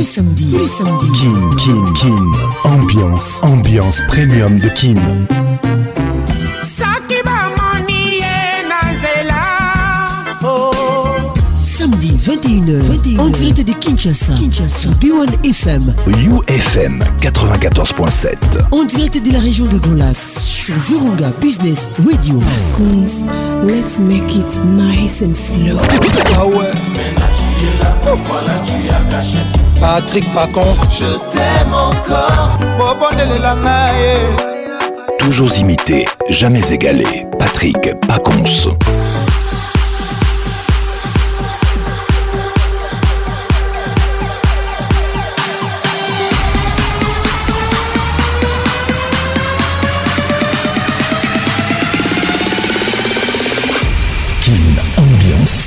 les samedis, tous les samedis. Kin, Kin, Kin. Ambiance, ambiance premium de Kin. Samedi 21h, 21h, en direct de Kinshasa, Kinshasa, B1 FM, UFM 94.7. En direct de la région de Grand sur Virunga Business Radio. Let's make it nice and slow. Ah ouais. Patrick Pacons, je t'aime encore. Toujours imité, jamais égalé. Patrick Pacons.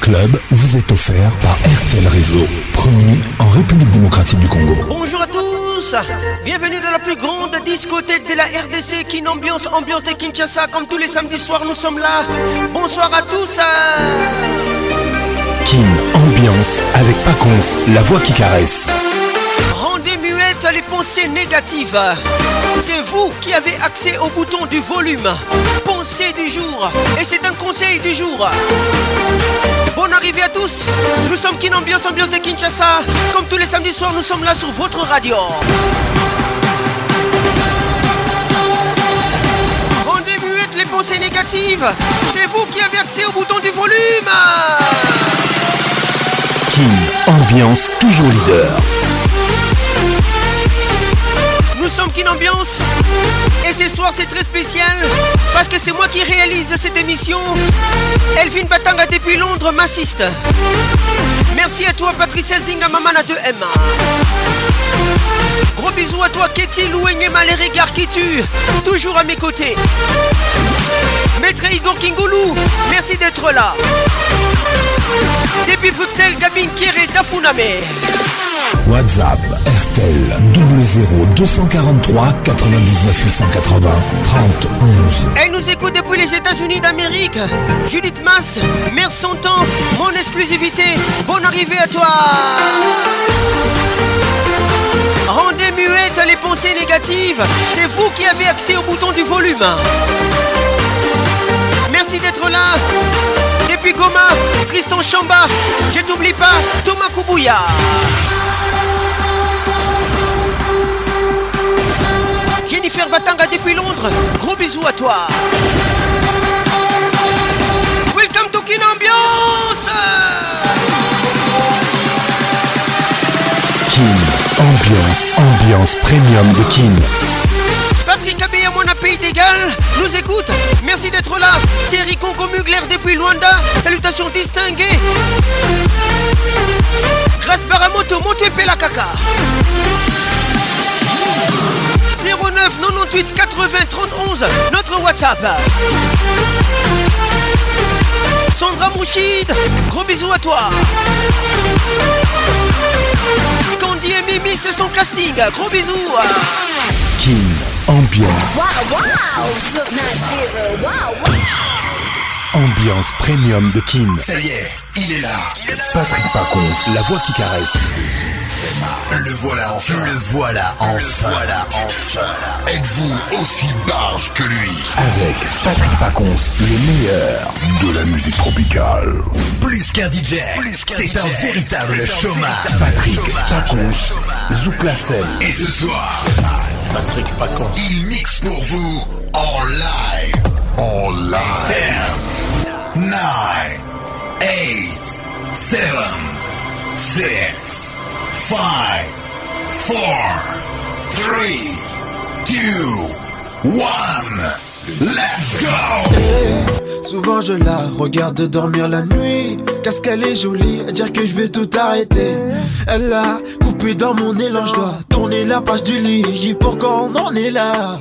Club vous est offert par RTL Réseau, premier en République démocratique du Congo. Bonjour à tous, bienvenue dans la plus grande discothèque de la RDC, Kin Ambiance, ambiance de Kinshasa, comme tous les samedis soirs, nous sommes là. Bonsoir à tous. Kin Ambiance avec Pacons, la voix qui caresse les pensées négatives. C'est vous qui avez accès au bouton du volume. Pensée du jour. Et c'est un conseil du jour. Bonne arrivée à tous. Nous sommes Kin Ambiance, de Kinshasa. Comme tous les samedis soirs, nous sommes là sur votre radio. Rendez muette les pensées négatives. C'est vous qui avez accès au bouton du volume. Kin Ambiance, toujours leader. Nous sommes qu'une ambiance et ce soir c'est très spécial parce que c'est moi qui réalise cette émission. Elvin Batanga depuis Londres m'assiste. Merci à toi Patricia Zinga Mamana de M. Gros bisous à toi Ketty Louenyema les regards qui tuent. Toujours à mes côtés. Maître Igor Kingoulou, merci d'être là. Depuis Bruxelles, Gabin Kéré Dafuname. WhatsApp RTL 00 243 99 880 30 11. Elle nous écoute depuis les États-Unis d'Amérique. Judith Mass, mère son temps, mon exclusivité. Bonne arrivée à toi. Rendez muette les pensées négatives. C'est vous qui avez accès au bouton du volume. Merci d'être là. Depuis Goma, Tristan Chamba, je t'oublie pas, Thomas Koubouya. Jennifer Batanga depuis Londres, gros bisous à toi. Welcome to Kin Ambiance. Kin Ambiance, ambiance premium de Kin. Patrick Abbé à mon pays d'égal nous écoute. Merci d'être là. Thierry Congo Mugler depuis Luanda. Salutations distinguées. Grâce Baramoto, Montepé la caca. 09 98 80 31 notre WhatsApp. Sandra Mouchid, gros bisous à toi. Candy et Mimi, c'est son casting, gros bisous. Kin Ambiance. Wow, wow. Ambiance premium de Kin. Ça y est, il est là. Patrick Pacons, la voix qui caresse. Le voilà enfin. Le voilà enfin. Le voilà enfin. Êtes-vous aussi barge que lui? Avec Patrick Pacons, le meilleur de la musique tropicale. Plus qu'un DJ, c'est un véritable showman. Patrick Pacons, Zouk la scène. Et ce soir, Patrick Pacons, il mixe pour vous en live. En live. 9, 8, 7, 6, 5, 4, 3, 2, 1. Let's go! Souvent je la regarde dormir la nuit. Qu'est-ce qu'elle est jolie à dire que je vais tout arrêter. Elle a coupé dans mon élan Je dois tourner la page du lit. Pourquoi on en est là?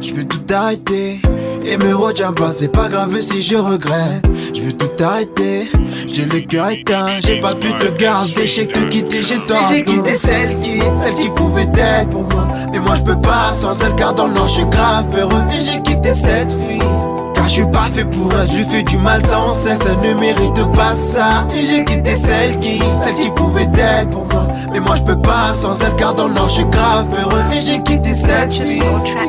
Je vais tout arrêter et me pas, c'est pas grave si je regrette. Je veux tout arrêter, j'ai le cœur éteint. J'ai pas pu te garder, j'ai tout quitté, j'ai tort J'ai quitté celle qui, celle qui pouvait être pour moi. Mais moi je peux pas sans elle car dans le nord je suis grave peureux Et j'ai quitté cette fille Car je suis pas fait pour elle, je lui fais du mal sans cesse. Elle ne mérite pas ça. Et j'ai quitté celle qui, celle qui pouvait être pour moi Mais moi je peux pas sans elle car dans le nord je suis grave heureux. Et j'ai quitté cette fille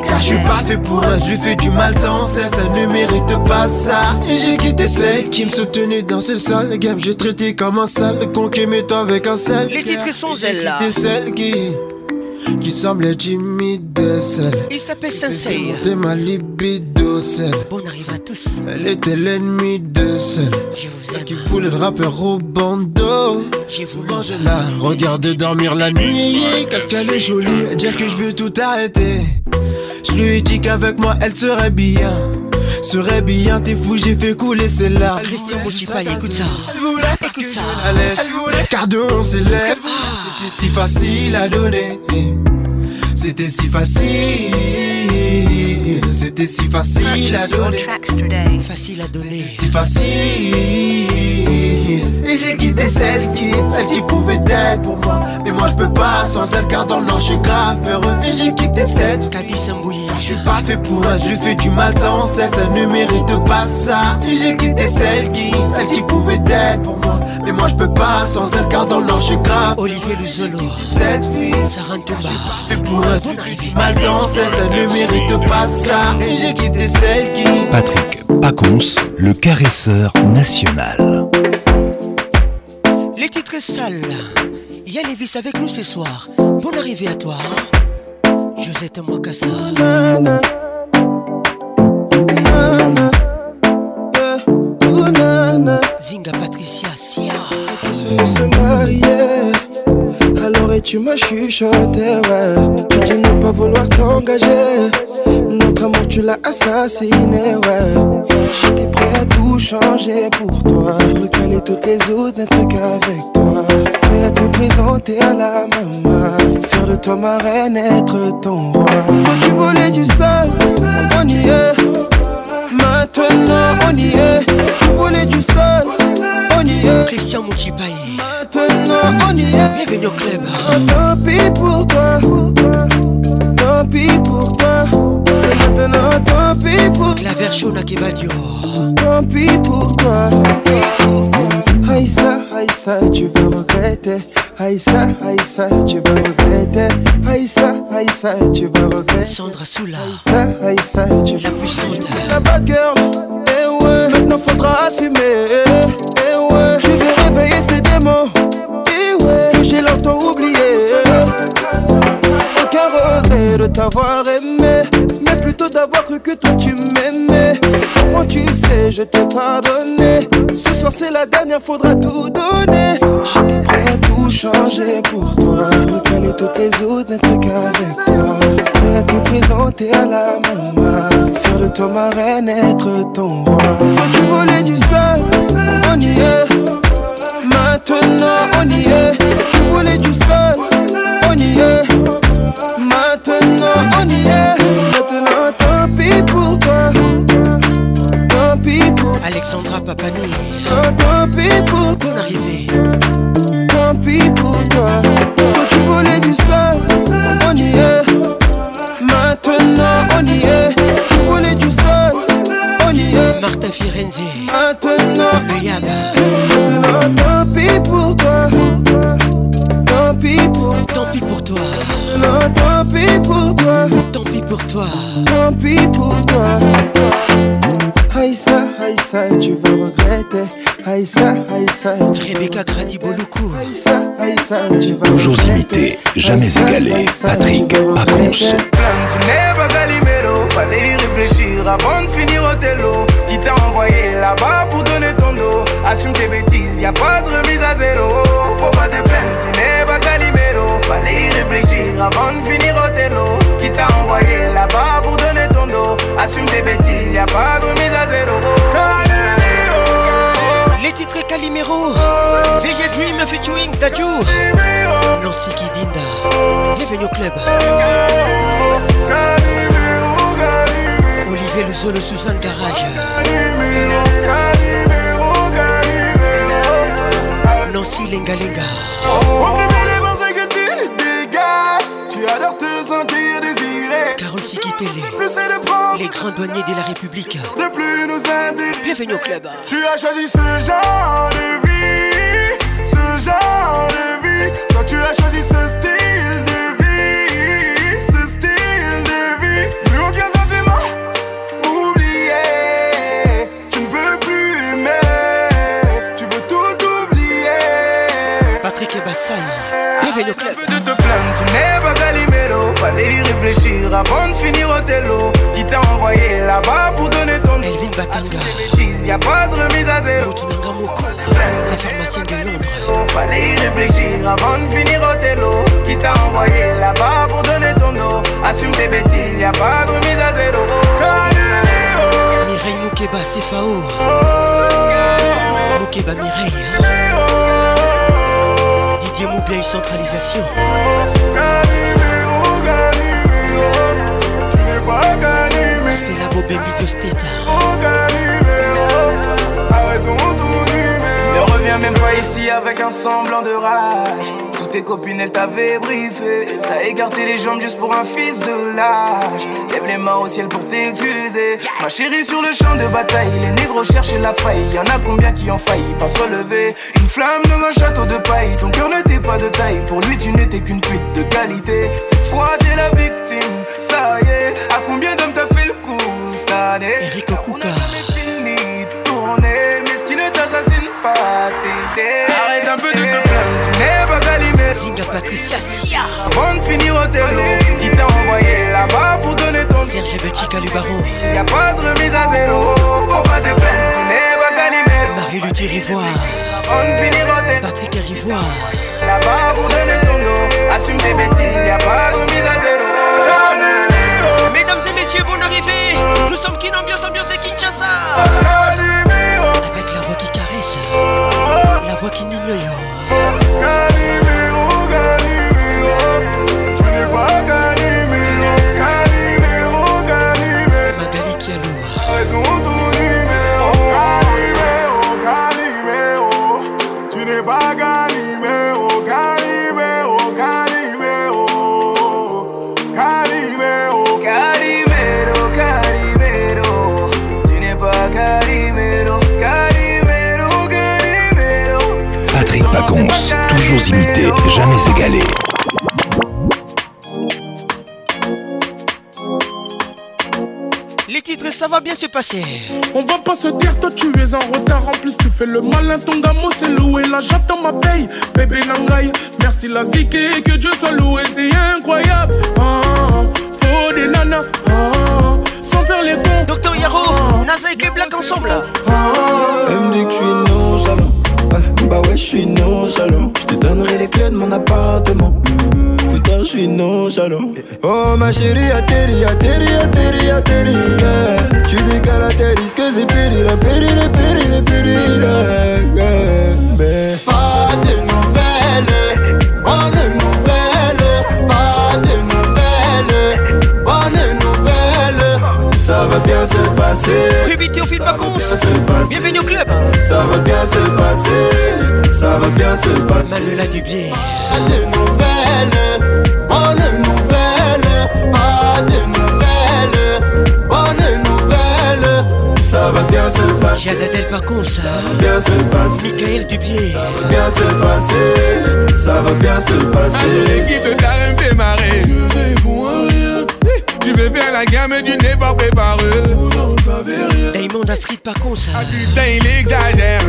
Car je suis pas fait pour elle, je lui fais du mal sans cesse Elle ne mérite pas ça. Et j'ai quitté celle qui me soutenait dans ce sale game. J'ai traité comme un sale con qui m'est avec un seul Les titres sont elle là. celle qui qui semblait timide seule. Il s'appelle Sensei. C'était ma libido seule. Bon arrive à tous. Elle était l'ennemi de seule. Je vous aime. Qui voulait le rappeur au bandeau. J'ai voulu. Je la regarde dormir la nuit. Qu'est-ce qu'elle est jolie. Dire que je veux tout arrêter. Je lui ai dit qu'avec moi elle serait bien. Serait bien, t'es fou, j'ai fait couler ses larmes. Christian Mochipa, écoute ça. Elle voulait Écoute ça. à l'aise. Elle voulait car de on s'élève. C'était si facile à donner. C'était si facile. C'était si facile à donner. Facile à donner. Si facile. Et j'ai quitté celle qui, celle qui pouvait être pour moi. Mais moi je peux pas sans elle car dans le je suis grave heureux. Et j'ai quitté cette Sambouyi. je suis pas fait pour elle, je lui fais du mal sans cesse, elle ne mérite pas ça. Et j'ai quitté celle qui, celle qui pouvait être pour moi. Mais moi je peux pas sans elle car dans le nord je suis grave. Olivier Luzolo. Cette fille, Sarah Ntumba. fait pour fais du mal sans cesse, elle ne mérite pas ça. Et j'ai quitté celle qui. Patrick Pacons, le caresseur national. Les titres sales. Yann Levis avec nous ce soir. Bonne arrivée à toi. Hein? Josette Mwakasa. Zinga Patricia Sia. se marier? Alors et tu m'as chuchoté, ouais. Tu dis ne pas vouloir t'engager. Amour, tu l'as assassiné, ouais. J'étais prêt à tout changer pour toi. Recaler toutes les autres, n'être qu'avec toi. Prêt à te présenter à la maman. Faire de toi ma reine, être ton roi. Toi, tu voulais du sol, on y est. Maintenant, on y est. Tu voulais du sol, on y est. Christian Mouchipaï. Maintenant on y est Bienvenue au club. Oh, Tant pis pour toi Tant pis pour toi maintenant tant pis pour La version Nakebadio. Tant pis pour toi. Aïssa, Aïssa, tu vas regretter. Aïssa, Aïssa, tu vas regretter. Aïssa, Aïssa, tu vas regretter. Sandra Soula. Aïssa, Aïssa, tu La vas puissante. la bad girl, eh ouais, maintenant faudra assumer, eh ouais, je vais réveiller ces démons, eh ouais, que j'ai longtemps oublié. Aucun regret de t'avoir aimé, d'avoir cru que toi tu m'aimais. Enfant, tu sais, je t'ai pardonné. Ce soir c'est la dernière, faudra tout donner. J'étais prêt à tout changer pour toi, recaler toutes les autres, n'être qu'avec toi. Prêt à te présenter à la maman, faire de toi ma reine, être ton roi. Toi tu voulais du sol, on y est. Maintenant on y est. Tu voulais du sol, on y est. Maintenant on y est. Tant pis pour toi. Tant pis pour. Alexandra Papani. Tant pis pour toi. Bonne arrivée. Tant pis pour toi. Toi tu voulais du sol, on y est. Maintenant on y est. Tu voulais du sol, on y est. Martin Firenze. Maintenant, maintenant tant pis pour toi. Tant pis pour Tant pis pour toi. Tant pis pour toi, pour toi. tant pis pour toi. Aïssa, Aïssa, tu vas regretter. Aïssa, Aïssa, Rebecca Gradi Boluku. Aïssa, Aïssa, tu vas Toujours imité, jamais égalé. Patrick Pacons. pas Calimero, fallait y réfléchir avant de finir au télo. Qui t'a envoyé là-bas pour donner ton dos? Assume tes bêtises, y a pas de remise à zéro. Faut pas te plaindre, tu n'es. Fallait y réfléchir avant de finir au télo. Qui t'a envoyé là-bas pour donner ton dos? Assume tes bêtises, y a pas de remise à zéro. Les titres Calimero. VG Dream featuring Daju. Nancy Kidinda. Bienvenue au club. Olivier Luzolo Suzanne Garage. Nancy Lenga Plus c'est de prendre Les grands douaniers de la République. De plus nous. Bienvenue au club. Tu as choisi ce genre de vie, ce genre de vie. Toi, tu as choisi ce style de vie, ce style de vie. Plus aucun sentiment, oublié. Tu ne veux plus aimer, tu veux tout oublier. Patrick Ebassaï, bienvenue au club. de te tu n'es pas. Fallait y réfléchir avant de finir au télo. Qui t'a envoyé là-bas pour donner ton Elvin Batanga. y a pas de remise à zéro. Moutounanga Moko, la pharmacienne de Londres. Fallait y réfléchir avant de finir au télo. Qui t'a envoyé là-bas pour donner ton dos. Assume tes bêtises, y a pas de remise à zéro. Mireille Moukeba Cefao. Moukeba Mireille. Didier Moublaï Centralisation. Diosteta. Ne reviens même pas ici avec un semblant de rage. Toutes tes copines, elles t'avaient briefé. T'as écarté les jambes juste pour un fils de lâche. Lève les mains au ciel pour t'excuser. Ma chérie, sur le champ de bataille, les négros cherchent la faille. Y en a combien qui ont failli pas se relever? Une flamme dans un château de paille. Ton cœur n'était pas de taille. Pour lui, tu n'étais qu'une pute de qualité. Cette fois, t'es la victime. Ça y est, à combien d'hommes t'as année? Eric Okuka. fini de tourner, mais ce qui ne t'assassine pas t'aider. Arrête un peu de te plaindre, tu n'es pas Calimero. Zinga Patricia Sia. Avant de finir au télo, qui t'a envoyé là-bas pour donner ton Serge Belchica Lubaron. Y a pas de remise à zéro, faut pas te plaindre, tu n'es pas Calimero. Marie Luthier Rivoire. Avant de finir au télo, Patrick Rivoire. là-bas pour donner ton dos. Assume tes bêtises, y a pas de remise à zéro. Mesdames et messieurs, bonne arrivée. Nous sommes Kin Ambiance, ambiance de Kinshasa. Avec la voix qui caresse, la voix qui n'ignore. Toujours imité, jamais égalé. Les titres, ça va bien se passer. On va pas se dire, toi tu es en retard. En plus, tu fais le malin, ton gamo c'est loué. Là, j'attends ma paye, bébé Nangaï. Merci la ziké, que Dieu soit loué, c'est incroyable. Ah, faut des nanas, ah, sans faire les cons. Docteur Yaro, Naza et Black ensemble. Elle me dit que je suis bah ouais, je suis nonchalant. Je te donnerai les clés de mon appartement. Putain, je suis nonchalant. Oh ma chérie, atterri, atterri, atterri, atterri. yeah. Tu dis qu'à l'atterrisse que c'est péril, péril, péril, péril. Va bien se passer. Bienvenue au club. Ça va bien se passer, ça va bien se passer. Manuela Dubier. Pas de nouvelles, bonne nouvelle. Pas de nouvelles, bonne nouvelle. Ça va bien se passer. Janadel Pacons. Ça va bien se passer. Michael Dubier. Ça va bien se passer. Ça va bien se passer. L'équipe de Karim fait Faire la gamme, mais tu n'es pas préparé. Diamond Astrid Pacons. Ah putain, il exagère.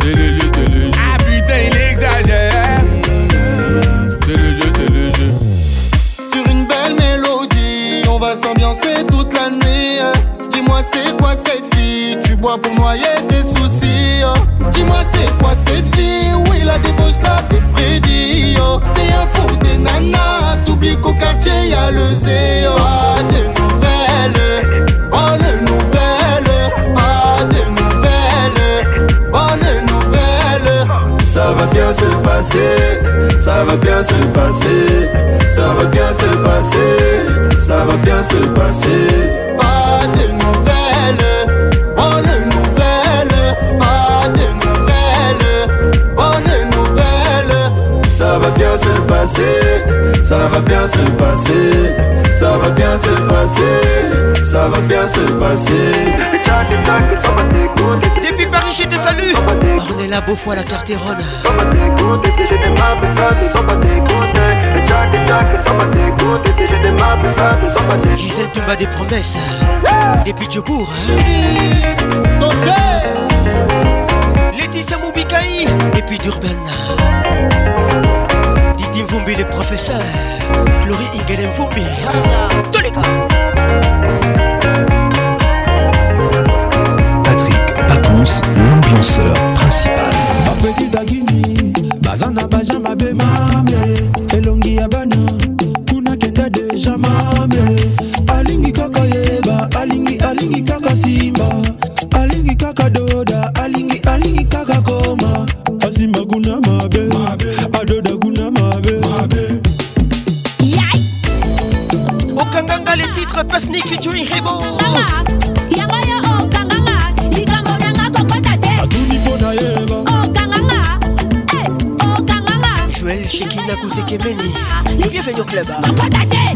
C'est le jeu, c'est le jeu. Ah putain, il exagère. C'est le jeu, c'est le jeu. Sur une belle mélodie, on va s'ambiancer toute la nuit. Dis-moi c'est quoi cette vie bois pour noyer tes soucis. Dis-moi c'est quoi cette vie? Oui la débauche, la vie prédit. T'es un fou des nanas, t'oublies qu'au quartier y a le zéo. Pas de nouvelles, bonne nouvelle. Pas de nouvelles, bonne nouvelle. Ça va bien se passer, ça va bien se passer, ça va bien se passer, ça va bien se passer. Pas de nouvelles, pas de nouvelles, bonne nouvelle. Ça va bien se passer. ça va bien se passer, ça va bien se passer, ça va bien se passer. Depuis Paris, je te salue. Ornella Beaufoy, la Carterone. Gisèle Toumba des promesses. Depuis Djobourg. Hein. Laetitia Moubikaï et puis d'Urban. Didi Mvumbi le professeur. Glory Ingele Mvumbi. Tous les gars. Patrick Paconce l'ambianceur principal. Bapeti Dagini Bazana Bajama Bemame Titres Pasnik featuring Rebo. atuni mpo na yeba. Joël Shekina Koutekemeni. Bienvenue au club.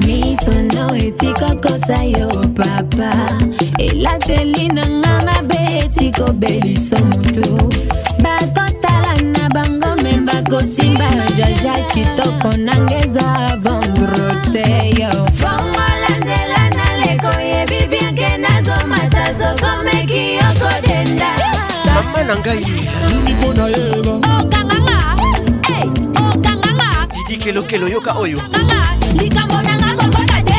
misono etikokosa yo papa. Elateli nanga mabe motu bakotala na bango me bakosimba jaja kitoko nanga eza yo mama na ngai. Didi kelokelo yoka oyo. Likambo nanga zozwaka te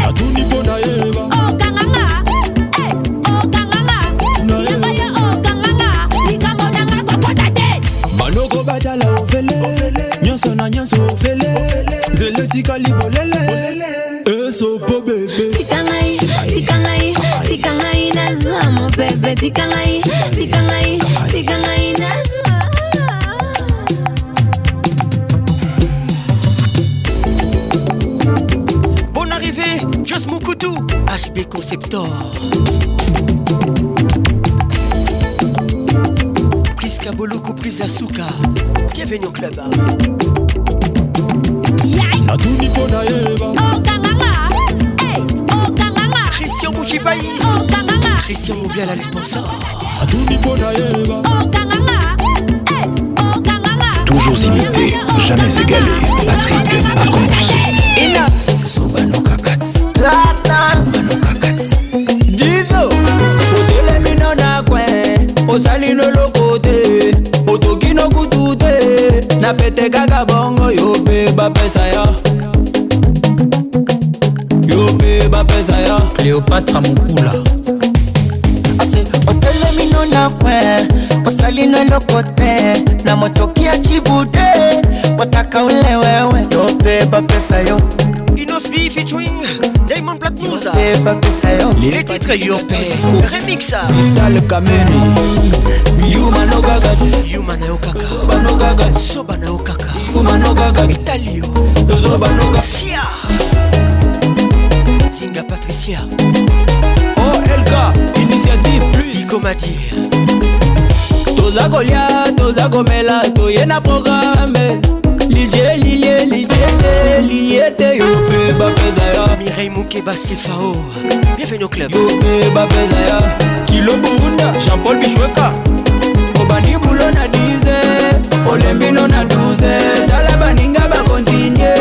mopepe tika ngai tika ngai tika ngai nazwa Bonne arrivée, Jos Moukoutou. HB Conceptor. Priska Boloko, Prisa Souka. Bienvenue au club. atuni mpo na yeba okanganga ey, okanganga Christian Mouchipaï. okanganga Christian Moubiala, les sponsors. atuni mpo na yeba. Okanganga ey, okanganga Toujours imité, jamais égalé. Patrick Pacons. jizo otelemi no na kwe. Osali no loko te otoki no kutu te na pete kaka bongo yo mpe bapesa yo yo mpe bapesa yo cléopatra mokula ase otelemino na kwe osali no eloko te na chibude botaka ule wewe bapesa yo featuring Diamond Les titres Yopé. Remix. vital kameni yuma no kakati Yuma na Okaka. soba no kakati Soba na Okaka. yuma no kakati Italio. tozoba no kakati Sia. Zinga Patricia. olk initiative plus Dico Madi. toza kolia toza komela toye na programe lilie lilie lilie te lilie te yo mpe bapeza yo Mireille Moukeba Sefao. Bienvenue au club. yo mpe bapeza yo kilo burunda jean-paul bishweka obandi bulo na 10 olembino na 12 tala baninga bakontinue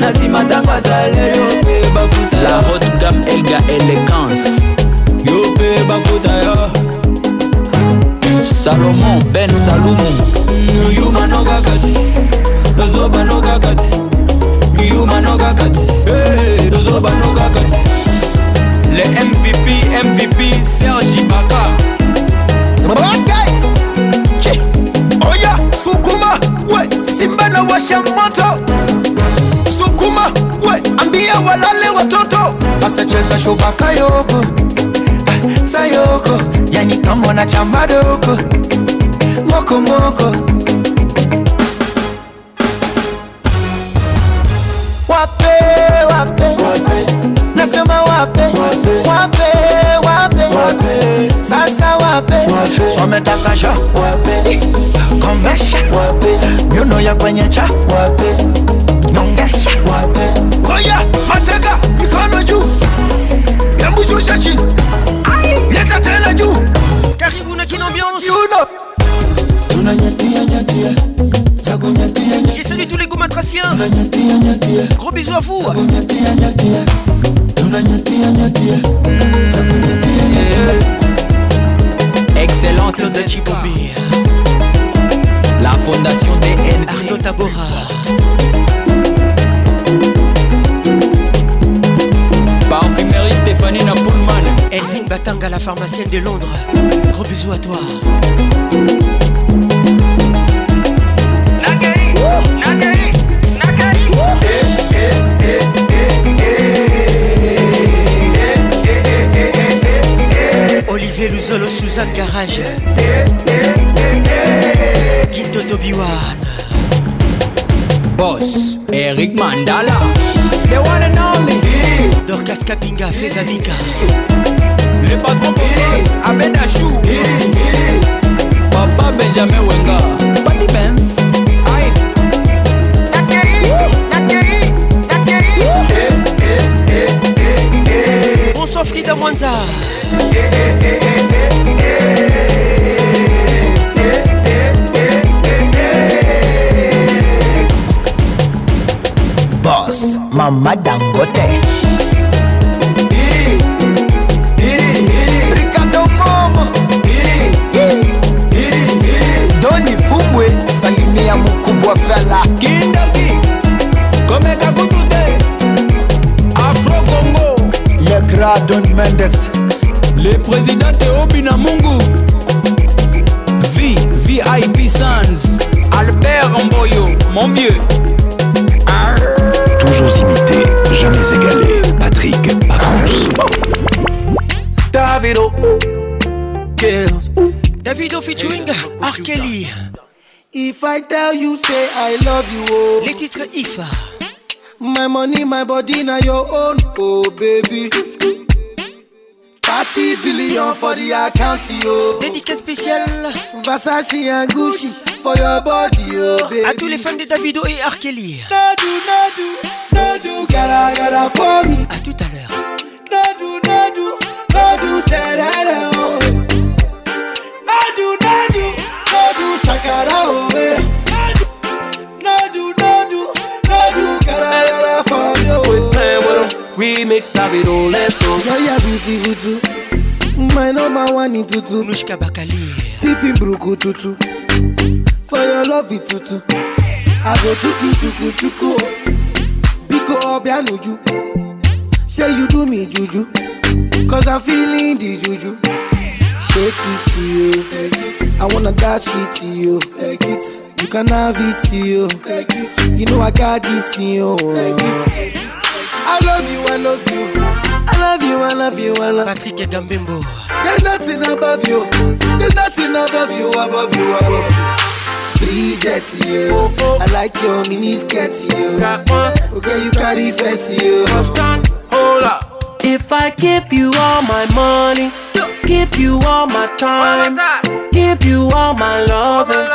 na nsima ntango asale yo mpe bafuta la haute gamme elga élégance salomon ben salumu. Yumano kaka te nozobano kaka te yumano kaka te nozobano kaka te le mvp mvp sergi baka. Okay. oya sukuma! We simba na washa moto. Sukuma we ambia walale watoto. Asacheza shubaka yoko. Sayoko yani kambo na chambadoko mokomoko moko moko. Wape wape. Nasema wape. Wape. Wape sasa wape. Swametakasha. Wape. Komesha wape. Myuno ya kwenye cha. Wape. Nyongesha. Oya, mateka, mikono juu. yambushusha chini. Leta tena juu. Karibu na Kin Ambiance. Tunanyatia nyatia. Zago nyatia nyatia. J'ai salué tous les gomatraciens. Gros bisous à vous. Zago nyatia nyatia. Tunanyatia nyatia. Zago nyatia nyatia. Excellence Claude Chibombi. La fondation DNP. Arnaud Tabora. Stéphanie Napoulman. Elvin Batanga, la pharmacienne de Londres. Gros bisous à toi. Olivier Luzolo, Suzanne Garage. Guido Tobiwan. Boss, Eric Mandala. The one and only. Dorcas Kapinga, Fezamika. Le patron Boss, Achou. Papa Benjamin Wenga. Patty Benz. Aïe. Bonsoir Frida Mwanza. Mama Dangote. Doni Fumwe, salimia mkubwa fela. Kindaki. Komeka kutute. Afro Congo. Le grand Don Mendes. Le président Théobi Mungu. V, VIP Sans. Albert Mboyo, mon vieux. Toujours imité, jamais égalé. Patrick Pacons. Davido. Girls. Davido featuring R. Kelly. If I tell you, say I love you, oh. Les titres IFA. My money, my body, now your own, oh baby. 30 billion for the account, yo. Dédicace spéciale Versace and Gucci for your body, oh baby. à tous les fans de Davido et R. Kelly. No do, no do, gotta, gotta for me. À tout à l'heure. No do, no do, no do, that, oh. No do, no do, no do, shakara, oh, eh. No do, no do, no for me, oh. Quit playing with them. Remix Davido, let's go. Girl, you're beautiful too. My number one in tutu. Nushka Bakali. Sipping bruku tutu. For your love it tutu. I go chuku chuku chuku. Biko obianuju. Sure you do me juju. Cause I'm feeling the juju. Shake it to you. I wanna dash it to you. You can have it to you. You know I got this in you. I love you, I love you. I love you, I love you, I love you. Patrick Gambembo. There's nothing above you. There's nothing above you, above you, above you. Bridget, you. I like your mini skirt, you. Okay, you carry fancy, you. Hold up. If I give you all my money, give you all my time, give you all my loving,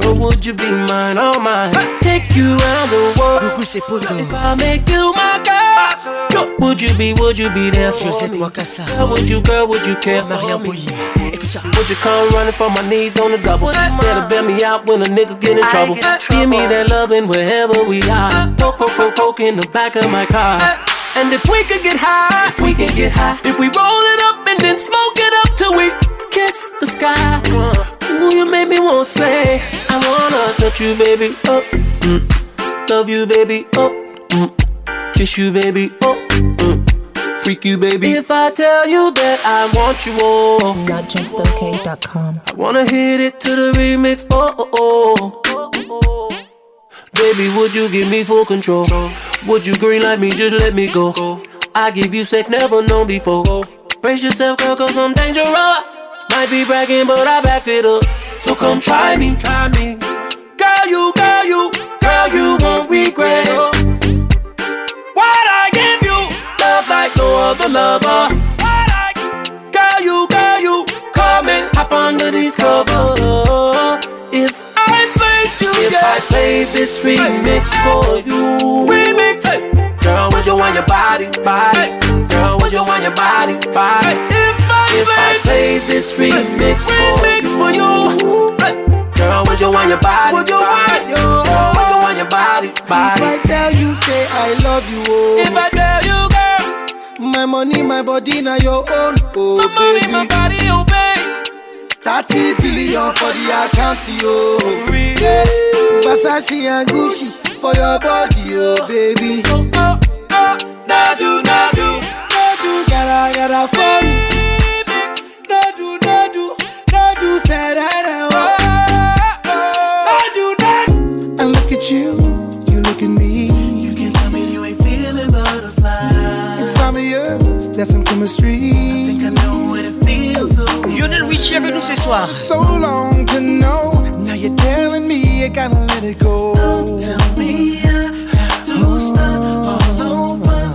girl, would you be mine, all mine? Take you around the world. If I make you my girl, would you be, would you be there for me? Girl, would you, girl, would you care for me? Boyer. Écoute ça. Would you come running for my needs on the double? Better bail me out when a nigga get in trouble. Give me that loving wherever we are. Poke, poke, poke, poke in the back of my car. And if we could get high, if we could get high, if we roll it up and then smoke it up till we kiss the sky. Ooh, you made me wanna say, I wanna touch you, baby. Oh, mm. love you, baby. Oh, mm. kiss you, baby. Oh, mm. Freak you, baby. If I tell you that I want you, oh, NotJustOK.com. I wanna hit it to the remix. Oh, oh, oh. Baby, would you give me full control? Would you green like me? Just let me go. I give you sex never known before. Brace yourself, girl, cause I'm dangerous. Might be bragging, but I backed it up. So come try me, try me. Girl, you, girl, you, girl, you won't regret. Other lover. Girl, you, girl, you, come and hop under these covers. If I played you If I play this remix for you, remix. Girl, would you want your body, body? Girl, would you want your body, body? If I, if I play this remix, remix for you, girl, would you want your body, would you want your, girl, would you want your body, body? If I tell you, say I love you, oh. If I you, my money, my body, now your own, oh my baby. money, my body, oh baby. 30 billion for the account, yo. Yeah. Versace and Gucci for your body, oh baby. Oh, oh, oh, Nadu, Nadu. Nadu, gotta, gotta for me. Nadu, Nadu, Nadu, said I Nadu, that's some chemistry. I think I know what it feels so. Lionel Richie avec nous ce soir. So long to know. Now you're telling me you gotta let it go. Don't tell me I have to start all over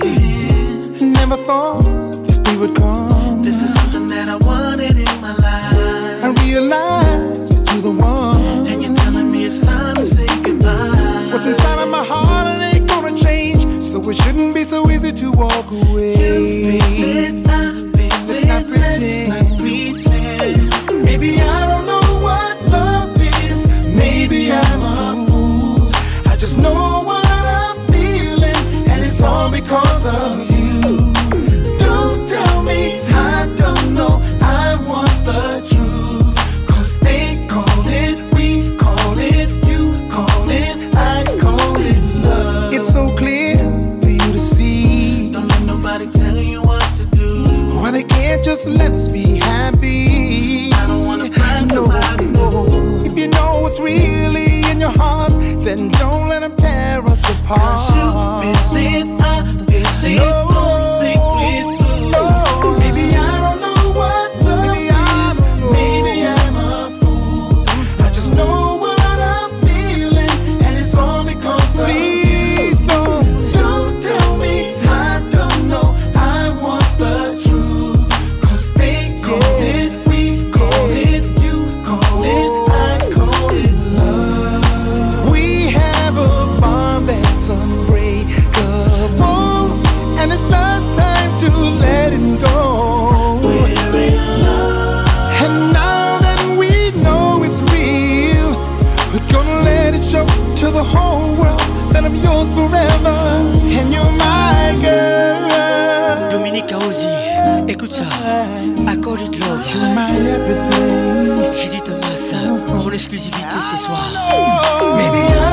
again. Never thought this day would come. This is something that I wanted in my life. I realize that you're the one. And you're telling me it's time to say goodbye. What's inside of my heart it shouldn't be so easy to walk away. Let's not pretend. Can't let us be happy? I don't wanna find no, no. If you know what's really in your heart, then don't let them tear us apart. Exclusivité ce soir.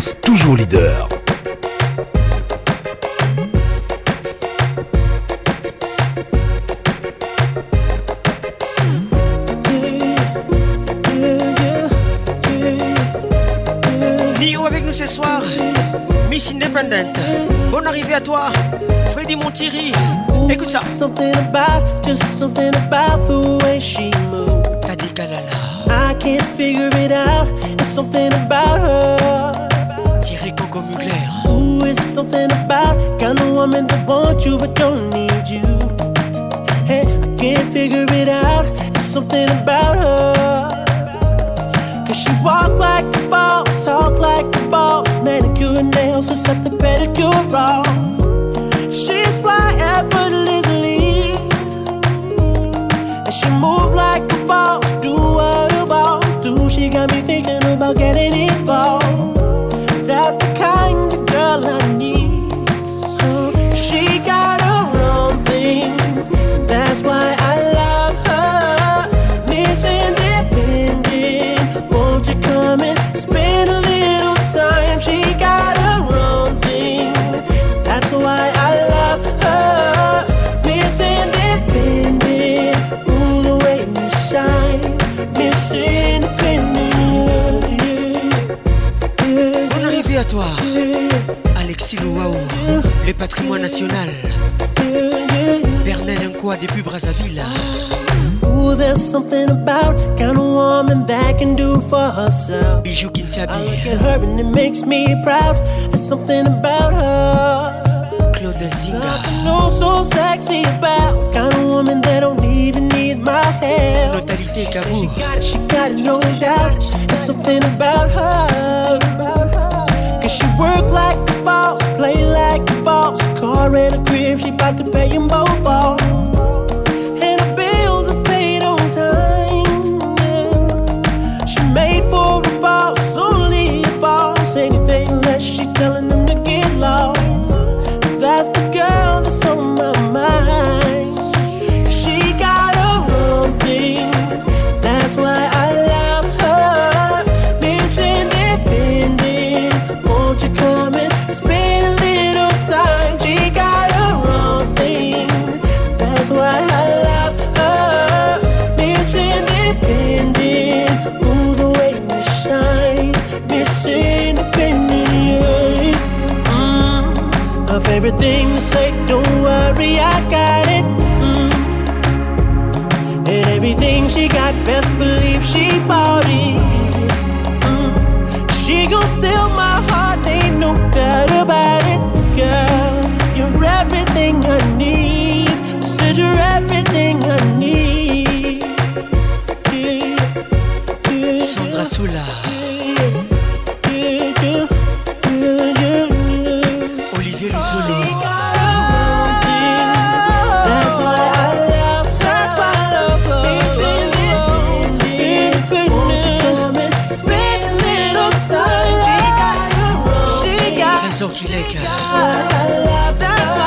Toujours leader. Nio avec nous ce soir. Miss Independent. Bonne arrivée à toi. Freddy Montieri. Écoute ça. Something about, just something but don't Alexis Louaou, le patrimoine national. Bernard Nkwa depuis Brazzaville. Ooh, there's something about kind of woman that can do for herself. Bijou Kintiabi. I look at her and it makes me proud. There's something about her. Claude Zinga. Something oh so sexy about kind of woman that don't even need my help. Notalité Kabou. She got it, she got it, no doubt. There's something about her. She work like a boss, play like a boss. Car and a crib, she bout to pay them both off. Thing to say, don't worry, I got it. Mm. And everything she got, best believe she bought it. Mm. She gon' steal my heart, ain't no doubt about it, girl. You're everything I need. Said you're everything I need. Yeah, yeah, Sandra.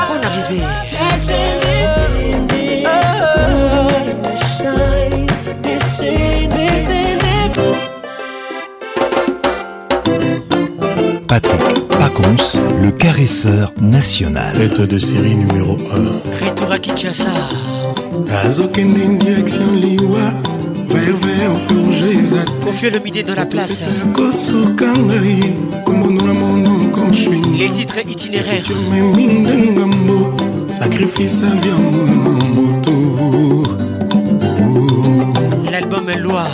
Bonne arrivée. Patrick Pacons, le caresseur national. Tête de série numéro 1. Retour à Kinshasa. azokende direction liwa verver ofurge eza Confieux le midi dans la place. kosuka ngai Les titres itinéraires. sacrifice L'album Loi.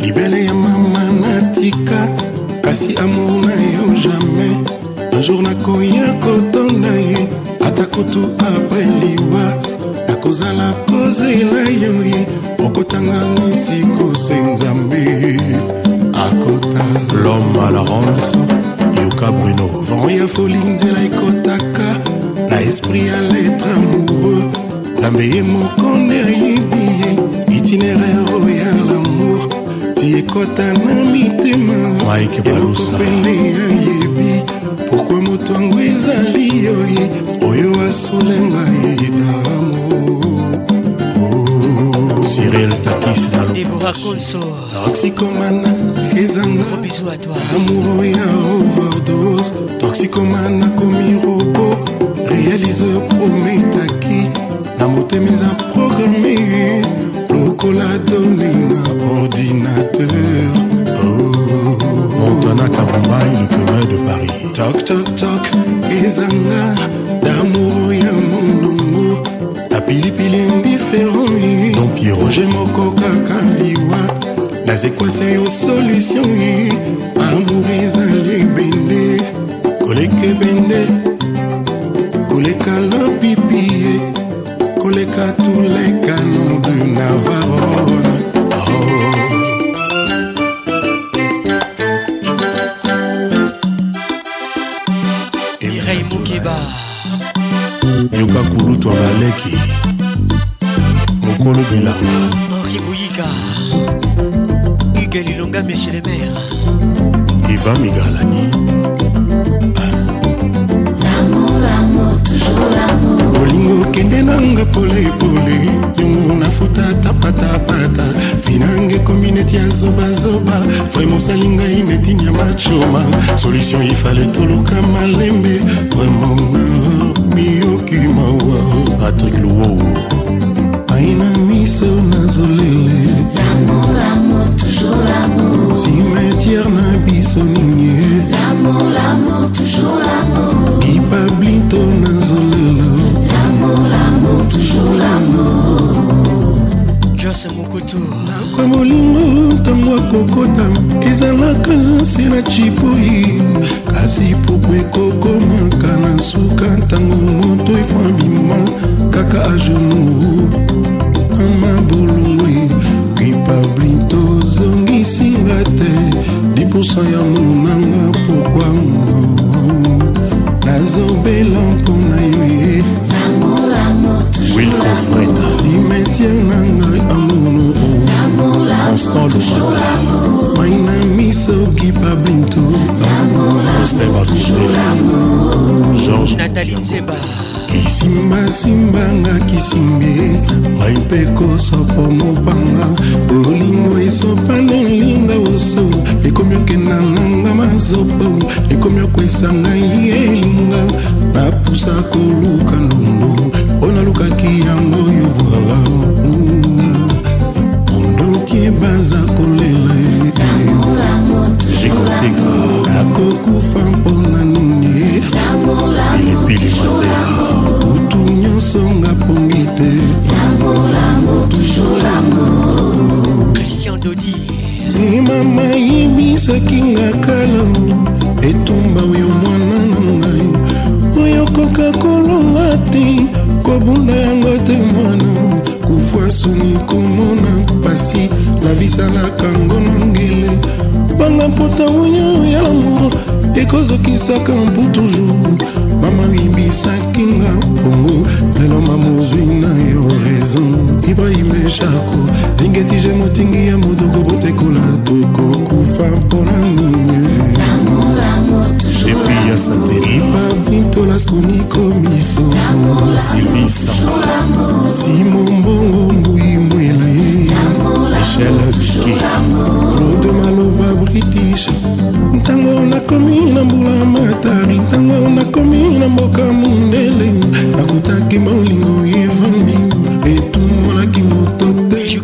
libele ya mama natika kasi amour na yo jamais un jour nakoya kotonda ye ata kutu apres liwa nakozala kozela yo ye okotanga misiko se nzambe akota l'homme à la rose yoka bruno. Vent ya foli nzela ekotaka. Na esprit ya letre amoureux. Nzambe ye moko nde ayebi ye itinéraire ya lamour. Ti ekota na mitema mike balusa pene ayebi pourkui moto yango ezali yoye oyo asulenga yedamo bisous à toi. amour ya overdose. Toxicomane nakomi robo réaliseur prometaki na motema eza programe lokola done na ordinateur. Oh. montana kabumbai le chemin de paris. Tok tok tok ezanga pieroje moko kaka liwa nazekwasa yo solutio amour ezali ebende koleka ebende koleka lopipie koleka tuleka nom de navarone. Oh. yoka kulutu abaleki. Mokolo bilanga Henri Bouyika. Hugues Lilonga, monsieur le maire. iva migalani. Bolingo okende nanga polepole yongo nafuta tapatapata vinange ekomi neti ya zobazoba vraimen osali ngai neti nyama choma solution ifale toluka malembe. Vraimen miyoki mawa patrik luwo aina miso na zolele. Simetiere na biso ninge dipablinto na zolelo jose mokutu nakwa molingo ntango akokota ezalaka se na chipoi kasi pupu ekokomaka na suka ntango moto efambima kaka ajonu ama ripabli tozongisinga te 10 ya monanga pokwa nazobela mpona ye wilko freda constant lecheta mai na miso kipabli faustin batudela george nathalie nzemba. Kisimbasimbanga kisimbe ngai mpe kosopo mopanga bolingo esopana olinga oso ekomi okenda nganga mazopo. Ekomi okwesa ngai elinga napusa koluka ndondo mpo nalukaki yango yo voila mondontie baza kolela jikoteka nakokufa mpona nini pilipili mandela kutu nyonso nga pongi te christian dodi. Mama yebisaki nga kala etumba oyo mwana na ngai oyo koka kolonga te kobunda yango te mwana kufa soni komona pasi lavisalaka ngo na ngele banga mpota oyo ya lamour ekozokisaka mpu toujours. Mama yebisaki nga bongo lelo mamozwi na yo raison. Ibrahime shako zingetije motingi ya modogo botekola tokokufa mpona nini? Epi ya satelipa bintolaskonicomiso silvisa simon mbui mwela ye michel viki claude maloba british. Ntango nakomi na mbula matari ntango nakomi na mboka mondele. Nakutaki molingo evandi etumonaki moto te.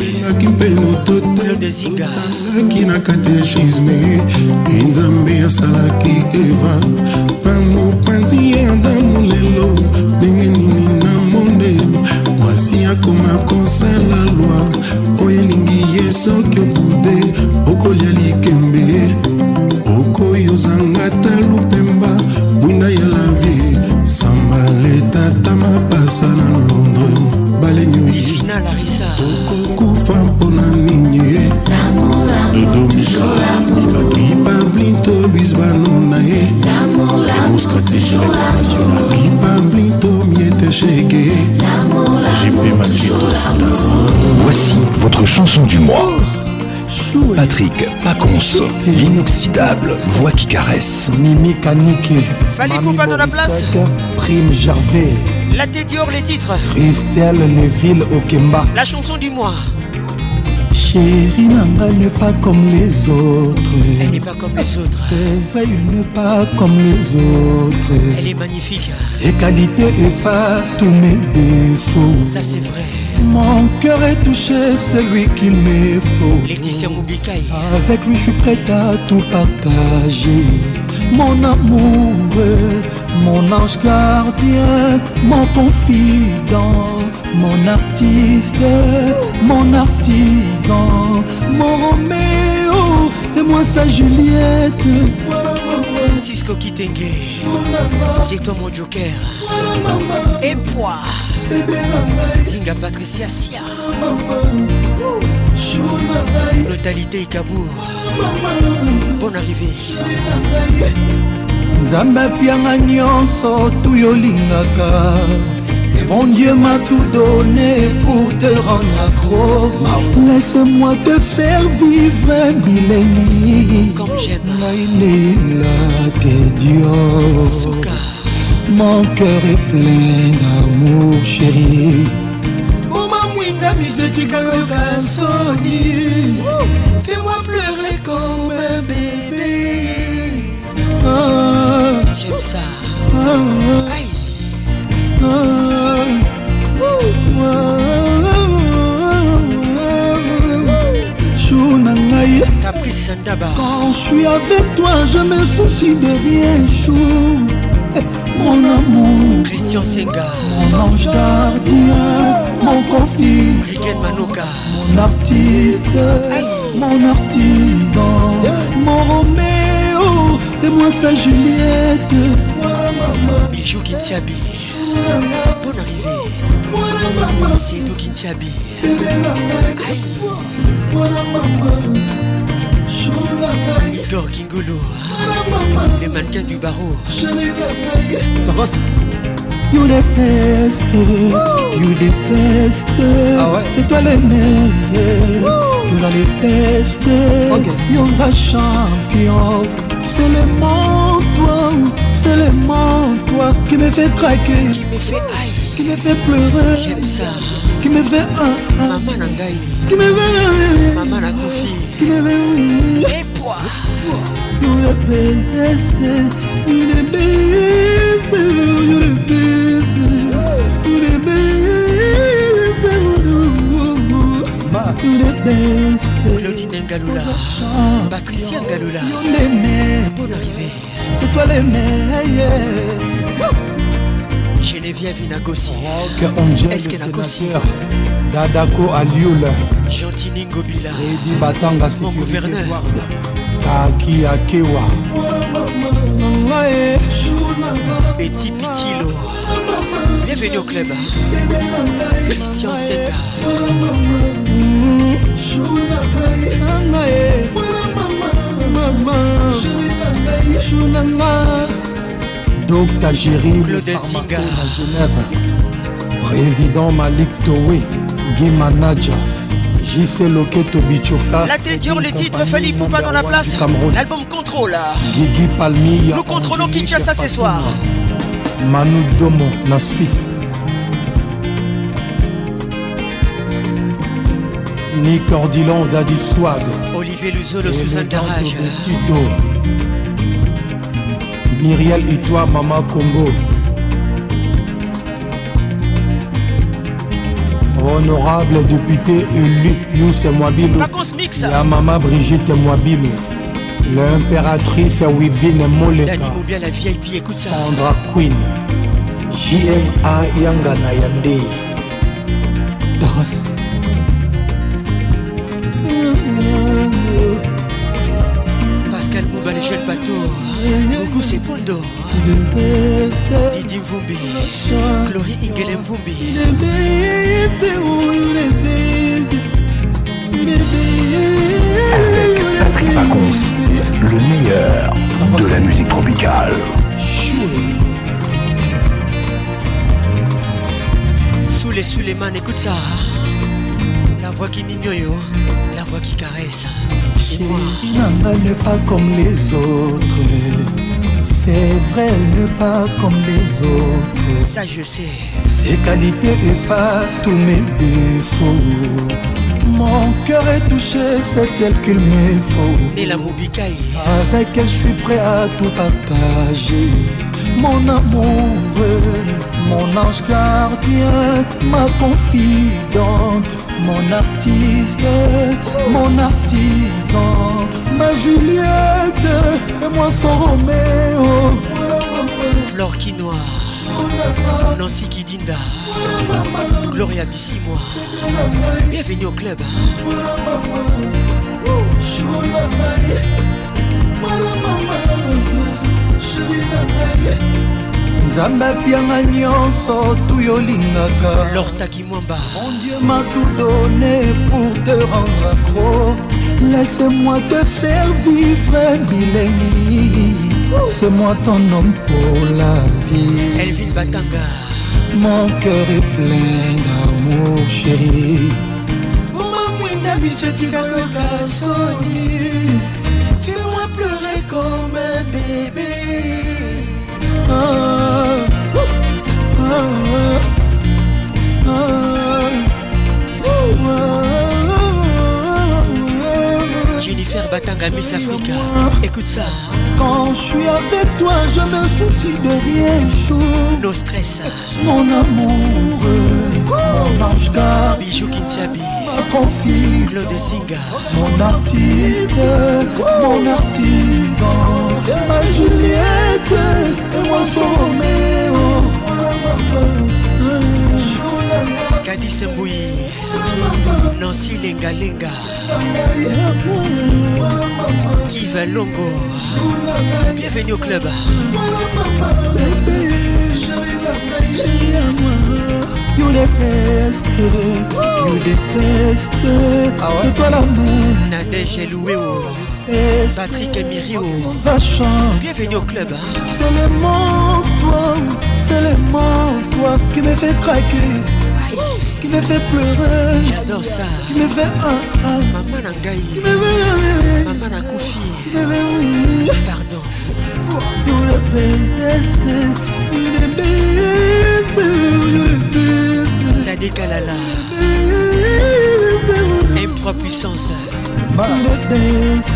Benaki mpe moto teaki na katechisme nzambe asalaki eva. Na mopanzi ya adamu lelo mwasi akoma kosala lwa oyo elingi ye soki okude okolia likembe. Okoyozanga ta lupemba bwinda ya lavie samba letata mapasa na londres. Balenyoyi okokufa mpona votre chanson du mois. Patrick Pacons, l'inoxydable voix qui caresse. Mimi Kanike, Fanny Poupa dans la place Prime Gervais, La tête Dior, les titres Christelle Neville Okemba. La chanson du mois Chérie Nanga n'est pas comme les autres. Elle n'est pas comme les autres C'est vrai, il n'est pas comme les autres. Elle est magnifique Ses qualités effacent tous mes défauts. Ça c'est vrai Mon cœur est touché, c'est lui qu'il me faut. Laetitia Moubikaï Avec lui, je suis prête à tout partager. Mon amour, mon ange gardien, mon confident, mon artiste, mon artisan, mon Roméo et moi sa Juliette. Cisco Kitenge C'est toi mon joker Et moi Zinga Patricia Sia. Lotalité Kabour Bonne arrivée. Nzambe apianga nyonso tu olingaka mon Dieu m'a tout donné pour te rendre accro. Laisse-moi te faire vivre millénaire. Comme j'aime. Naïlela te Dieu Mon cœur est plein d'amour chéri omamwinda misetika soni. Fais-moi pleurer comme un bébé. Ah, J'aime ça. Ah, Aïe. Caprice Sandaba Quand je suis avec toi, je me soucie de rien, chou. Mon amour, Christian Senga. Mon ange gardien, mon confit, Rigen Manoka. Mon artiste. Aïe. Mon artisan, mon Roméo, et moi sa Juliette. Bijou Kintiabi. Bonne arrivée. C'est tout Kintiabi. Igor Kingolo. Le mannequin du barreau. You the best, you the best. C'est toi le meilleur. You are the best. You are champion. C'est le mon toi, c'est le mon toi qui me fait craquer, qui me fait aïe, qui me fait pleurer. J'aime ça. Qui me fait un, un. Maman Nangaï. Qui me fait Maman Nakofi. Qui me fait Et poids. You the best, you the best, you the best, you the best, you the best. Claudine Ngaloula. Patricia Ngaloula. Bonne arrivée. C'est toi les meilleurs. Geneviève Inagossi. Est-ce que Nagossi Dadako Alioul. Gentini Ngobila. Mon gouverneur. Taki Akewa. Betty Pitilo. Bienvenue au club. Christian Senga. Docteur à Genève. Président Malik Towe. Game Manager. JC Loketo Bichoka. La tête dure, les titres, Fali Poupa dans la place. L'album Contrôle. Nous contrôlons Kinshasa ce soir. Manu Domo, la Suisse. Nick Ordilon, Daddy Swag. Olivier Luzolo, Suzanne Darage. Tito. Myriel et toi, Mama Congo. Honorable député élu, Youssef Mwabilo. Vacances mix. La maman Brigitte Mwabilo. L'impératrice Wivine Moleka. Moubia, la VIP, écoute ça. Sandra Queen. JMA Yangana Yande. Taras. Pascal Mouba, les jeunes bateaux. Gougou, c'est Pondo. Didi Mvumbi. Avec Patrick Pacons, le meilleur de la musique tropicale. Sous les Suleiman, écoute ça. La voix qui nignoyo, la voix qui caresse. C'est moi. Nanga n'est pas comme les autres. C'est vrai, elle n'est pas comme les autres. Ça, je sais. Ses qualités effacent tous mes défauts. Mon cœur est touché, c'est elle qu'il me faut. Et la Moubikaï. Avec elle, je suis prêt à tout partager. Mon amour, mon ange gardien, ma confidente, mon artiste, mon artisan, ma Juliette et moi son Roméo. Flore Quinoa. Nancy Kidinda. Gloria Bissimois. Bienvenue au club. nzambe apianga nyonso tu olingaka lortaki mwamba mon dieu m'a tout donné pour te rendre accro laisse-moi te faire vivre bilengi c'est moi ton homme pour la vie elvin batanga. Mon cœur est plein d'amour chéri omamwinda biso etikakoka soni fais-moi pleurer comme un bébé. Jennifer Batanga Miss Africa. Écoute ça Quand je suis avec toi je me soucie de rien chou. No stress Mon amour. Mon ange garde. Bijou Kintiabi. Ma confie Claude Zinga Mon artiste. Mon artisan. Ma Juliette. Et moi son Roméo Kadi Sembouyi Nancy Lenga Lenga. Yves Longo Bienvenue au club You the best, you the best. C'est toi la meilleure. Nadège Louéo Patrick Emirio Va chanter? Bienvenue au club C'est le monde, toi, c'est le monde, toi qui me fait craquer, qui me fait pleurer. J'adore ça. Qui me fait un, un. Maman Nangaï Maman Nakoufi me fait Pardon. You the best, you the best, you the best. Tadé Kalala M3 puissance. You the best,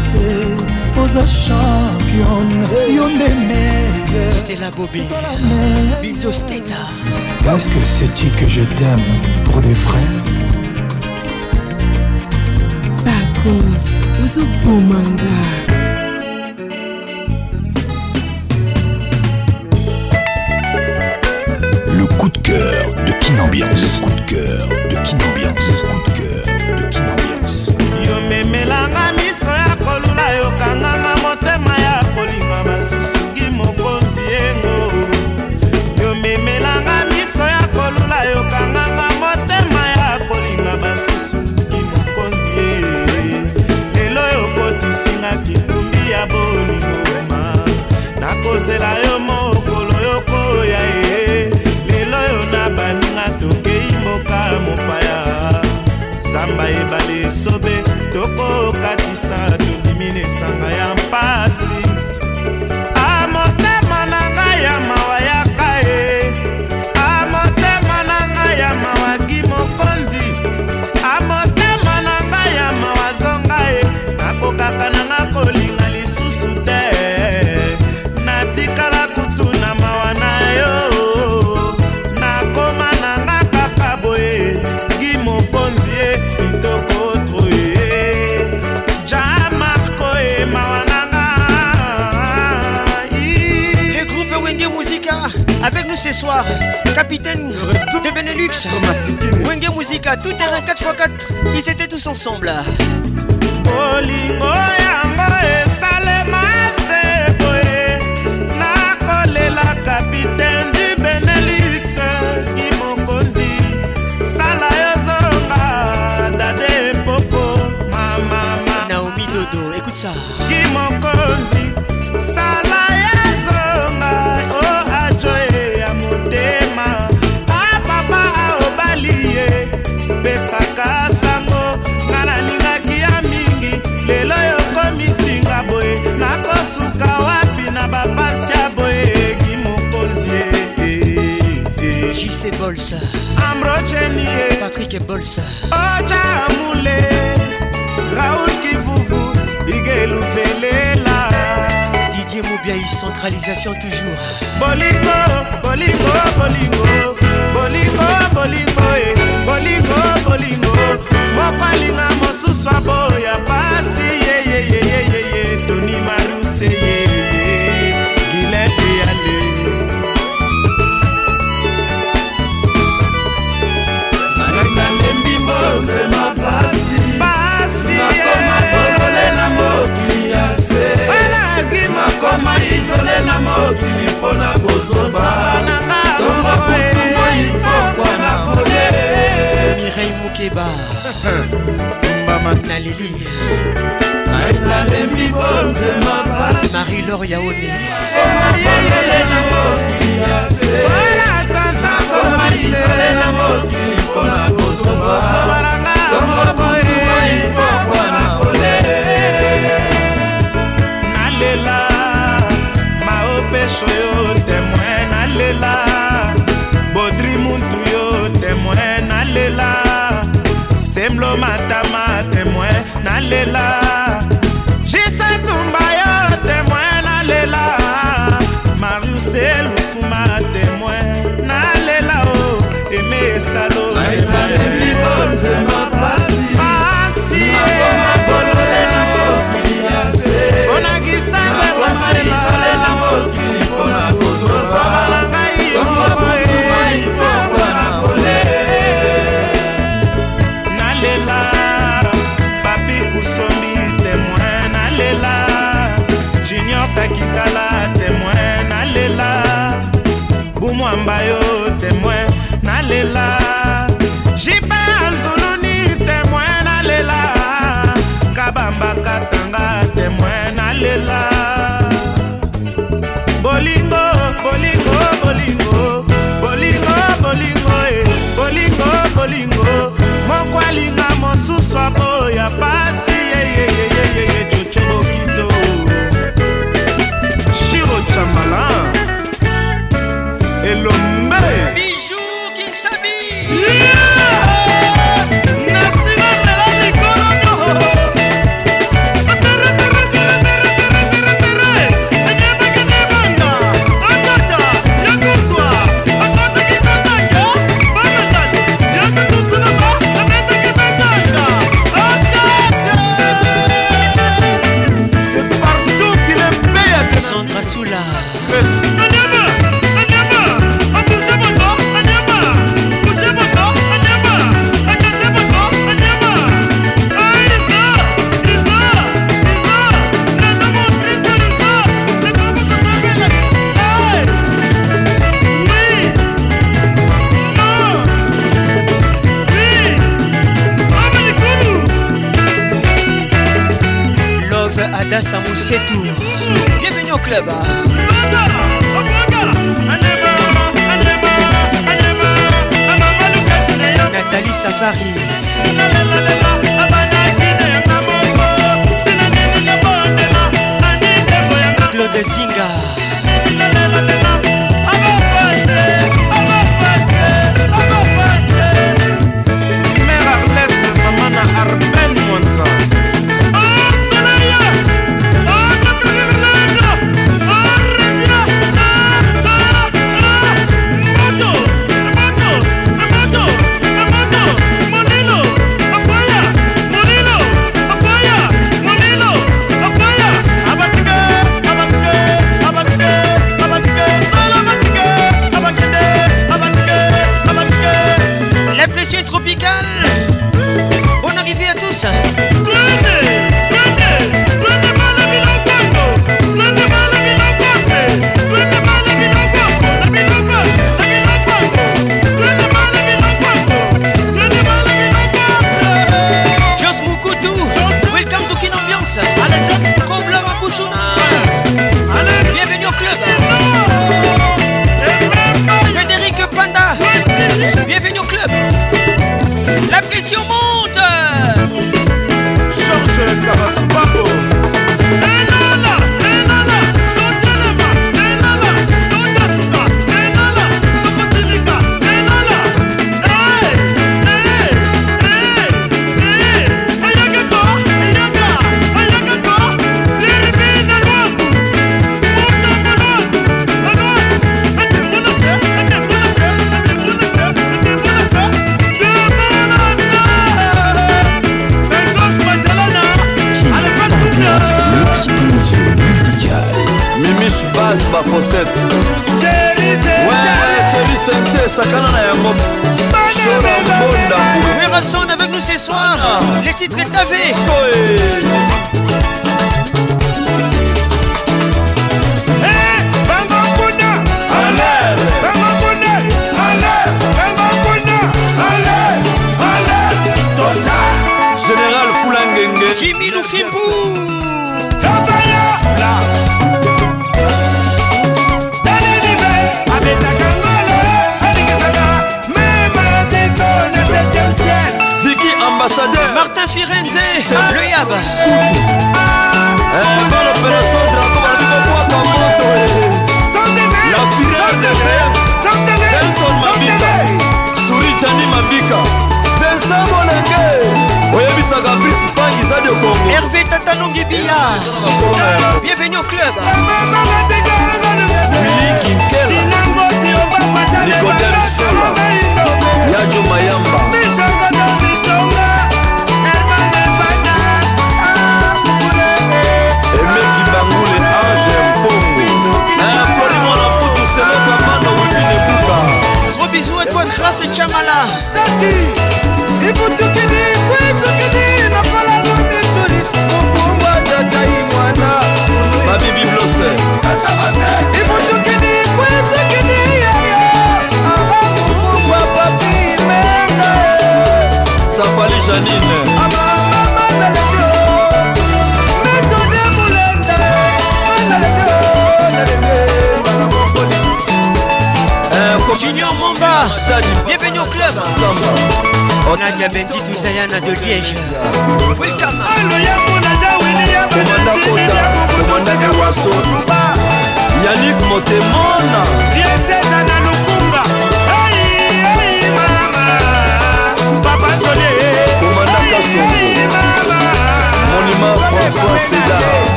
Oza champion, you the meilleur. Stella. Bobé Binzo Steta Est-ce que c'est-tu que je t'aime pour des frères Le coup de cœur de Kinambiance. Le coup de cœur de Kinambiance. Coup de cœur de Kinambiance. yomemelanga miso ya kolula yokanganga motema ya kolinga basusuki mokonzi yengo yomemelanga miso ya kolula yokanganga motema ya kolinga basusuki mokonzi ye lelo yokotisinga kitumbi ya bolingoma nakozela yo sobe nous ce soir Capitaine de Benelux Wenge Musica tout terrain 4x4 Ils étaient tous ensemble. Du benelux sala yo zonga dade mamama Naomi Dodo écoute ça nakosuka wapi na bapasi ya boye ki mokonzi ye? JC Bolsa. Ambrocenie Patrick Bolsa. Oja mule raul kivuvu igeluvelela Didier Moubiaï centralisation toujours. Bolingo bolingo bolingo. Bolingo bolingo e bolingo bolingo. Moko alinga mosusu aboya pasi yeyeyeyeyeye toni maruse yeye gilete yale ngai nalembi mbonzema pasi nakoma bolole na mokili ya se nakoma izole na mokili mpo na kozoba tongo kutu moi pokwa na kole Mireille Moukeba performance na lili. Marie lor yaoni nalela maopeso yo temoin nalela. Bodri muntu yo temoin nalela. Semlo matama témoin nalela. Jise tumba yo témoin nalela. Mariusel fuma témoin nalela o eme esalo nalemi bonzema. pamba yo témoin nalela. Jipe azuluni témoin nalela. Kabamba katanga témoin nalela. Bolingo bolingo bolingo. Bolingo bolingo e bolingo bolingo. Moko alinga mosusu aboya pasi yeye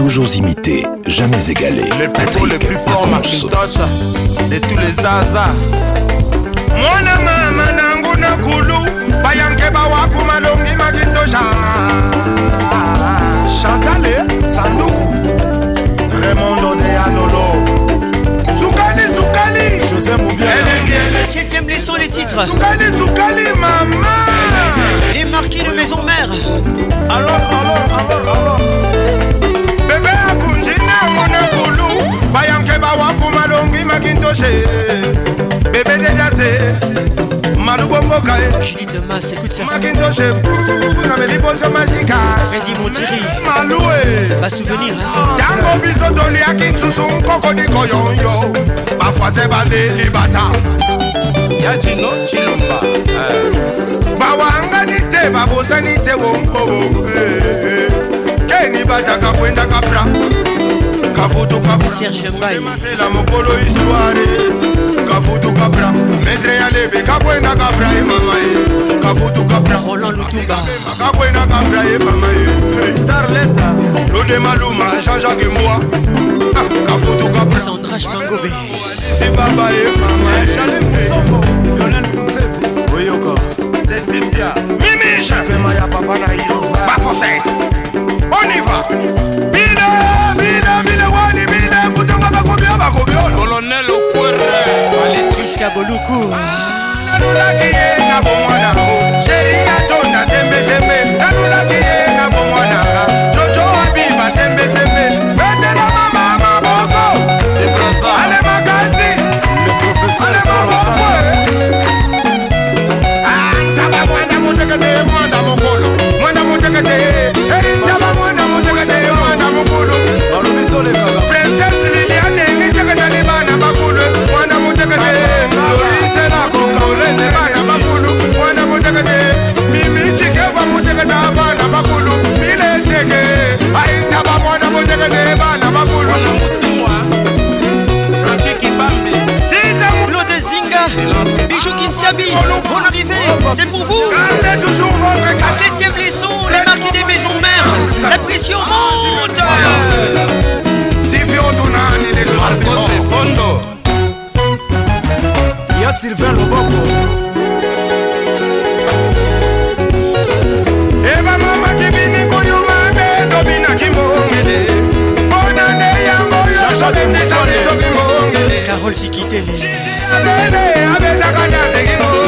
Toujours imité, jamais égalé. les plus les plus forts Macintosh de tous les zaza. Mwana mama nangu na kulu bayanke bawaku malongi remondo de alolo zukali zukali. José moubiel Septième leçon les titres. Zukali zukali mama. Les marquis de maison mère. Alors alors alors alors awakuma longi makintoshe. Bebe dedase malubongoka makintoshe nameli poso magika. Malue. Ntango biso toliaki nsusu nkokoni koyonyo. Bafwase baleli bata. Ya jino chilumba. Eh. Bawangani te babosani te wonko eh, eh, keni bataka kwendaka pra kavutukaserge maimasela mokolo istware kavutukapra metre ya lebe kakwenda kapra emama ye kavutukapra roland lutuba kakwenda kapra emama ye starlet lodema luma jean-jacque moi ah, kavutukapasandra mangobe. Si baba emama oyoko tetimbia mimiche pema ya papa na yo bafose on y va. nakobiola colonel okwere. Aletriska boluku nalulaki ah, ye nakongwanango sheri atonda sembezembe Bonne arrivée C'est pour vous. Septième leçon Les marquis des maisons mères. La pression monte. Ya sylvain loboko mama kibini mbongele Carole Sikitele abene abetaka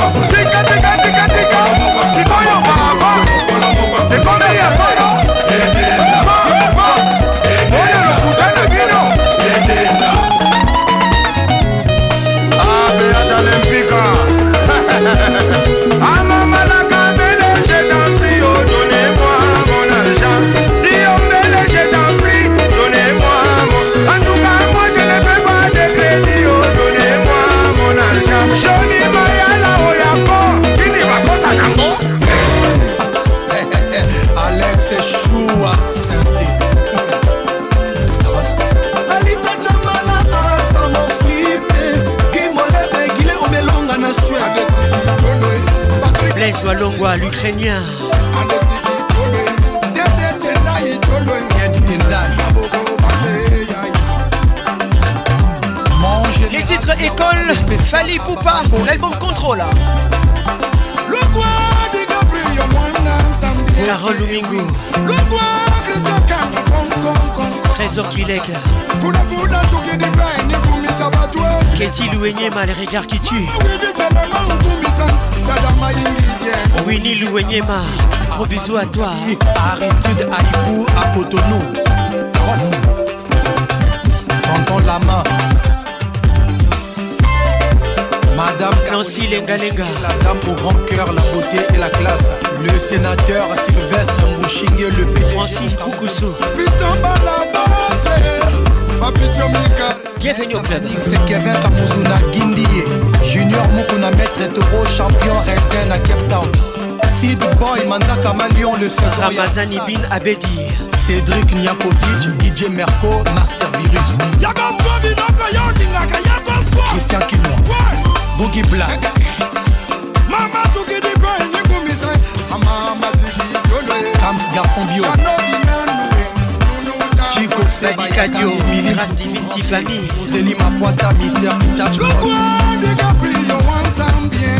Tika, tika, Bouba, l'Ukrainien. Les titres école, Fali Poupa, l'album Contrôle. Carole Lumingo. Trésor Kilek. Ketty Louenyema, les regards qui tuent. Winnie Louenyema, gros bisous à toi. Aristide Aïkou à Cotonou. Tonton Lama. Madame Nancy Lenga Lenga. La dame au grand cœur, la beauté et la classe. Le sénateur Sylvestre Mbouchingue, le PDG. Francis Koukoussou. Bienvenue au club. C'est Kevin Kamuzuna Guindie. Junior Mukuna Maître Toro, champion Raisin à Cape Town. Sid Boy, Manzaka Malion, le second. Ramazani Bin Abedi. Cédric Niakovic, DJ Merco, Master Virus. Christian Kimo. Boogie Black. Mama tukidi boy ni kumisa Mama yolo Kams Garçon Bio. Chico Sadi Kadio, Ras Divine Tiffany. Zélie Mapoita, Mister Touch.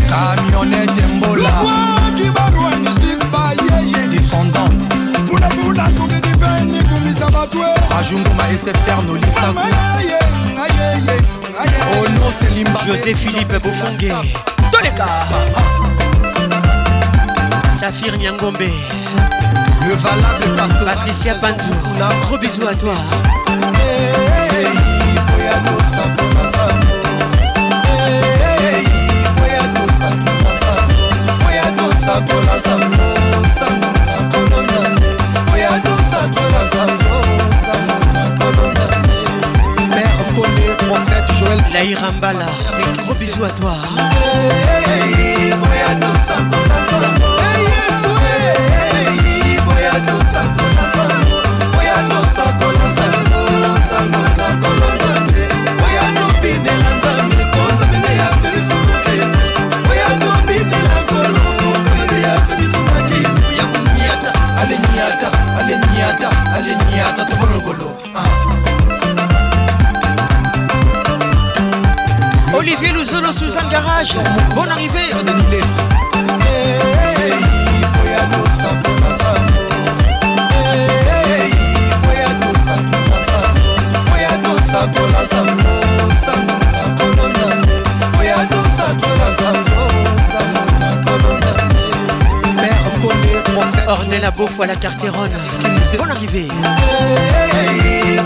Camionnette Mbola. Descendant. SFR Nolisa. Oh non, c'est Limba. José Philippe Bofongue. Toleka. Saphir Nyangombe. Le valable pasteur. Patricia Panzo. Gros bisous à toi. Père Condé, prophète Joël Laïra Mbala. Gros bisous à toi. Olivier Luzolo sous un garage. Bonne arrivée. Père Condé, prophète Ornella la Beaufou à la Carteronne. Bonne arrivée. Hey, hey, hey,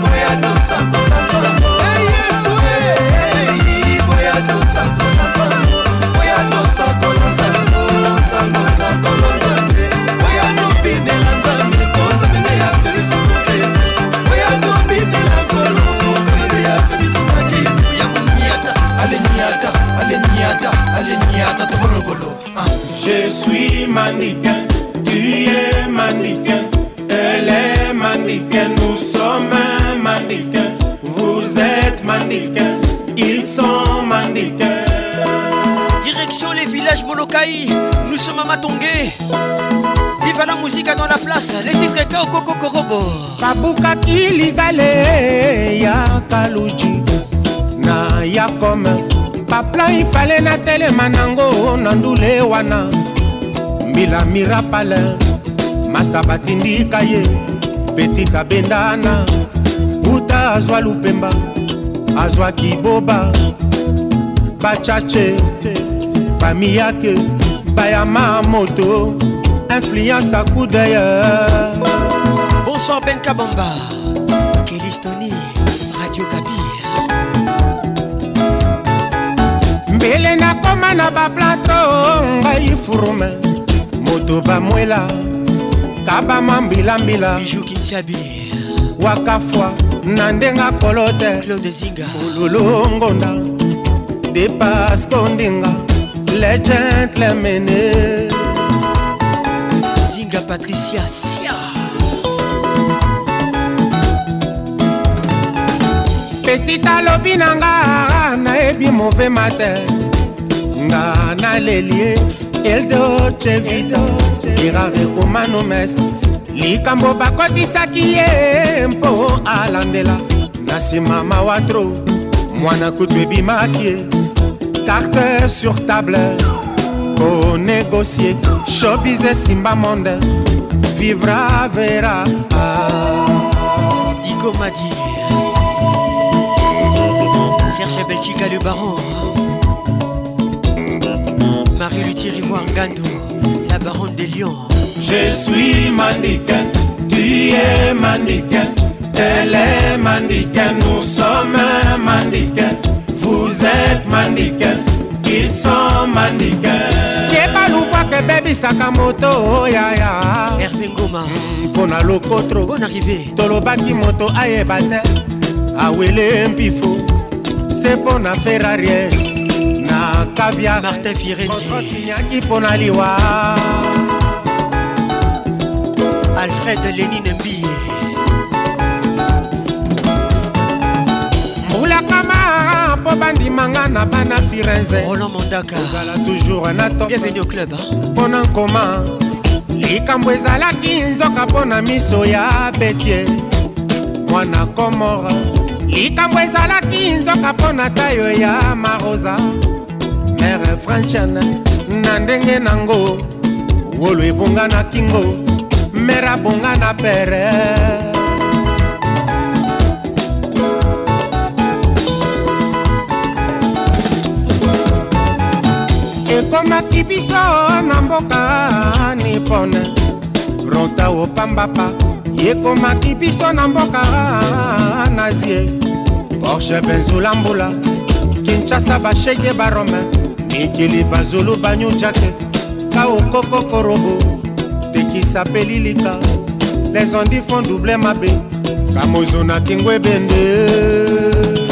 allez niata, allez niata, tout le golo. Je suis mannequin, tu es mannequin, elle est mannequin, nous sommes mannequin, vous êtes mannequin, ils sont mannequins. Direction les villages Molokaï. Nous sommes à Matongé. Viva la musique dans la place. Les titres Kao Koko Korobo. babukaki ligale ya kaluji na ya kome baplan ifale natelema nango na ndule wana mbila mirapale masta batindika ye petita bendana buta azwa lupemba azwa kiboba bachache bamiyake bayama moto influence d'œil Bonsoir Ben Kabamba. Kelistoni. Radio Kapi. Mbele nakoma na baplato ngai furume. Moto bamwela kabama mbilambila wakafwa na ndenga kolo te zinga ololongonda depasko ndinga. Le gentlemene zinga patricia sia. Petit alobi na nga nayebi move mate nga nalelie eldoce vita irare komano mestre likambo bakotisaki ye mpo alandela na nsima mawatro mwana kutu ebimaki ye. Carte sur table konégocie showbiz esimba monde vivra vera. Dico Madi. Serge Belchica le baron Marie Luthier Ivoire Ngandou La baronne des lions. Je suis mannequin, tu es mannequin, elle est mannequin, nous sommes mannequin, vous êtes mannequin, ils sont mannequin. kebalukwaka ebebisaka moto oyaya herve ngoma mpo na lokotro bon arrivé tolobaki moto ayeba te awele mpifo? Se mpo na ferrarie na kaviar martin firentinyaki mpo na liwa alfred lenine mbi mbulakama mpo bandimanga na bana firenze. Roland mondaka. Ozala toujours na bienvenu au club mpo na nkoma likambo ezalaki nzoka mpo na miso ya betie mwana komora. Likambo ezalaki nzoka mpo na tayo ya marosa mere franchane na ndenge nango wolo ebonga na kingo mere abonga na pere ekomaki biso na mboka nipone ronta opambapa ekomaki biso na mboka nazie. Porsche benzulambula kinshasa bashege barome ekili bazulu banyutya te ka okokokorobo tekisapeli lika les ondifon double mabe kamozonaki ngwebende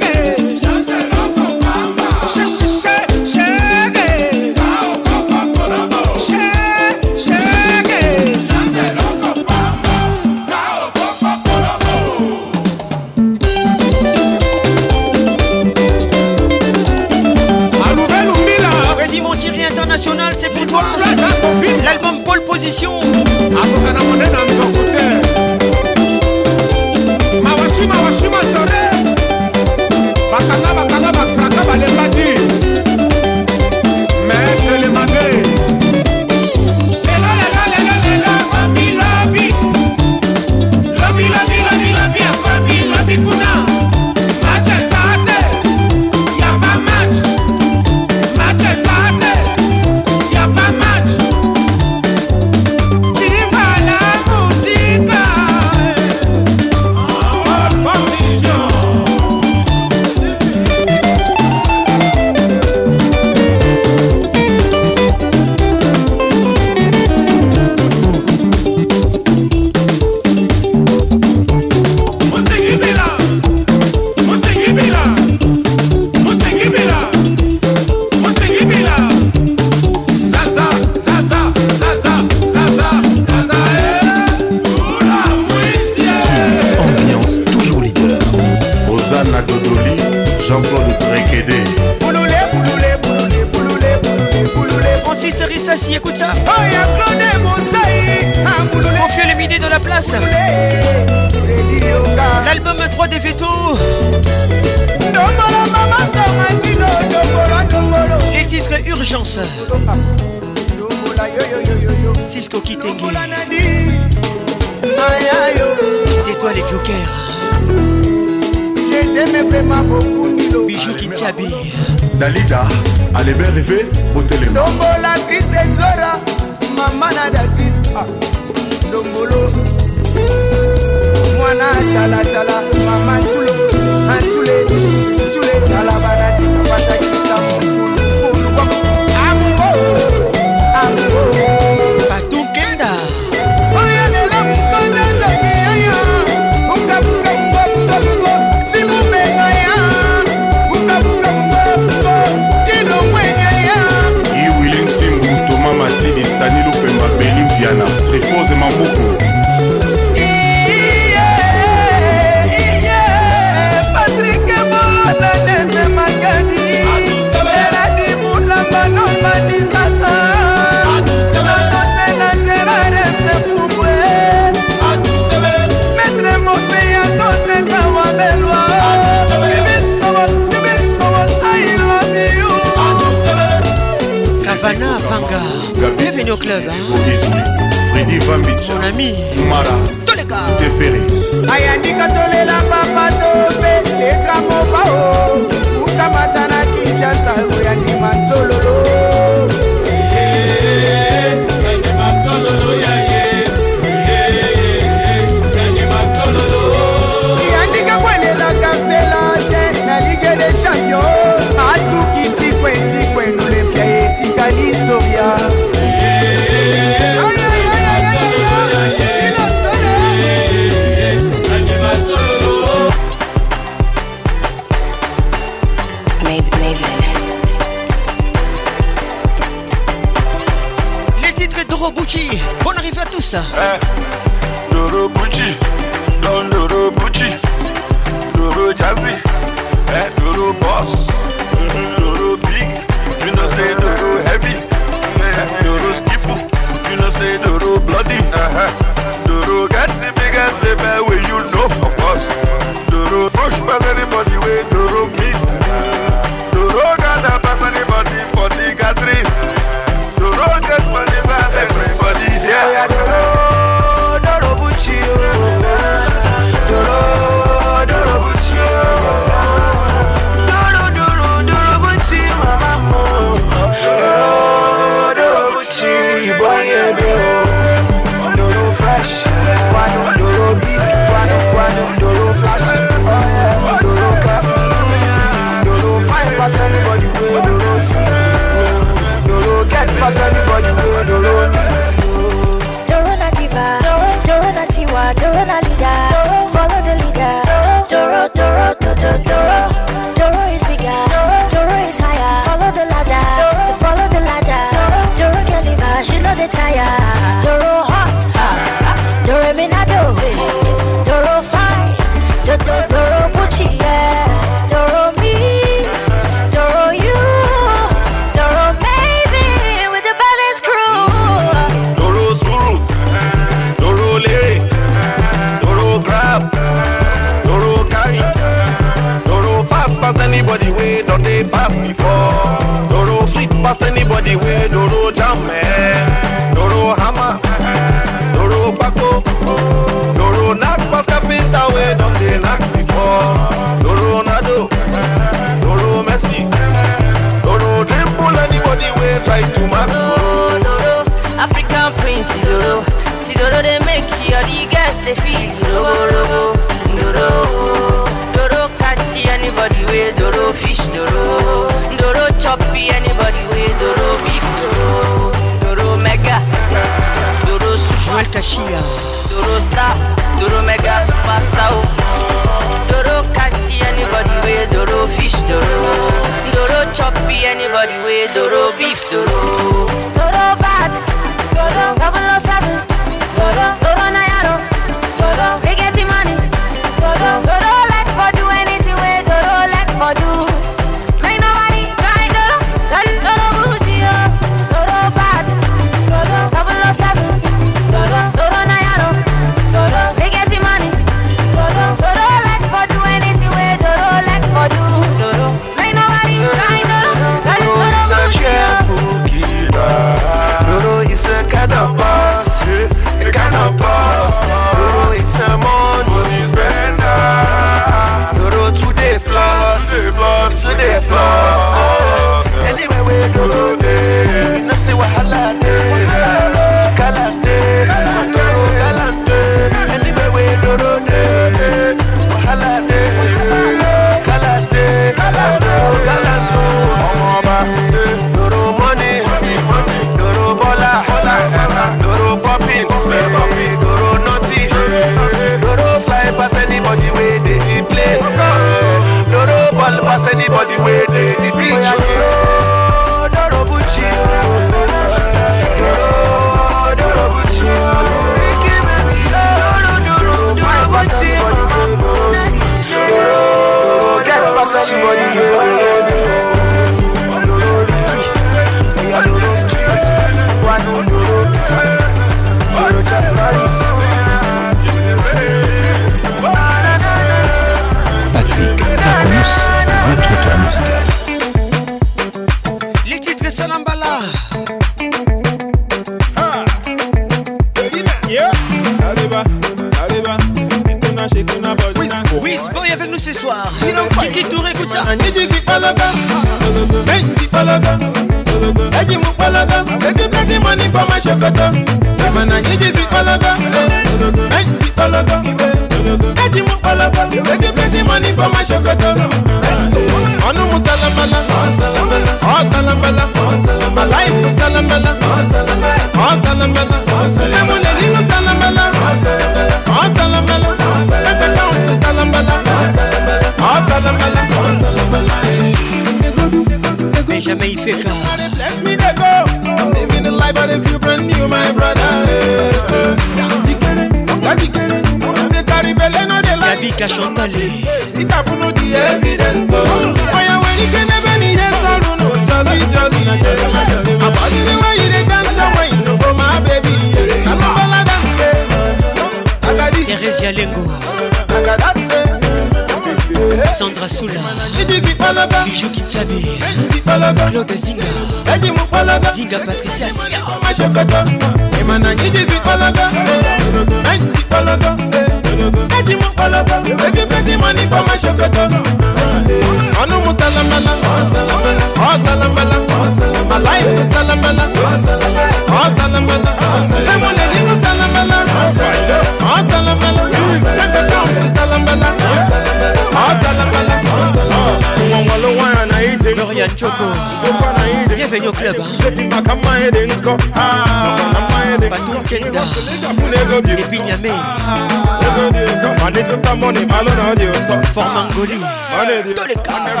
Toleka ah.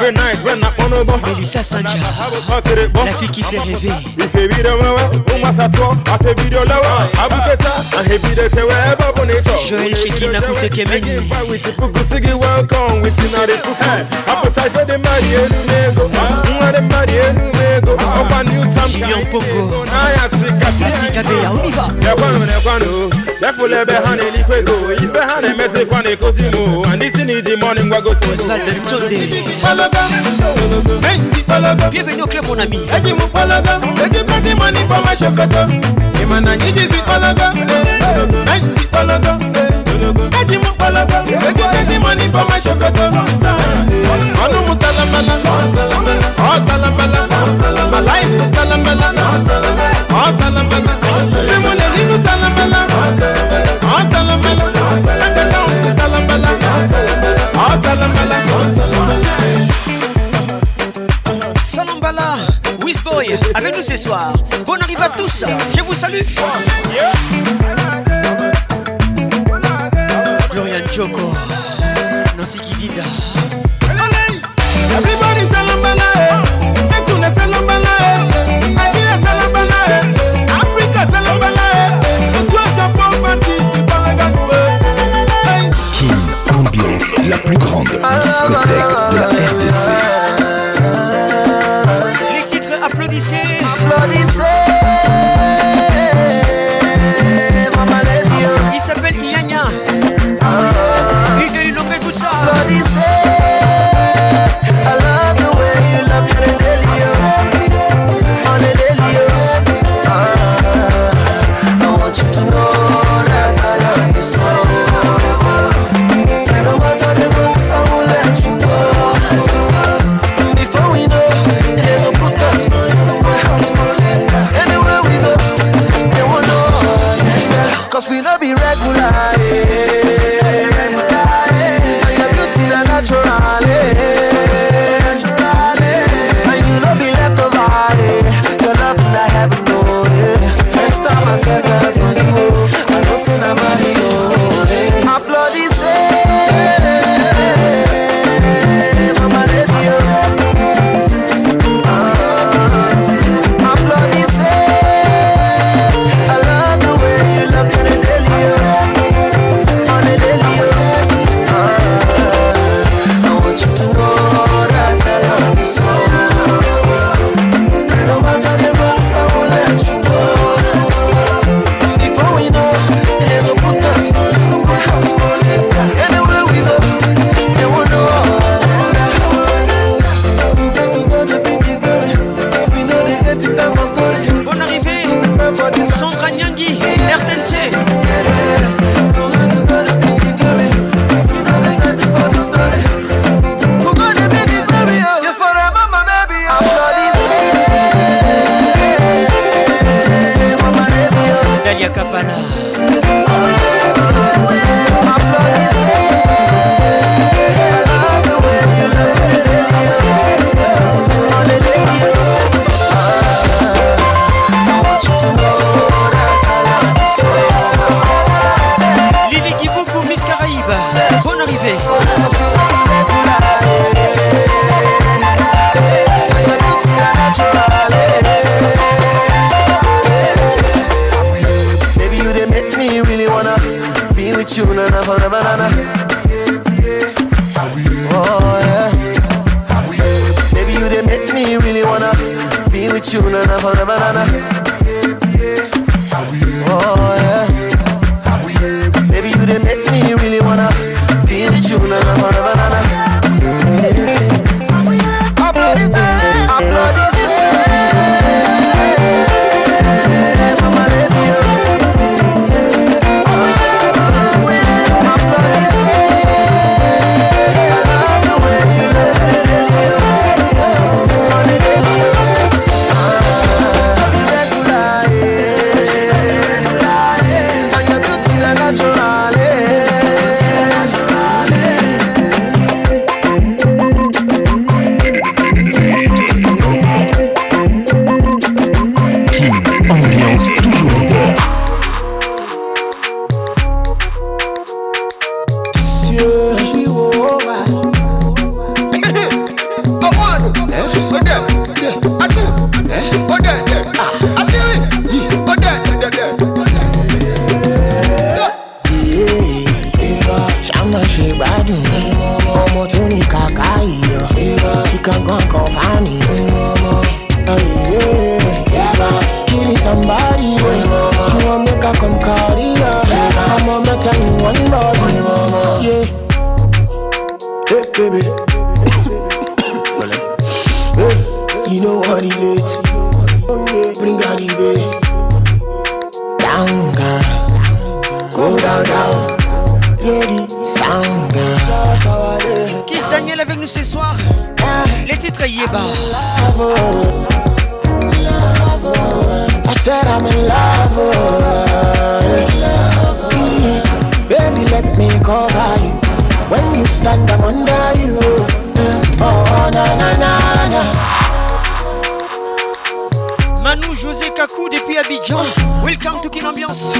Melissa Sanja. La fille qui fait rêver. Ah. Joël Shekina Koute Kemeni Julien Pongo Patrick Abeya on y va Therefore, be hand in liquid go. If a hand in Mexico and a Cosimo, and this in the morning, what goes on? Bienvenue au club, mon ami. Emana nyinji zi kpalaga, nanyi zi kpalaga, eji mu kpalaga, ege eji mani fama sokoto. Ọdún mu salamala, ọ salamala, ọ salamala. Avec nous ce soir. Bon arrive à tous. Je vous salue. Florian Joko Nancy Kidida. Everybody Ambiance, la plus grande discothèque de la RDC. bloody say. My bloody say. Ambiance.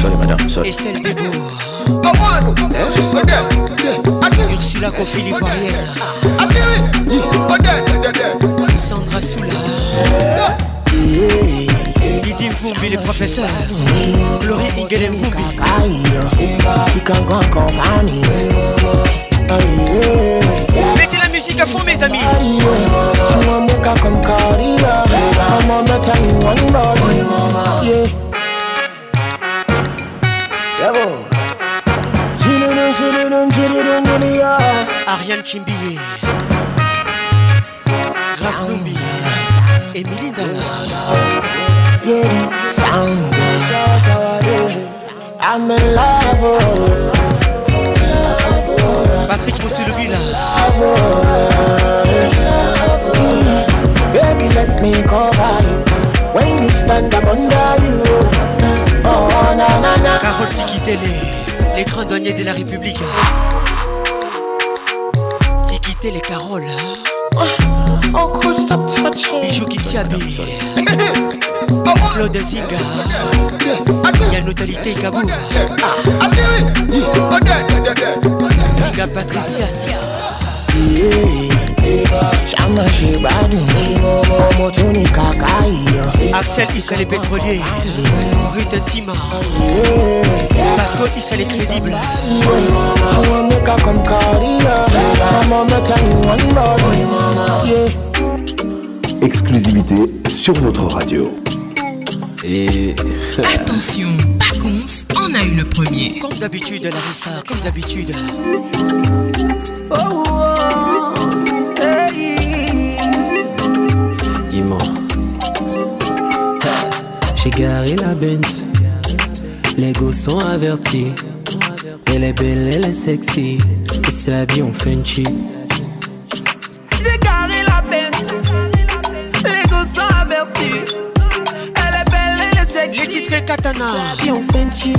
Sorry, madame, sorry. Estelle Debo. Ursula Kofi l'Ivoirienne. Sandra Soula. Didi Mvumbi le professeur. Laurie Ingele Mvumbi. Mettez la musique à fond mes amis. Yeah. Ariane Chimbié. Grace Numbi. Émilie Dalla. Yeah, the sound. I'm in love. oh. Patrick Moussoulubila. Baby, let me cover you. When you stand, I'm under you. Oh. Carole Sikitele. Les grands douaniers de la République. Sikitele Carole. Uncle, stop touching. Bijou Kitiabi. Claude Zinga. Yann Notalité Kabou. Zinga Patricia Sia. Axel Issa les pétroliers. Ruth Tima. Her in one body. Yeah. Exclusivité sur votre radio. Et. Attention, Paconce en a eu le premier. Comme d'habitude, Larissa, comme d'habitude. Dis-moi. J'ai garé la Benz. Les gosses sont avertis. Elle est belle, elle est sexy. Et sa vie, une cheap. J'ai garé la Benz. Les gosses sont avertis. Elle est belle, elle est sexy. Les titres Katana. Une chip.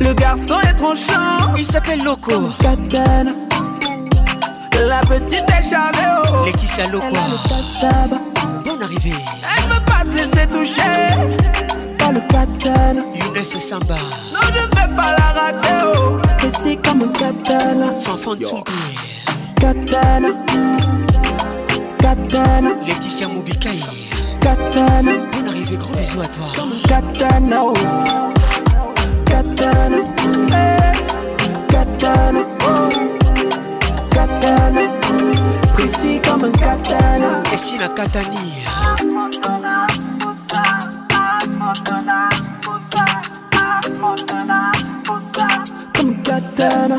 Le garçon est tranchant. Il s'appelle Loco. Katana. La petite est charmée. Oh. Laetitia Loco. Elle a le. Bonne arrivée. Elle veut pas se laisser toucher. Par le katana. Younes Samba. Non, je vais pas la rater. Oh. Et c'est comme un katana. Fanfan Tsumbi. Katana. Katana. Laetitia Moubikaï. Katana. Bonne arrivée, gros bisous à toi. Katana. Oh. Katana. Katana. Oh. Katana. Précis comme un katana. Et si la katani Comme katana.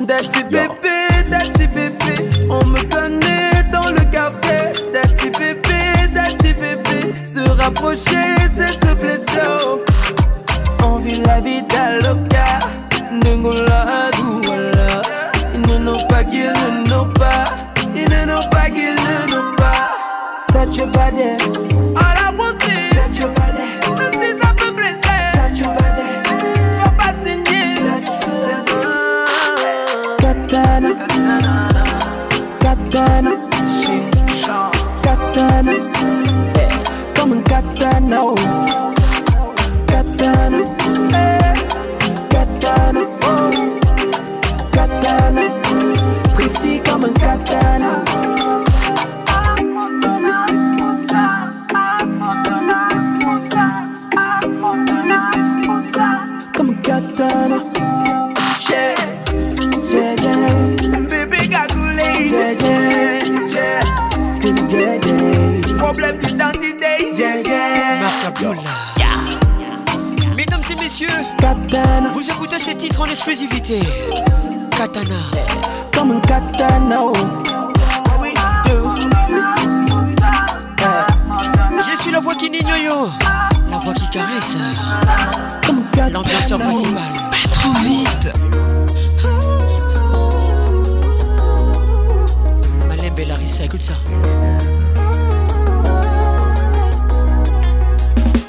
Daddy bébé, daddy bébé, on me connaît dans le quartier. Daddy bébé, daddy bébé, se rapprocher, c'est se blesser. On vit la vie d'Aloca, Ndengola, Douala. Ils ne n'ont pas n'ont pas, ils ne n'ont pas qu'ils ne pas. Touch your body, all I want is touch your body. Même si ça peut blesser, touch your body. Tu vas pas signer, Katana, katana, katana, eh, comme un katana, oh. katana, Problème d'identité. Yeah, yeah. Marc Abdullah. Mesdames et messieurs Vous écoutez ces titres en exclusivité. Katana. Comme un katana. oh. Je suis la voix qui yo La voix qui caresse. L'ambianceur principal Pas trop vite. Malembe Larissa, écoute ça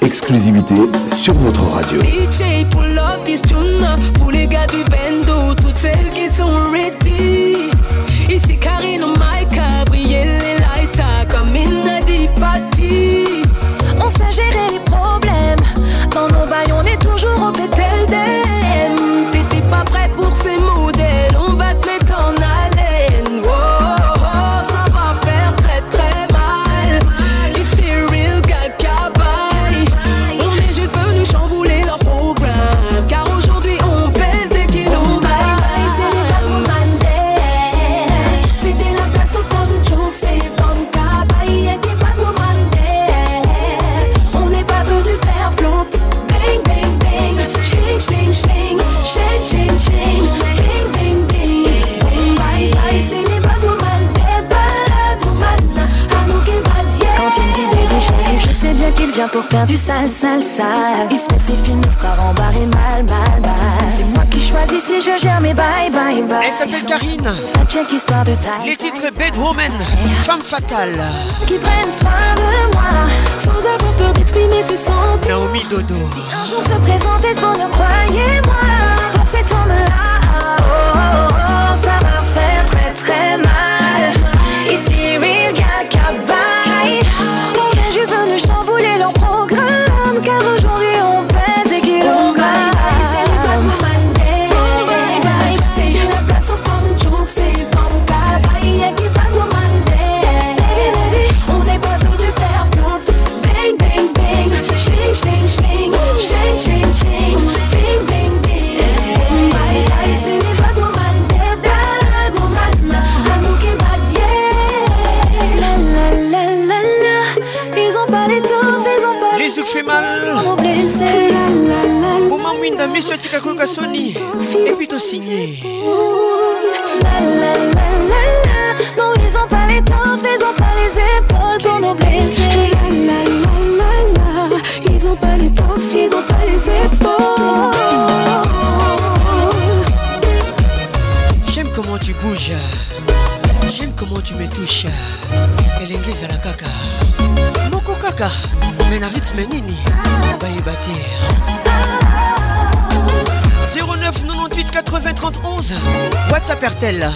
Exclusivité sur votre radio. Pour faire du sale, sale, sale. Il se fait ses films, il se croit embarré mal, mal, mal. C'est moi qui choisis si je gère mes bye, bye, bye. Elle s'appelle Karine La check histoire de taille. Les titres Bad Woman Femme fatale Qui prennent soin de moi. Sans avoir peur d'exprimer ses sentiments. Naomi Dodo Un jour se présenter ce bonheur, croyez-moi. Pour cet La, la, la, la. Non, ils ont pas l'étoffe, ils ont pas les épaules pour nous blesser. La, la, la, la. Ils ont pas l'étoffe, ils ont pas les épaules. J'aime comment tu bouges J'aime comment tu me touches elengeza la kaka moko kaka me na rythme nini bayeba te 09 98 80 31 whatsapp RTL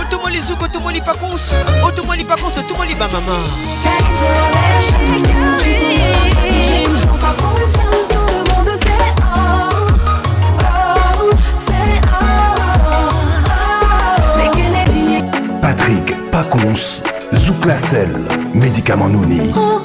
otomoli zouk otomoli pacons otomoli pacons otomoli bamama Ça fonctionne, tout le monde sait. Oh, oh, c'est oh. Patrick Pacons, Zouklacel, médicament Nouni. Oh,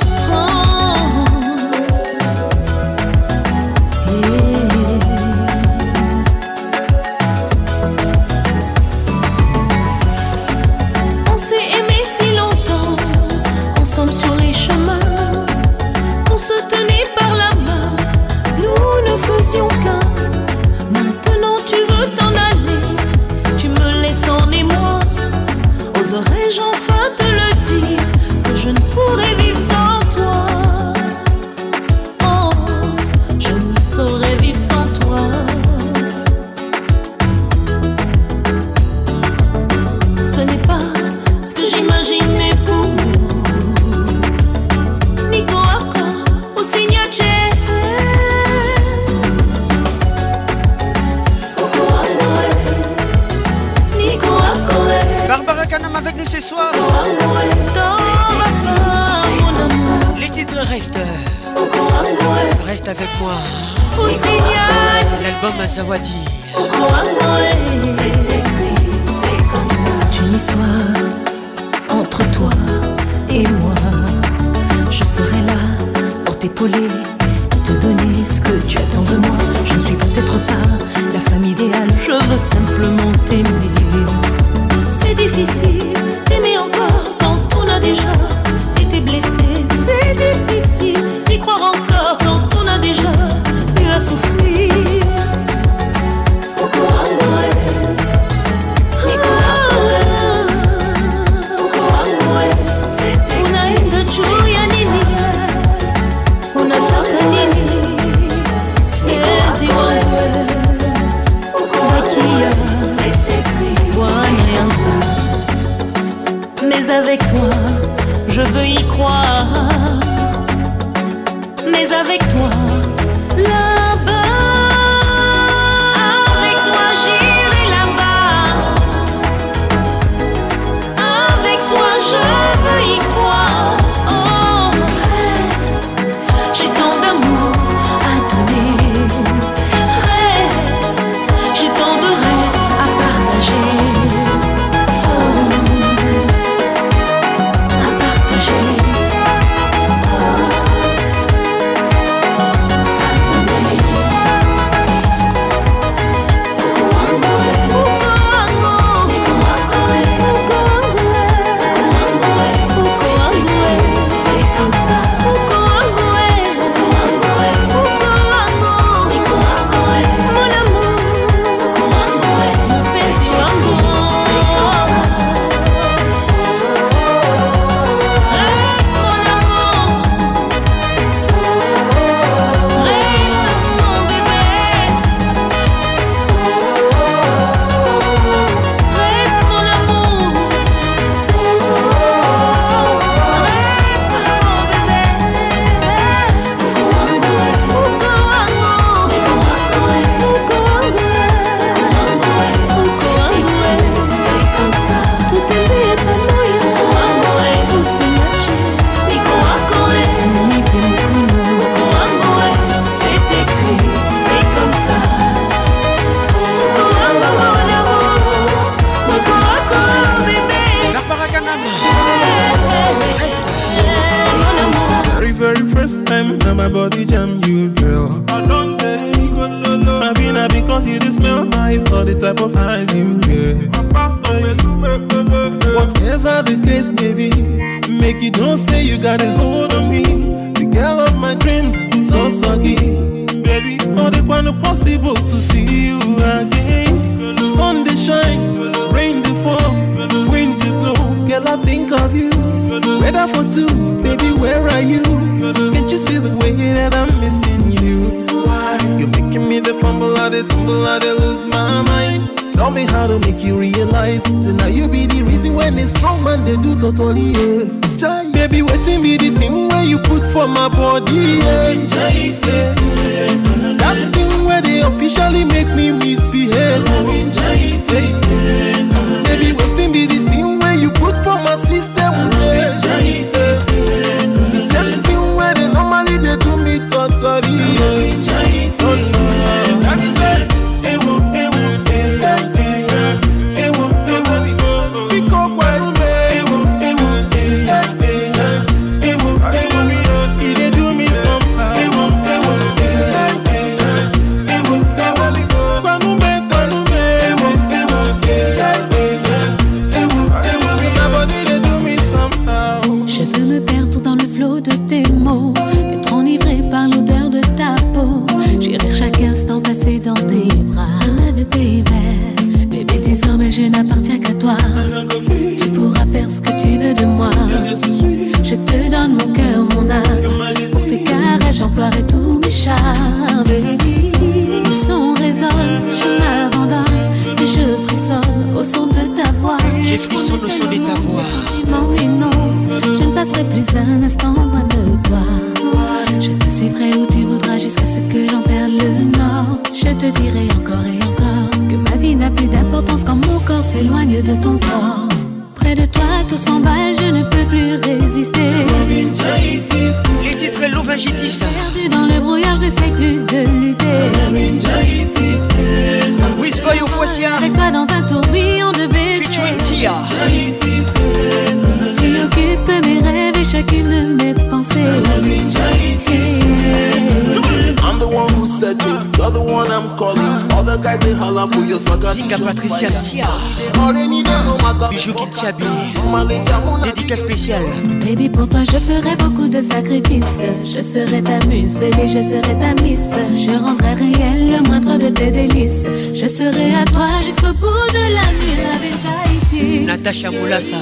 Kinshasa.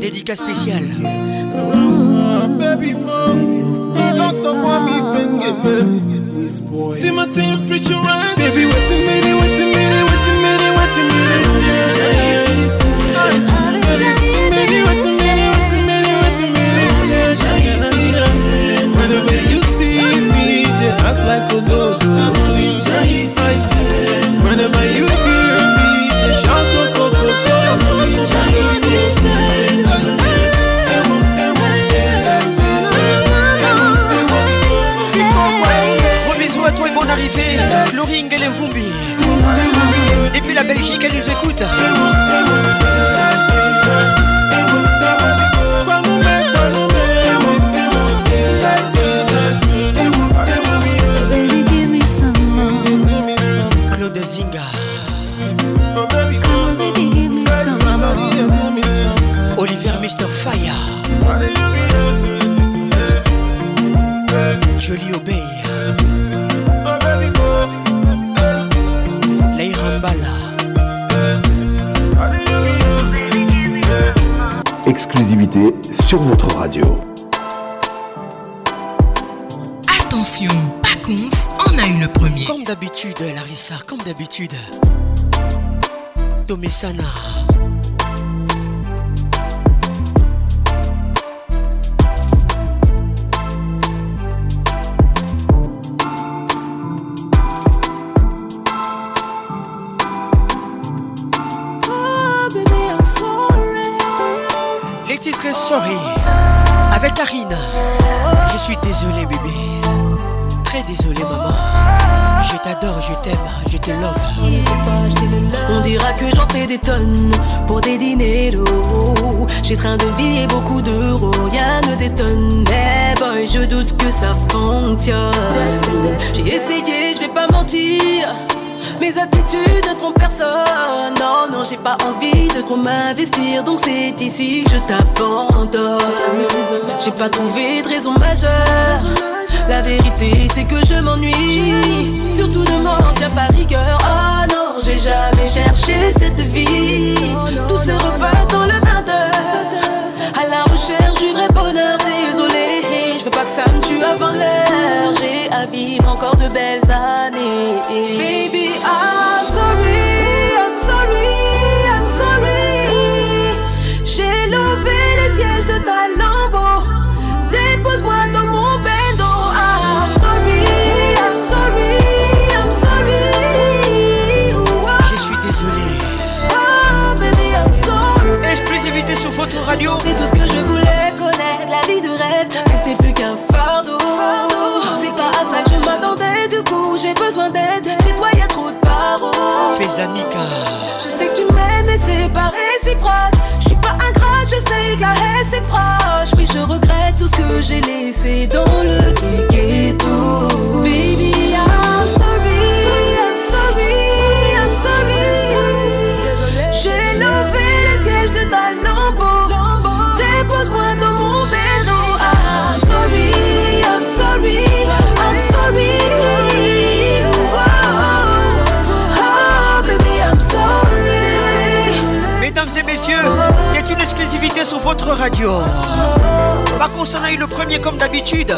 Dédicace spéciale. encore de belles années. Je regrette tout ce que j'ai laissé dans le ghetto. Baby, I'm sorry. I'm sorry. I'm sorry. J'ai levé les sièges de ta lambeau. Dépose-moi dans mon vélo. I'm sorry. I'm sorry. I'm sorry. Oh, baby, I'm sorry. Mesdames et messieurs une exclusivité sur votre radio. Par contre, on a eu le premier comme d'habitude.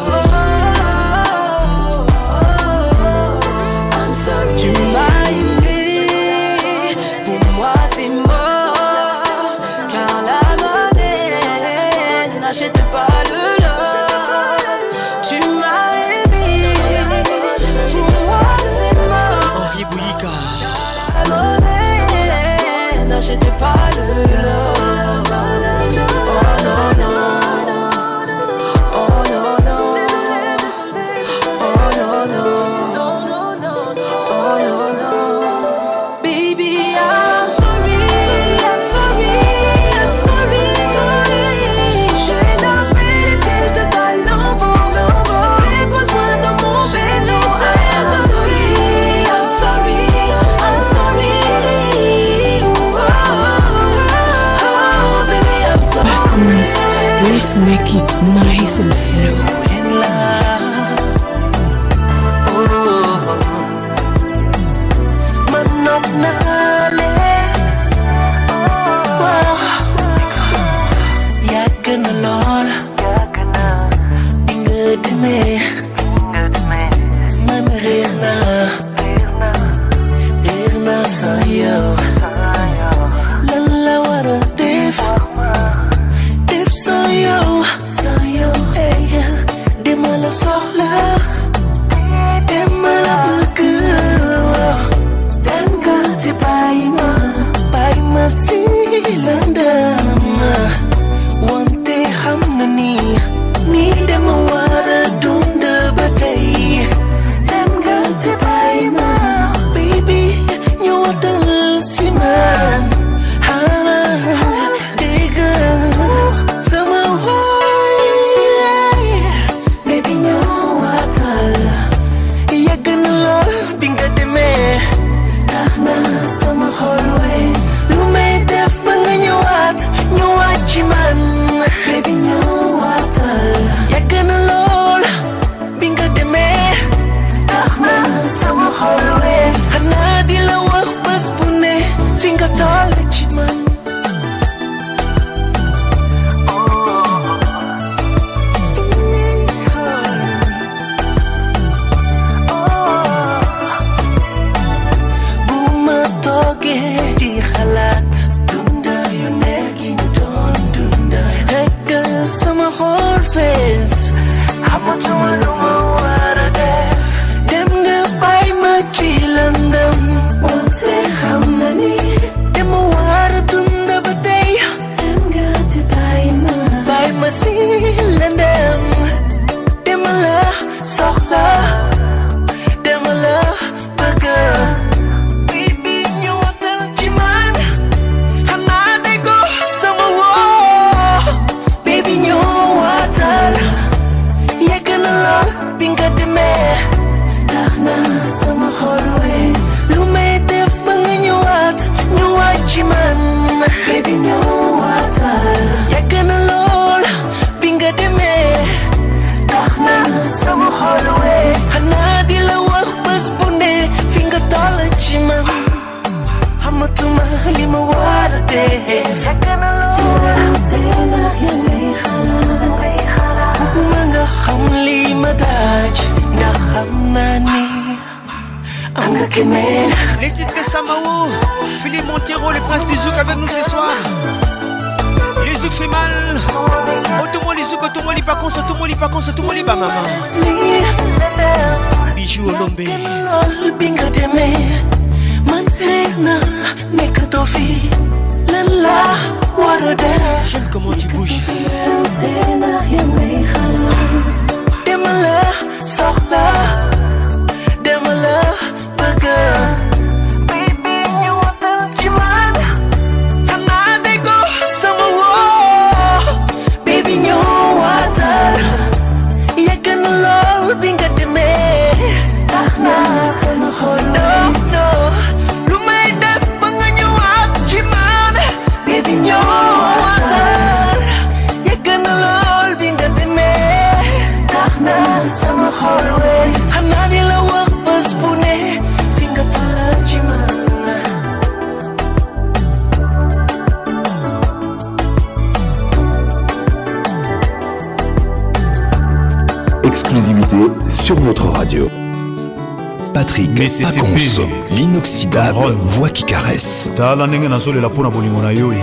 pccp l'inoxydable voix qui caresse. Tala ndenge nazolela mpo na bolingo na yo eh.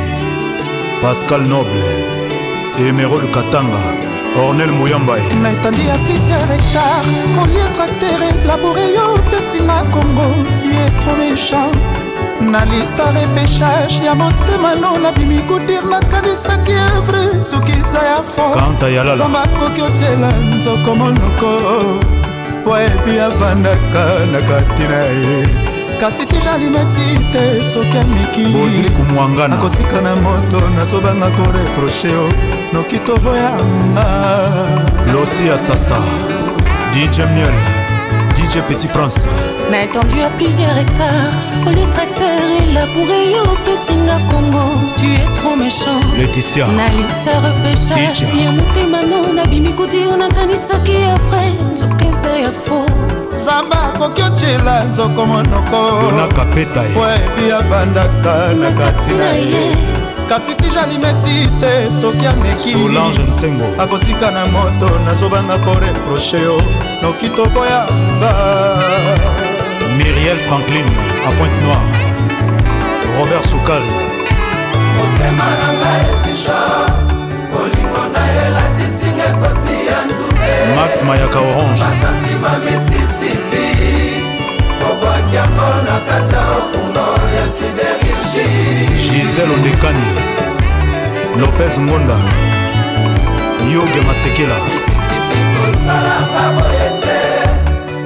pascal noble emerol katanga ornel moyambae eh. naetandi ya plusieurs hectare oliekwatere labore yo opesinga congo tie tro méchant. Na lista repechage ya motema no nabimi kodir nakanisaki evre soki eza ya fo zamba akoki otyela nzoko monoko. wayebi avandaka na kati na ye. Kasi tejalimeti te soki amikikosika na moto nazobanga koreproche o noki toboyanga. Losi ya sasa. Dijemiel dj petit prince. Na étendu à plusieurs hectares oli tracteur elabouré yo opesinga kongo tu es trop méchant. Laetitia. na liste repêchage Titia. ya motema no nabimi kotiro nakanisaki ya vrai. Nzoka eza ya faux. Zamba akoki otyela nzoko monoko Dona Kapeta ye. po ebi abandaka na kati na ye kasi tijalimeti te soki ameki solange nsengo. Akosika na moto nazobanga koreproche yo. Noki toboyanga miriel franklin à pointe noire robert sukari motema na ngai ezisha bolingo na elatisinga ekoti ya nzube. Max mayaka orange. Basantima misisipi obwaki yango na kati ya ofundo ya siderurgie gisele ondekani lopez ngonda yoge masekela.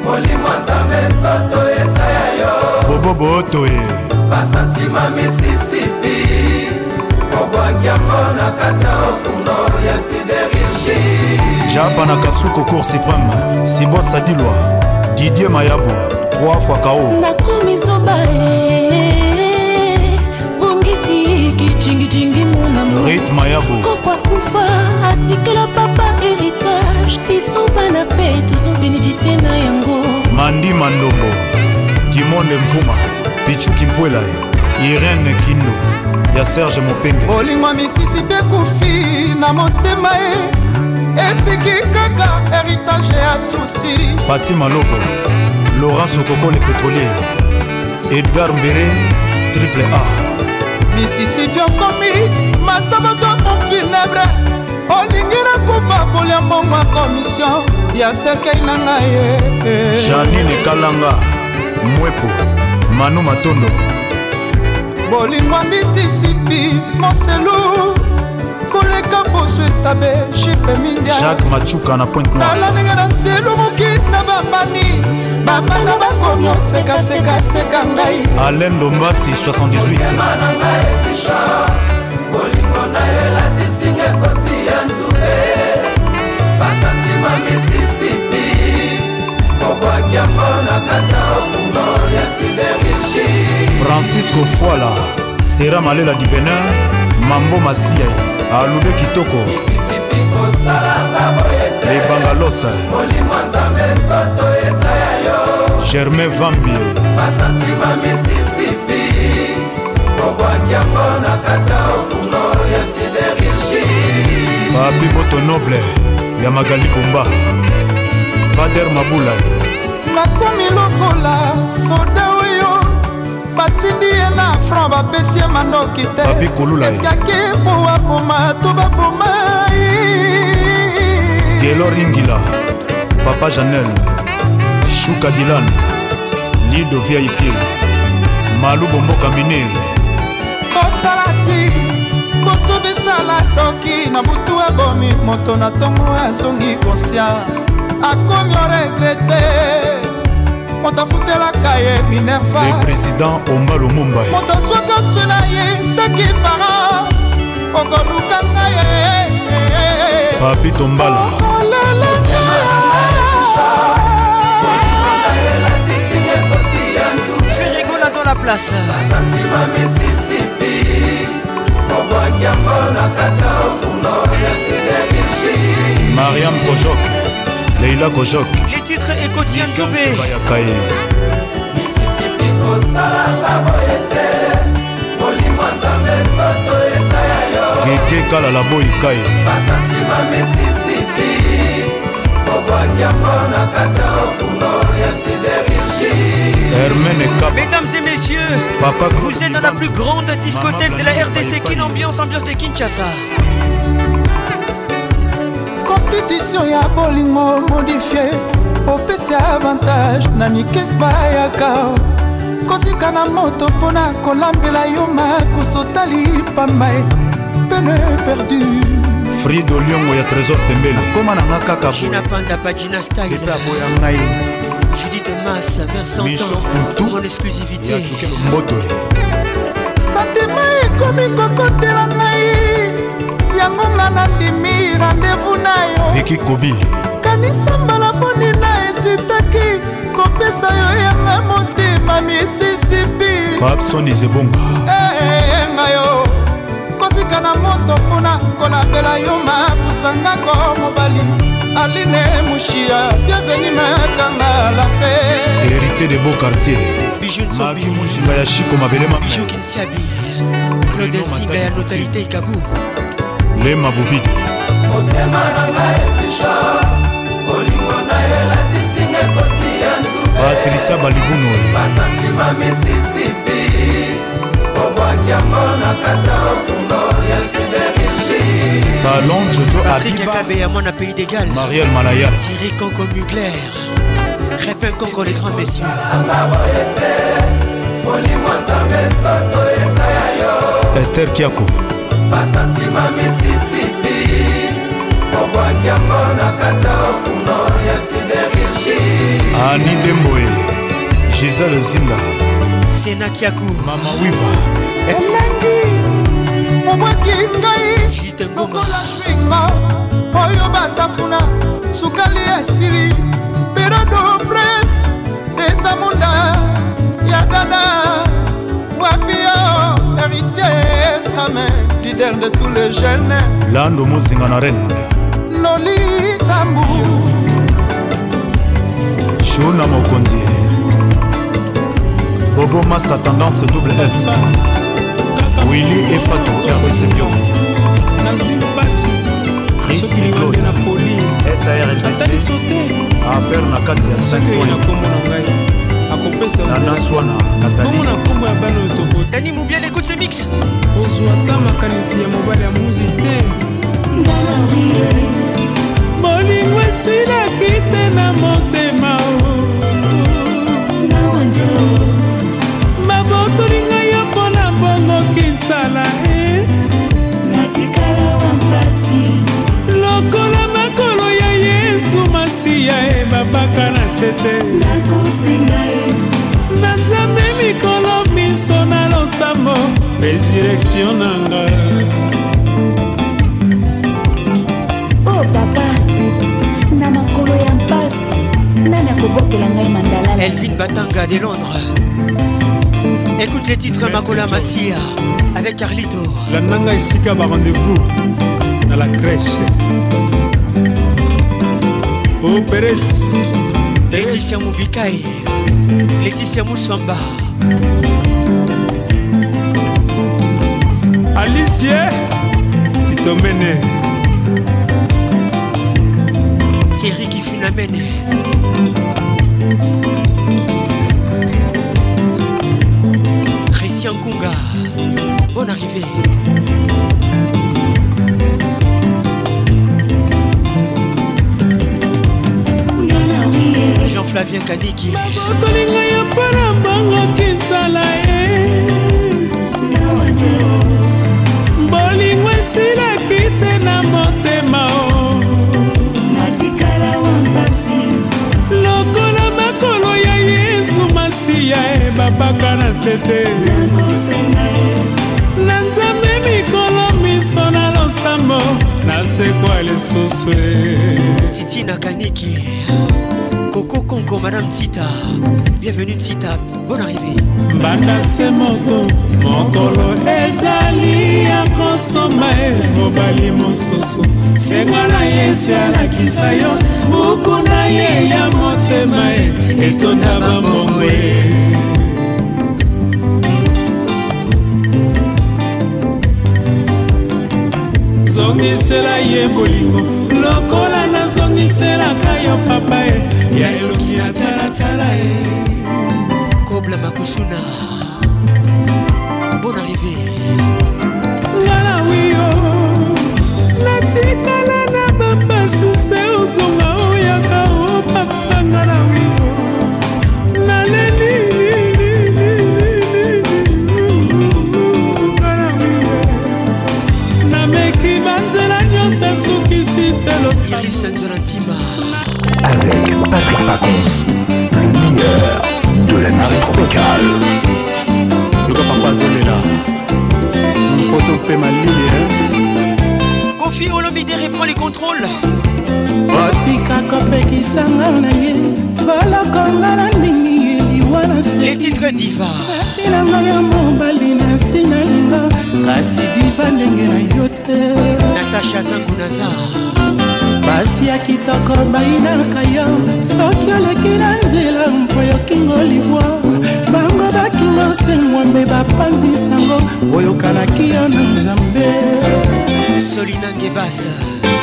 Molimo nzambe nzoto eza ya yo bobobo otoye. Basantima misisipi obwaki yango na kati ya ofundo ya siderurgie japa na kasuko cour suprême sibo sadilwa didier mayabo 3 fois kao nakomi zoba e kijingijingi monamo rit mayabo koko akufa atikela papa héritage. Biso bana mpe tozobénéficie na yango. Mandi mandongo. Dimonde mvuma. Pichuki mpwela irene kindo. Ya serge mopenge bolingo misisi mpe kufi na motema ye etiki kaka héritage ya susi. Pati malobo laurent sokoko le pétrolier edgar mbere triple a misisipi okomi mastaboto mofinebre olingi nakufa kolia mbongo ya komisio ya serkei na ngai ye janine kalanga mwepo manu matondo. Bolingo ya misisipi moselu koleka poso etabe jipe mindia. Jacques machuka na pointe tala noire ndenge na selumuki na bambani bambana bakomi osekasekaseka ngai. Alain dombasi 78 na ngai ezisha bolingo na yo elatisinga ekoti ya nzube. Basantima misisipi. Obwaki yango na kati ya ofundo ya siderurgie francisco fwala sera malela du benin mambo masiai alube kitoko. Lebanga losa germain vambie basantima misisipi obwakiango na kati ya ofungo ya siderigi papi moto noble ya magali kumba. Fader mabula. Nakomi lokola soda batindi ye na front bapesi ye mandoki te. Eskiaki po baboma to baboma gelo ringila papa janel shuka dilan lido vip malu bomboka mineri kosalaki kosubisala doki na butu abomi moto na ntongo azongi conscient. Akomi oregrete moto afutelaka ye minerva. Le président omba lumumba moto soki osuna ye taki para okoluka ngai ye. Papi tombala. Place. basantima misisipi obwaki yango na kati ya ofundo ya siderurgie. Mariam kojok leila kojok Les titres et quotidien Djobé. bayakaye misisipi kosalanga boye te molimo nzambe nzoto eza ya yo keke kala la boyikaye basantima misisipi obwaki yango na kati ya ofundo ya siderurgie hermene kaba Mesdames et messieurs, Papa vous êtes dans la plus grande discothèque de la RDC qui l'ambiance, ambiance de Kinshasa. constitution ya bolingo modifie opesi avantage na mikesi bayaka. Kosika na moto mpona kolambela yo makosotali pamba e pene perdu. Frido liongo ya trésor pembele koma nanga kaka Gina Panda, Pagina Style. boya ngai. Judith Mass, mère 100 Michon ans. Mon exclusivité. ya tukelo mboto santima ekomi kokotela ngai. Yango nga nandimi randevu na yo. Viki kobi. Kanisa mbala mponi na esitaki napesa yo yanga motema misisipi babson ezebonga enga yo kosika na moto mpona kolabela yo makusangako mobali. Aline mushia bienveni makanga la pe héritier de beau quartier maki moshinga ya shiko mabelema kintiabi claude singa ya notalité ikabu lema bovidi motema na ngai ezisha patricia balibuno. Basantima misisipi obwaki yango na kati ya ofungo ya sidérurgie salon jojo Akabe ya mwana pays d'égal mariel malaya. Conco Mugler. Répin Conco les grands messieurs. Molimo nzambe nzoto eza ya yo ester kiako basantima misisipi obwaki yango na kati ya ofundo ya sidérurgie ani demboe gisele zinga sena kiaku. Mama wiva elengi obwaki ngai. Lokola swinga oyo batafuna sukali esili. Perodo pres eza munda ya dada. Wapio héritier same leader de tous les jeunes. Lando mozinga na reine. Loli tambu shona mokonzi. Bobo masta tendance double s. Willi efato rbcbio chris iclod sartc affaire na kati ya 5 nanaswana nataliani mubiel écoute ce mix. Ozwata makanisi ya mobali ya muzi te. Bolingo esilaki te na motema. Yesu masiya e babaka na sete na nzambe mikolo miso na losambo resurrektio na nga. O papa na makolo ya mpasi nani akobokela ngai mandalala Elvin Batanga de Londres. Écoute les titres Makola Massia avec Carlito. Landanga esika barendez-vous na la crèche operes leticia mubikai leticia muswamba alicie itomene. Tieri kifunamene. Christian kunga. Bon arrivé Jean-Flavien Kaniki babotolinga yo mpo na bangoki nzala e bolingo esilaki te na motema o. Lokola makolo ya yesu masiya e babaka na sete na nzambe mikolo miso na losambo nasekwa lisusu e Titina Kaniki Conco Madame Tita Bienvenue Tita Bonne arrivée. Mbanda se moto mokolo ezali ya kosomba e. Mobali mosusu senga na yesu alakisa yo. Buku na ye ya motema e etonda bambongo e. Zongisela ye bolingo lokola nazongiselaka yo papa e ya elongi na talatala e. Kobla Makusuna. Bonne arrivée ngana wio natikala na bapasi se ozonga Patrick Pacons, le meilleur de la musique spéciale. luka papa azolela mpoto mpe malili Kofi Olomide reprend les contrôles. Otika kopekisanga na ye balokonga na ndingi eliwa na selinanga ya mobali nasi nalinga kasi diva ndenge na yo te. Natasha zangu naza basi ya kitoko bayinaka yo soki oleki na nzela mpo yokingo libwa. Bango bakingo semwambe bapanzisango oyokanaki yo na nzambe. Solinange basa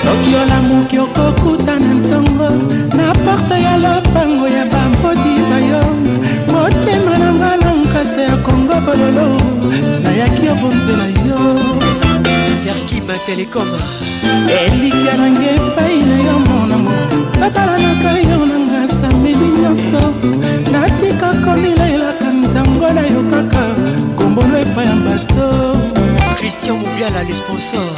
soki olamuki okokuta na ntongo na porte ya lopango ya bambodi bayo motema na nga na nkasa ya kongo bololo nayaki obonzela yo serkima telecom elikya nange epai na yo monamo babalanaka yo nanga samedi nyonso. Natika komilelaka ntango na yo kaka. Kombolo epai ya bato. Christian mobiala le sponsor.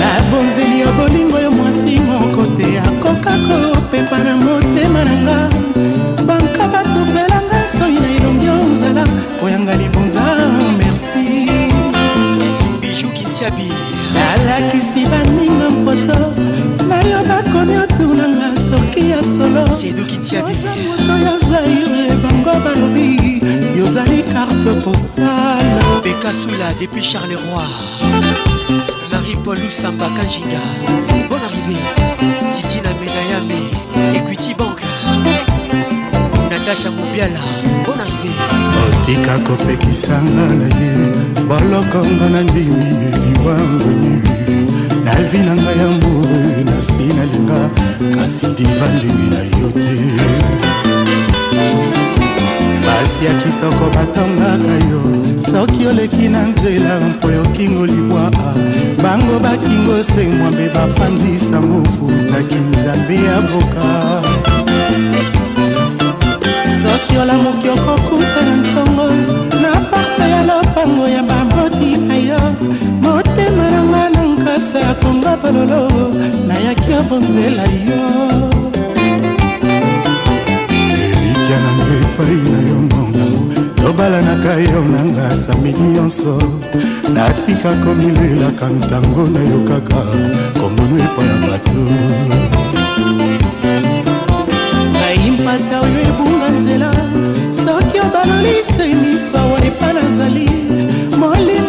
Nabonzeli yo bolingo yo mwasi moko te. Akoka kopepa na motema na nga. Banka batufelanga soi na elongi onzala oyanga libonza kintiabi nalakisi baninga mfoto na yo bakomi otunanga soki ya solo. Moto ya zaire bango balobi yozali carte postale. Bekasula depuis charleroi. Marie-paul lusamba kanjinga. Bonne arrivée. Titina menayame equity bank. Natasha mobiala bonne arrivée. Otika kopekisanga na ye bolokonga na ndimi eliwangwenyi na vi na ngai ya mbure nasi nalinga kasi diva ndenge na yo te basi ya kitoko batongaka yo soki oleki na nzela mpo yokingo libwa. Bango bakingo se mwambe bapanzisango futaki nzambe avoka. Soki olamuki okokuta na ntongo na parte ya lopango ya yo bololo nayaki yo bonzela yo. Elikya nanga epai na yo mongango lobalanaka yo nanga samini nyonso natika komilelaka ntango nayokaka kongono epai ya bato. Bayimpata oyo ebunga nzela soki obalolisengiswa wa epa nazali molimo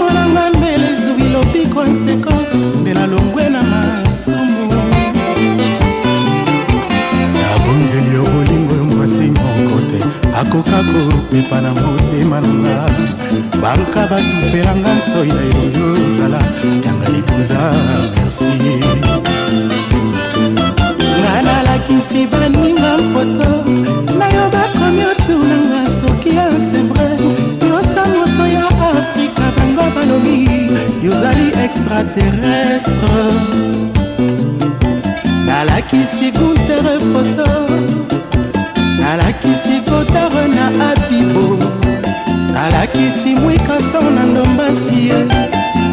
akoka kopepa na motema na nga. Banka batufelanga nsoi na elongi ozala yanga libuza merci. Nga nalakisi baninga mfoto na yo bakomi otunanga soki ya sevre yosa moto ya afrika bango balobi yozali extraterrestre. Nalakisi guntere foto nalakisi godare na abibo. Nalakisi mwikaso na ndombasie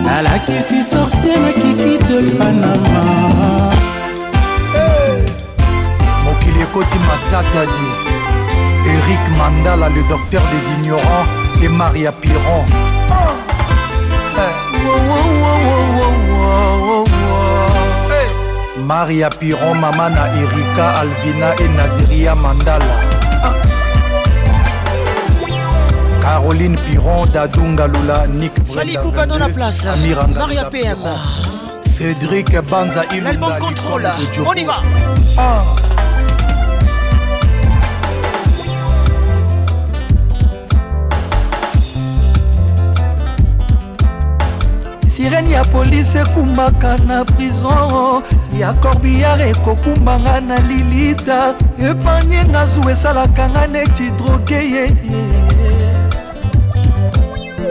nalakisi sorcier na kiki de panama. Mokili ekoti matatadi eric mandala le docteur des ignorants et maria piron maria piron mama na erika alvina e naziria mandala. Caroline piron dadungalula nik Fanny Poupa dans la place. Maria PM cédric banza L'album contrôle. On y va. Ah. sirene ya ekumbaka na prison ya corbillard ekokumbanga na lilita. Epanye nga zu esalaka nga neti droge ye.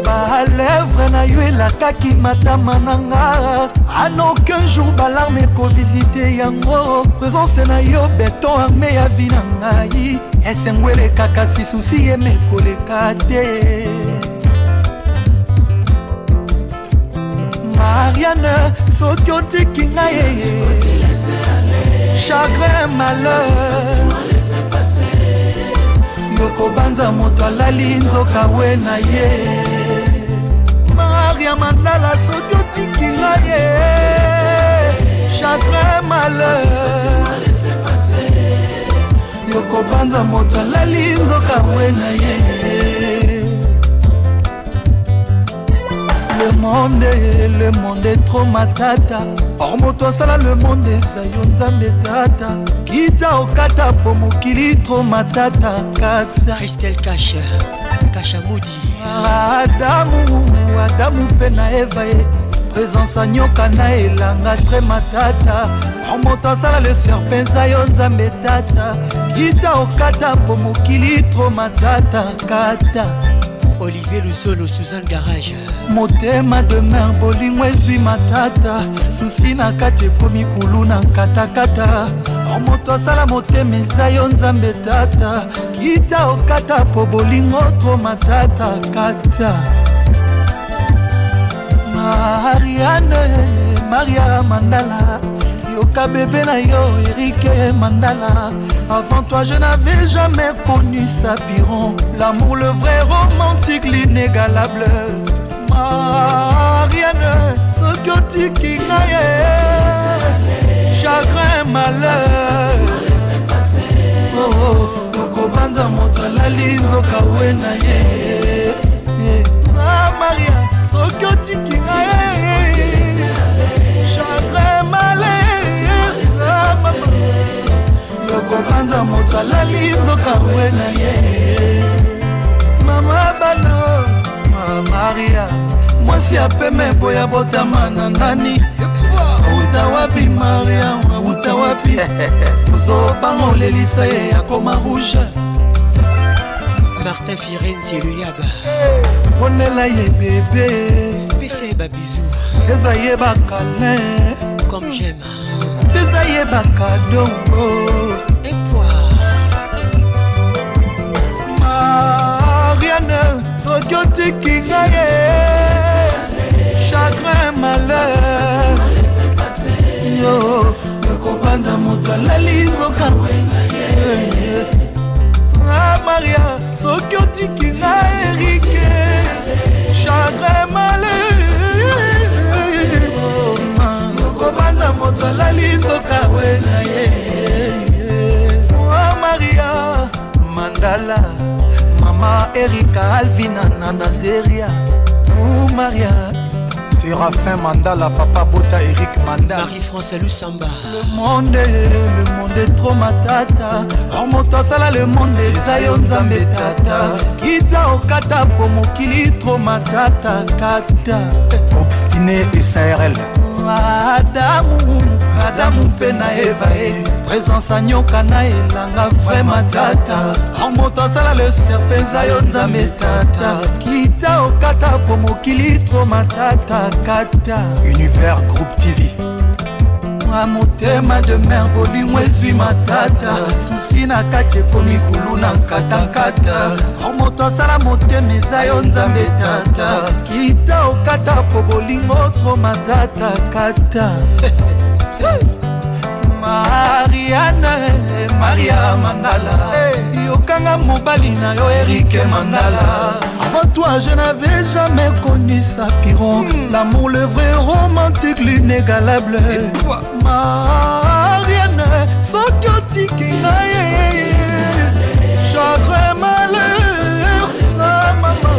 Balèvre na yo elakaki matama na nga. An aucun jour balarme ekovisite yango. Présence na yo beton arme ya vi na ngai. Esengo elekaka sisusi yeme ekoleka te. Mariane soki otiki ngai eye. Chagrin malheur. Yokobanza moto alali nzoka we na ye. Maria mandala soki otiki ngai ye chagrin malheur. Yokobanza moto alali nzoka we na ye le monde le monde est trop matata or moto asala le monde eza yo nzambe tata. Kita okata po mokili tro matata kata. Christel kasha kashamudi adamu adamu mpe na eva ye présence anyoka na elanga tre matata or moto asala le serpe eza yo nzambe tata. Kita okata po mokili tro matata kata olivier luzolo suzanne garage. Motema de mer bolingo ezwi matata. Susi na kati ekomi kulu na nkatakata or moto asala motema eza yo nzambe tata. Kita okata po bolingo tro matata kata. Mariane maria mandala yoka bébé na yo erike mandala. Avant toi je n'avais jamais connu sapiron. L'amour le vrai romantique l'inégalable. Mariane soki otiki ngai chagrin malheur. Okobanza moto alali nzoka we na ye ah, maria soki otiki ngai chagrin malheur. ah, mama yokobanza moto alali nzoka we na ye. Mama bano maria mwasi apeme boya botama na nani? Auta wapi maria auta wapi? Ozobanga olelisa ye akoma rouge. Martin firenzi eluyaba ponela ye bebe pesa ye babizu eza ye bakalin comme j'aime eza ye bakado mariane soki otiki ngai ye chagrin malheur. Yo ekobanza moto alali nzoka. Ah, maria soki otiki ngai erike chagrin malheur kobanza moto alali nzoka we na ye ah, maria mandala mama erika alvina na nazeria oh, maria Séraphin Mandala, Papa Bota, Eric Mandala. Marie-France Lusamba. Le monde, le monde est trop matata. Oh moto asala le monde eza yo nzambe tata. Kita okata po mokili trop matata kata. Obstiné et SARL. Adamu, Adamu mpe na Eva e. Présence anyoka na elanga vraiment tata. Moto asala le serpe eza yo nzambe tata. Kita okata po mokili trop matata kata. Univers Groupe TV. Mwa motema de mer bolingo ezwi matata. Susi na kati ekomi kulu na nkatankata moto asala motema eza yo nzambe tata. Kita okata po bolingo tro matata kata mariane maria mandala. Yokanga mobali na yo erike mandala. Avant toi je n'avais jamais connu sapiron l'amour le vrai romantique l'inégalable. Mariane soki otiki ngai chagrin malheur sa mama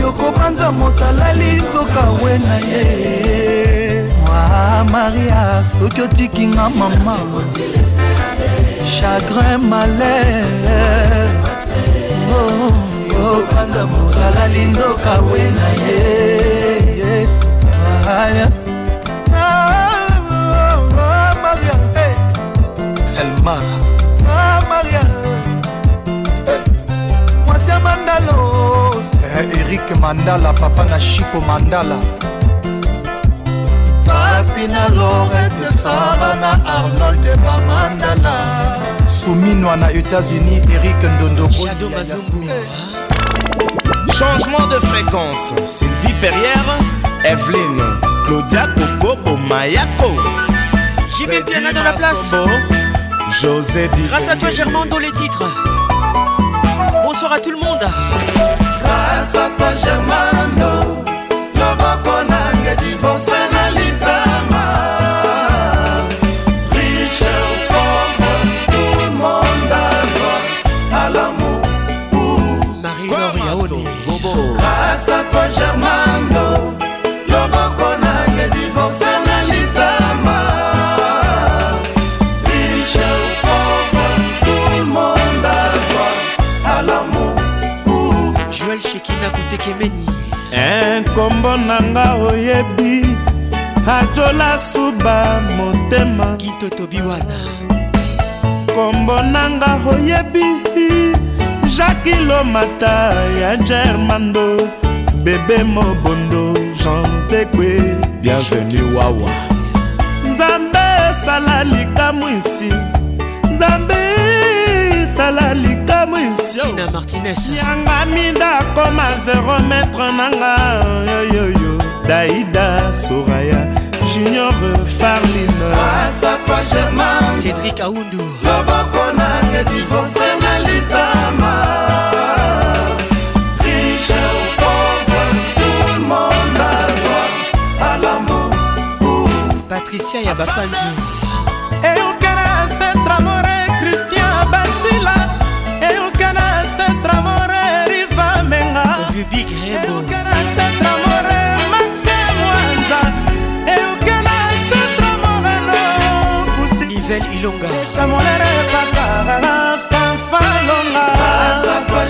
yokobanza moto alali nzoka we na ye mwa maria soki otikinga mama. Chagrin malheur yokobanza moto alali nzoka we na ye maria maria elmara ah, maria. Mwasi ya mandalos eh, erik mandala papa na shipo mandala papi na lorete sara na arnold bamandala? Suminwa na états-unis erik ndondo Shadow Mazumbu Changement de fréquence. Sylvie Perrière, Evelyne, Claudia Coco, Mayako. Jimmy Piana dans la place. José Di. Grâce à toi Germain dans les titres. Bonsoir à tout le monde. Grâce à toi Germano, loboko nange divorce na nga oyebi ajola suba motema. Kitotobiwana kombo na nga oyebi jaki lomata ya germando bebe mobondo jean tekwe. Bienvenu wawa. Nzambe esala likamwisi nzambe kosala likamwisina martinez. Yanga minda akoma 0 metre nanga yoyoyo daida soraya junior farlinecédrik aundu loboko nanga divorce na litama. Patricia ya bapanzi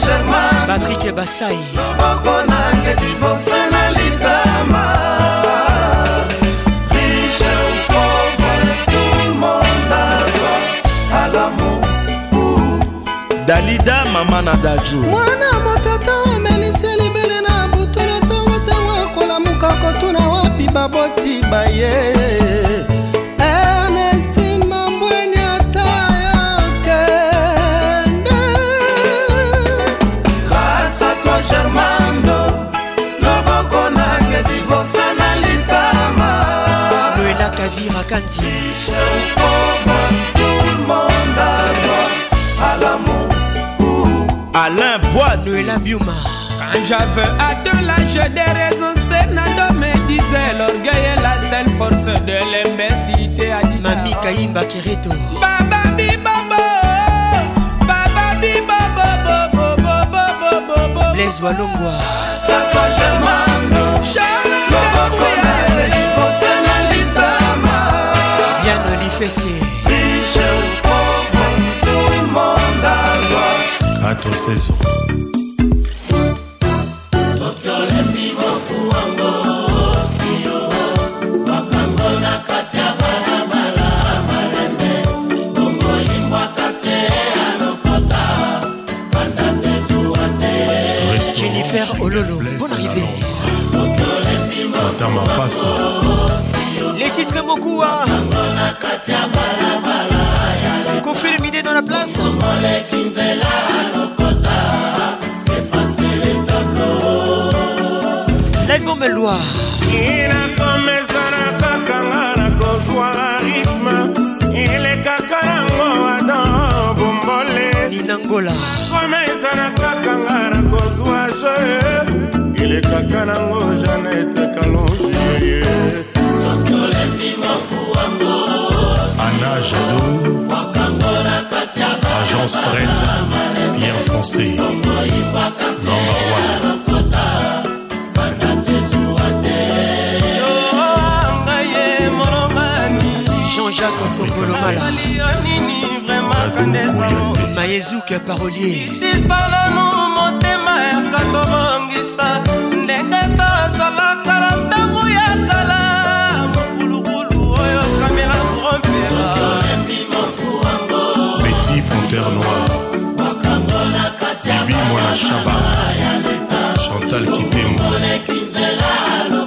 germain. Patrik basai. Loboko nange divorce na litama. Riche ou pauvre tout monde a droit à l'amour. Dalida mama na daju mwana mototo omelisi libele na butu na ntongo ntango akolamuka kotuna wapi baboti baye. ernestine kanti riche ou pauvre tout le monde a droit à l'amour alain boite. Noela biuma Quand j'avais atteint l'âge des raisons, Senado me disait l'orgueil est la seule force de l'imbécilité. a dit mami kaimba kereto. Baba bi babo, baba bi babo, bo bo bo bo bo bo. blaise walongwa. Ça fessier. Riche ou pauvre, tout le monde a droit. À ton saison. Jennifer Ololo, bonne arrivée. Dans ma passe. Les titres beaucoup à Confirmé dans la place. L'album Loire inakomesana kakanga na kozwa rythme elekaka yango ada bombole inakomesana kakanga na kozwa je elekaka nango janete kalongie jadou agence fred pierre foncé number one. Jean-jacques fokolomala mayezuke oh, parolier. Petit panthère noir. Bibi mwana shaba. Chantal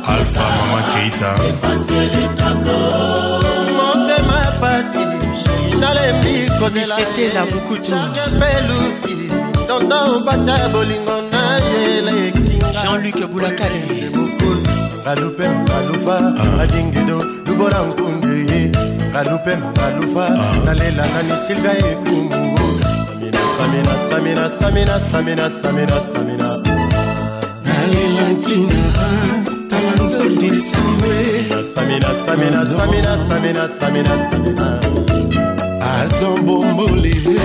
alpha mama keita. Motema pasi nalembi misetela mokutu peluti tondo basa ya bolingo na ye lekinga jean-luc bulakale ngalupe ngalufa adingido lubola nkunde ye ngalupe ngalufa nalela nani silga ekumu samina samina samina samina samina samina. Nalela ntina tala nzambe samwe samina samina samina samina samina samina. Adombombolele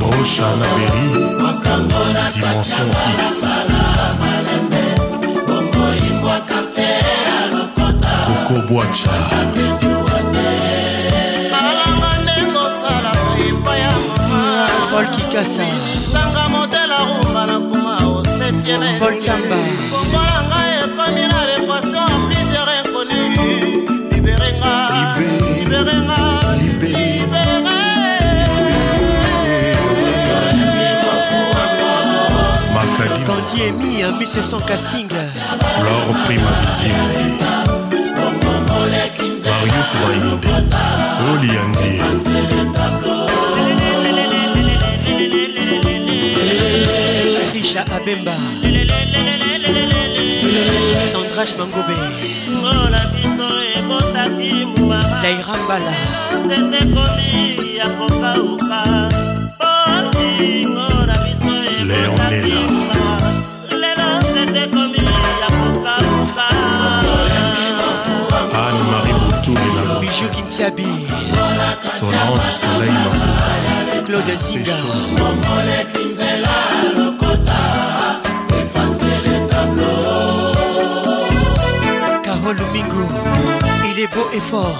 Rocha Naberi, Dimension X. Coco Boacha. Paul kikasa. Sanga modele arumba na kuma oseti chérie kombola ngai ekomi na l'équation en plusieurs inconnus. Libérenga libérenga Makadi Candy Emi en 1600 casting. Flore Prima Marius Trisha Abemba Sandrash Mangobe ngola biso ekotaki mubaba Naira Mbala. Sete komi ya kokauka bolingo na biso ekotaki mubaba lelo sete komi ya kokauka Anne-Marie Boutoubi na Bijou Kintiabi. Solange Soleil Mafuta. Claude Zinga Carole Lumingo Il est beau et fort.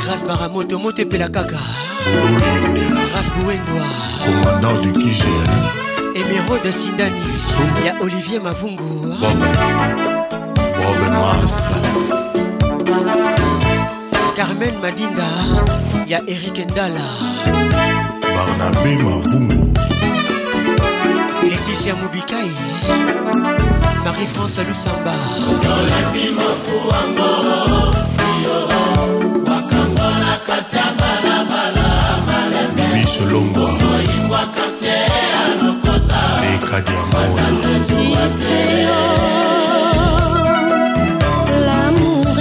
Grâce Baramoto Mote Pelakaka Grâce Bouendoa Commandant du KGN Émeraude Sindani. Il y a Olivier Mavungo Bob. Bob Mars Carmen Madinda. Il y a Eric Ndala. Barnabé Mavungu. Laetitia Mubikai Marie-France Lusamba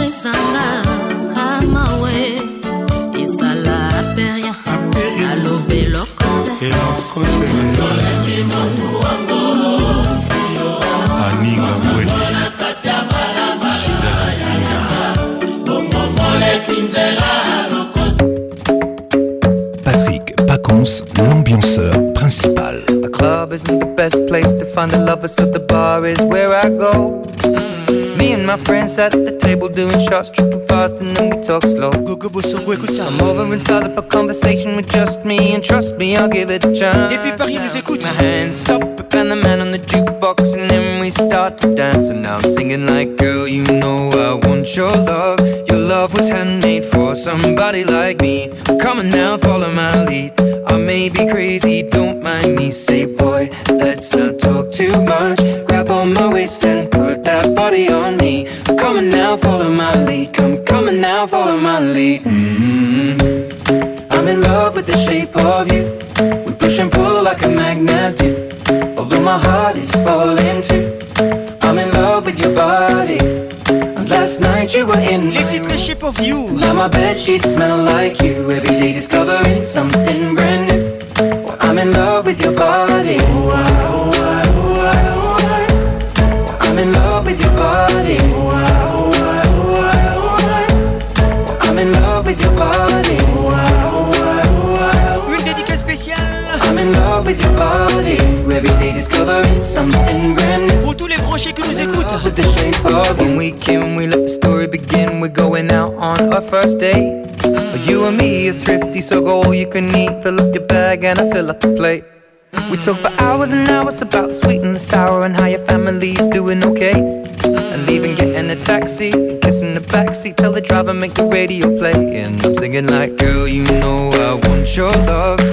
ezanga amawe ezala aperia aloba eloko Aninga Gisèle Zinga Patrick Pacons, l'ambianceur principal. The club isn't the best place to find the lovers, so the bar is where I go. And my friends at the table doing shots, tripping fast, and then we talk slow. I'm over and start up a conversation with just me, and trust me, I'll give it a chance. Paris nous écoute. My hands stop and the man on the jukebox, and then we start to dance. And now I'm singing like, girl, you know I want your love. Your love was handmade for somebody like me. Come on now, follow my lead. I may be crazy, don't mind me. Say, boy, let's not talk too much. Grab on my waist and put that body on me. Now, follow my lead. Come, come on now, follow my lead. hmm I'm in love with the shape of you. We push and pull like a magnet do. Although my heart is falling too. I'm in love with your body. And last night you were in Les titres Shape of You Now my bed sheets smell like you. Every day discovering something brand new. Well, I'm in love with your body. Oh, I, oh, I, oh, I. I'm in love Pour tous les branchés qui nous écoutent With the shape of When we came, we let the story begin. We're going out on our first date. Mm. You and me are thrifty, so go all you can eat. Fill up your bag and I fill up the plate. We talk for mm. hours and hours about the sweet and the sour and how your family's doing okay. Mm. And leaving, getting a taxi, kissing the backseat, tell the driver make the radio play. And I'm singing like, girl, you know I want your love.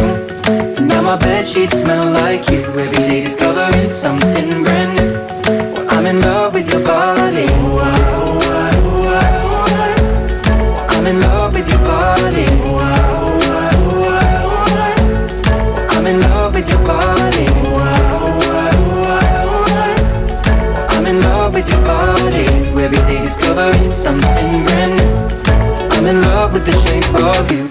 My bed sheets smell like you. Every day discovering something brand new. Well, I'm in love with your body. I'm in love with your body. I'm in love with your body. I'm in love with your body. Every day discovering something brand new. I'm in love with the shape of you.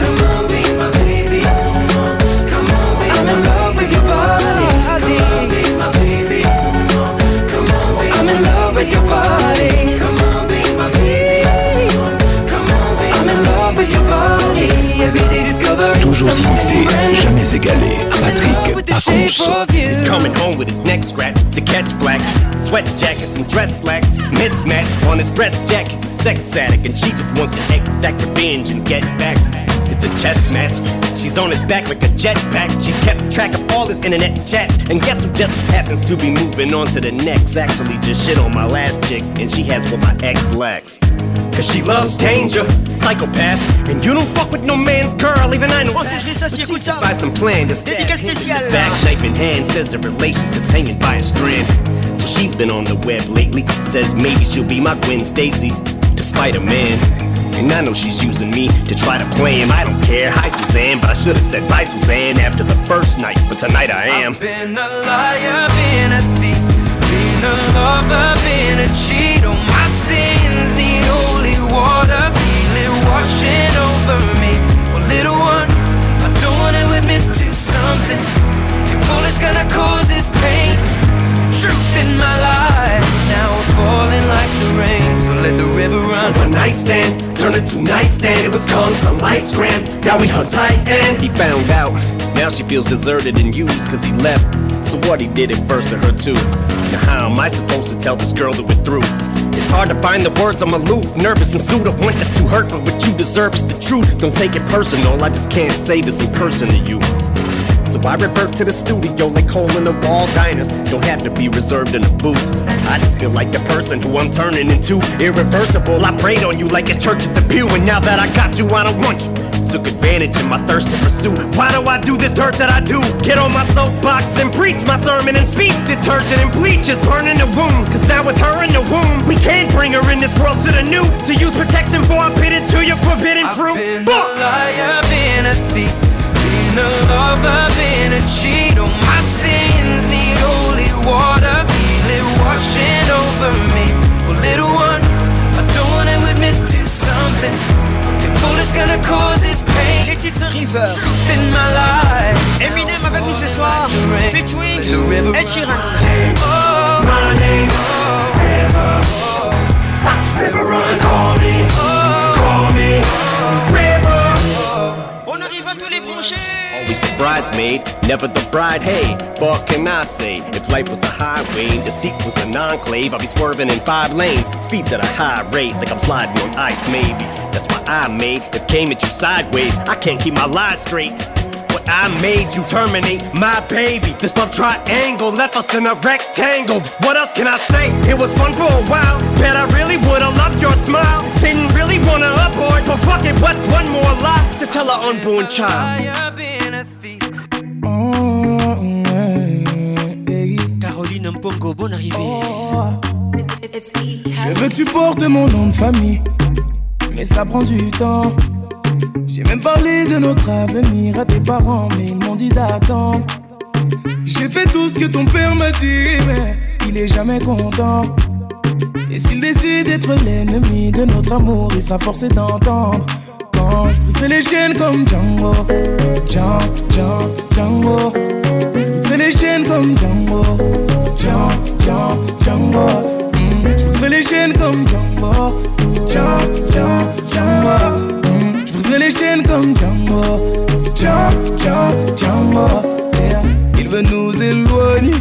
Toujours imité, jamais égalé. Patrick Pacons. He's coming home with his neck scratched to catch black. Sweat jackets and dress slacks. Mismatch on his breast jack. He's a sex addict and she just wants to exact revenge and get back. It's a chess match. She's on his back like a jetpack. She's kept track of all his internet chats. And guess who just happens to be moving on to the next? Actually, just shit on my last chick, and she has what my ex lacks. Cause she loves danger, psychopath. And you don't fuck with no man's girl, even I know Francis that. But ça. by some plan to stab him in the back, knife in hand, says the relationship's hanging by a strand. So she's been on the web lately, says maybe she'll be my Gwen Stacy, despite a man. And I know she's using me to try to play him. I don't care. Hi, Suzanne, but I should have said bye, Suzanne, after the first night. But tonight I am. I've Been a liar, been a thief, been a lover, been a cheat. All my sins need holy water, feel it washing over me. Well, little one, I don't wanna admit to something. If all it's gonna cause is pain, the truth in my life now we're falling like the rain. So let the river run. One night stand, turned into nightstand. It was calm, some lights grand. Now we hung tight and he found out. Now she feels deserted and used cause he left. So what he did it first to her too. Now how am I supposed to tell this girl that we're through? It's hard to find the words, I'm aloof, nervous and sued. I want this to hurt, but what you deserve is the truth. Don't take it personal, I just can't say this in person to you. So I revert to the studio like hole in the wall diners. Don't have to be reserved in a booth. I just feel like the person who I'm turning into. Irreversible, I prayed on you like it's church at the pew. And now that I got you, I don't want you. Took advantage of my thirst to pursue. Why do I do this dirt that I do? Get on my soapbox and preach my sermon and speech. Detergent and bleach is burning the womb. Cause now with her in the womb, we can't bring her in this world. to the new. to use protection before I bit into your forbidden fruit. I've Been Fuck! a liar, been a thief, been a lover, been a cheat. All my sins need holy water, feel it washing over me. Well, little one, I don't wanna admit to something. If all it's gonna cause is pain, Les titres arrivent. truth in my life. Eminem avec nous ce soir. Ed Sheeran. Oh, My name's River. River runs, call me, call me, River. On arrive à tous les branchés. Always the bridesmaid, never the bride. Hey, what can I say? If life was a highway, deceit was an enclave, I'd be swerving in five lanes, speeds at a high rate, like I'm sliding on ice. Maybe that's why I made. If came at you sideways, I can't keep my lies straight. What I made you terminate my baby. This love triangle left us in a rectangle. What else can I say? It was fun for a while. Bet I really would've loved your smile. Didn't really wanna abort, but fuck it, what's one more lie to tell our unborn child? Mpongo, bonne arrivée. Je veux que tu portes mon nom de famille, mais ça prend du temps. J'ai même parlé de notre avenir à tes parents, mais ils m'ont dit d'attendre. J'ai fait tout ce que ton père m'a dit, mais il est jamais content. Et s'il décide d'être l'ennemi de notre amour, il sera forcé d'entendre. Quand je briserai les chaînes comme Django, Django, Django, Django. Je briserai les chaînes comme Django, Django, Django. Mm, Je briserai les chaînes comme Django, Django, Django. Mm, Je briserai les chaînes comme Django, Django, Django. Yeah. Il veut nous éloigner.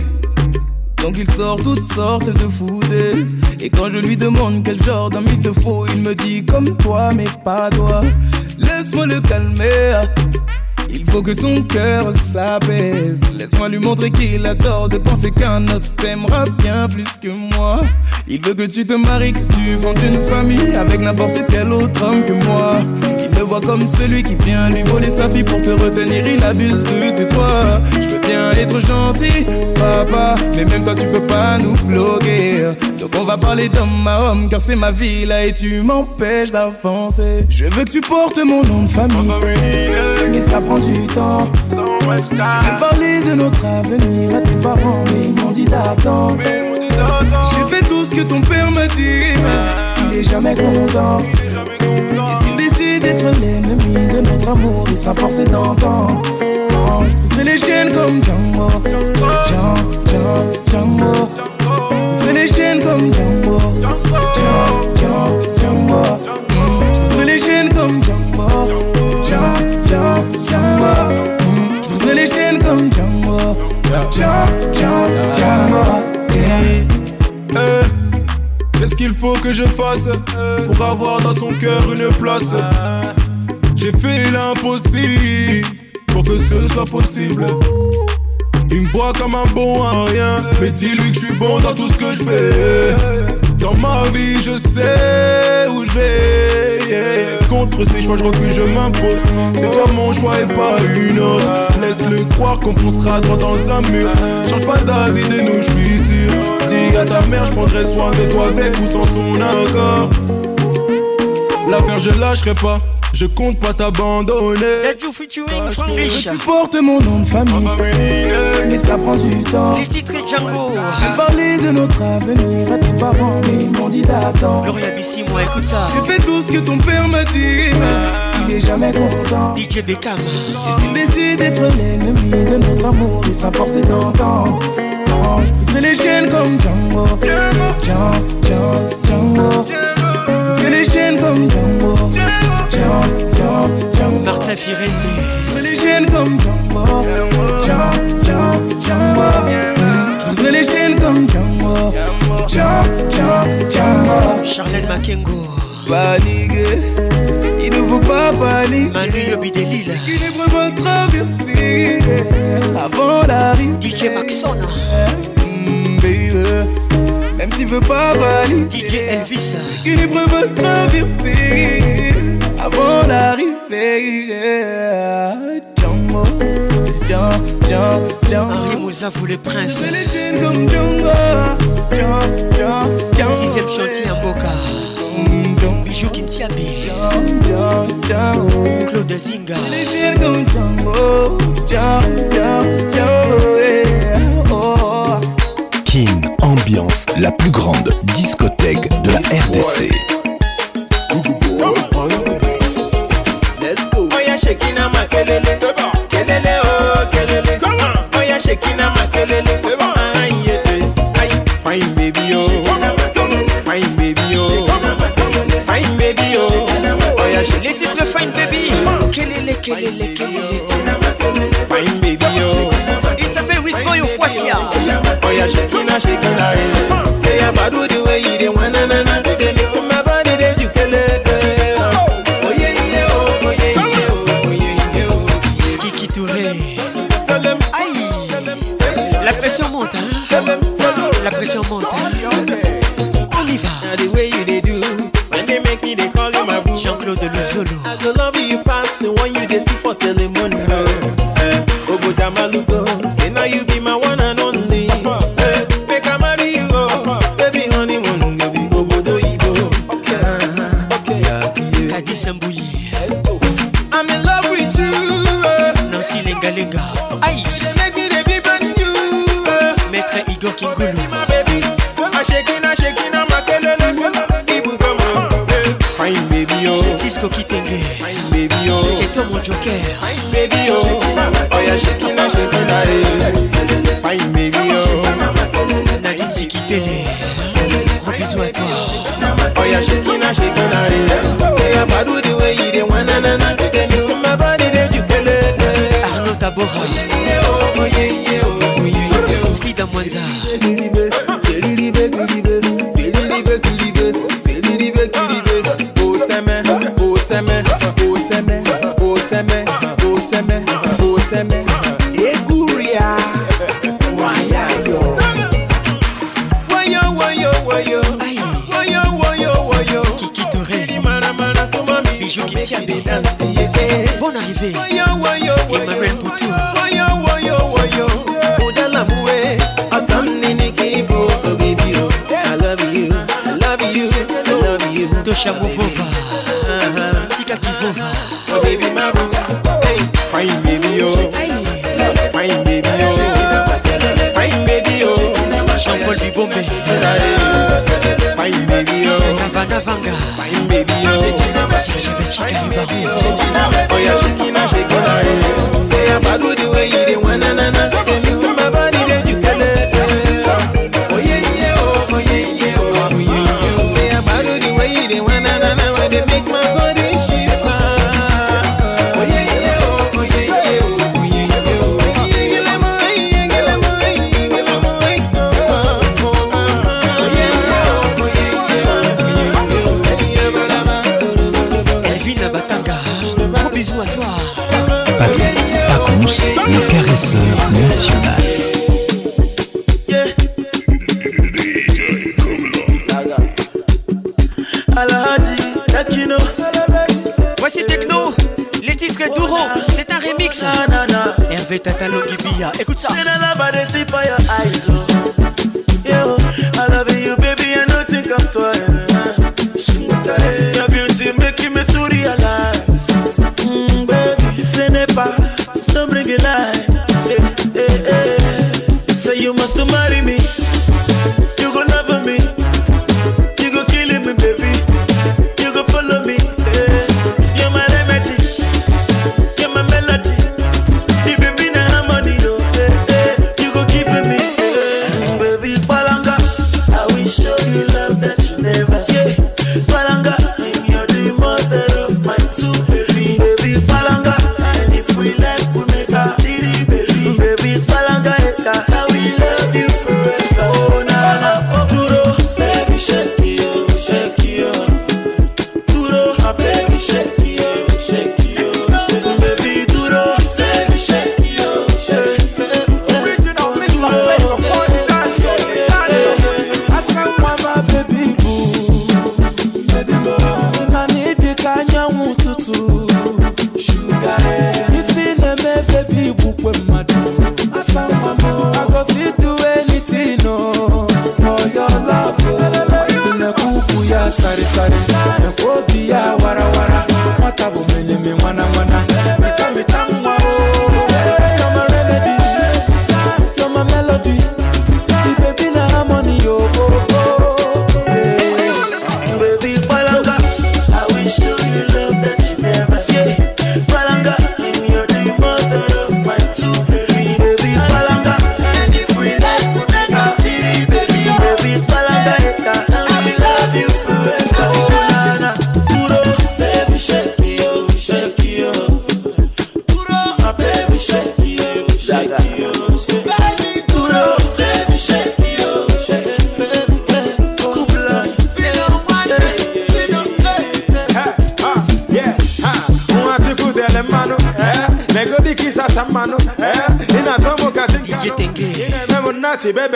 Donc il sort toutes sortes de foutaises Et quand je lui demande quel genre d'homme il te faut Il me dit comme toi mais pas toi Laisse-moi le calmer Il faut que son cœur s'apaise. Laisse-moi lui montrer qu'il a tort de penser qu'un autre t'aimera bien plus que moi. Il veut que tu te maries, que tu fondes une famille avec n'importe quel autre homme que moi. Il me voit comme celui qui vient lui voler sa fille pour te retenir, il abuse de ses droits. Je veux bien être gentil, papa, mais même toi tu peux pas nous bloquer. Donc on va parler d'homme à homme, car c'est ma vie là et tu m'empêches d'avancer. Je veux que tu portes mon nom de famille, mais ça prend du temps. Je vais parler de notre avenir à tes parents, mais ils m'ont dit d'attendre. J'ai fait tout ce que ton père m'a dit, mais il est jamais content. Et s'il décide d'être l'ennemi de notre amour, il sera forcé d'entendre. Je briserai les chaînes comme Django, Django, Django. Je briserai les chaînes comme Django, Django, Django, Yeah. Eh, Qu'est-ce qu'il faut que je fasse pour avoir dans son cœur une place? J'ai fait l'impossible pour que ce soit possible. Il me voit comme un bon à rien, mais dis-lui que je suis bon dans tout ce que je fais. Dans ma vie, je sais où je vais. Contre ces choix, je refuse, je m'impose. C'est toi mon choix et pas une autre. Laisse-le croire qu'on foncera droit dans un mur. Change pas d'avis de nous, je suis sûr. Dis à ta mère, je prendrai soin de toi avec ou sans son accord. L'affaire, je lâcherai pas. Je compte pas t'abandonner. Tu portes mon nom de famille, mais ça prend du temps. Les titres Django. J'ai parlé de notre avenir à tes parents, mais ils m'ont dit d'attendre. Gloria Bissi, moi écoute ça. J'ai fait tout ce que ton père m'a dit, mais il est jamais content. DJ Beckham. Et s'il décide d'être l'ennemi de notre amour, il sera forcé d'entendre. Je briserai les chaînes comme Django, Django, Django, Django. Je briserai les chaînes comme Django, Martin Firenze. Je les chaînes comme Django, Django, Django, Django. Je les chaînes comme Django, Django. Charlène Makengo. Paniquer, il ne faut pas paniquer. Manu Yobi Delil. C'est qu'une épreuve à traverser avant l'arrivée. DJ Maxon. Mm, baby, même s'il veut pas paniquer. DJ Elvis. C'est qu'une épreuve à traverser avant l'arrivée. Django, Django, Django, Django. Henri Moussa vous le prince. les chaînes comme Django, Django, Django, Django. Sixième chantier en Boca. Bijou Kintiabi. Claude Zinga. Les comme Django, Django, Django, Django. yeah. Oh. King Ambiance, la plus grande discothèque de la RDC. kelele kelele Fine baby yo Il s'appelle Wisco Yofuasia. Oya shekina shekina eh. Say abadu di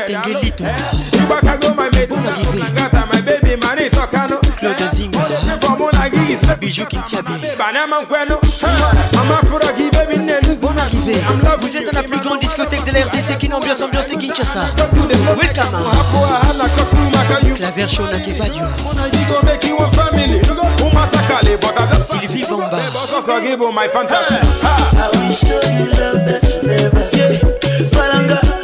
Tengelito Bon Claude Zimba Bijou Kintiabi Bon arrivé. Vous êtes dans la plus grande discothèque de la RDC Kin ambiance ambiance et Kinshasa. Welcome. Claver Shona Kebadio Sylvie Bamba. I will show you love that you never see.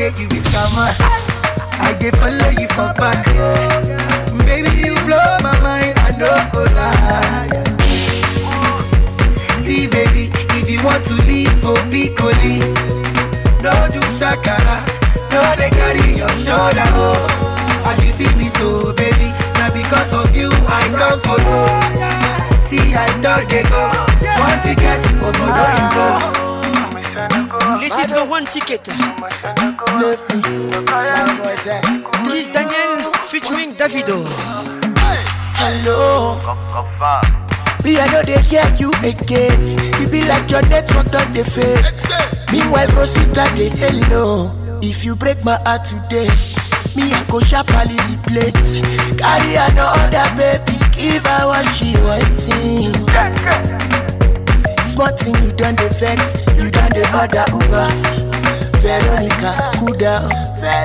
forget you is karma. I get follow you for back. Baby, you blow my mind, I no go lie. See, baby, if you want to leave for Piccoli, no do shakara, no they carry your shoulder. Oh. As you see me so, baby, now because of you I don't go. Oh. See, I don't they go. One ticket, go go, don't go. Listen to one ticket. Kiss Daniel featuring Davido. Hello. Me, I know they hear you again. You be like your network on the fade. Meanwhile, Rosita, they hello. If you break my heart today, me, I go sharply the place. Carry another baby, give her what she wanting. Smart thing, you done the vex, you done the other Uber. Veronica, cool down,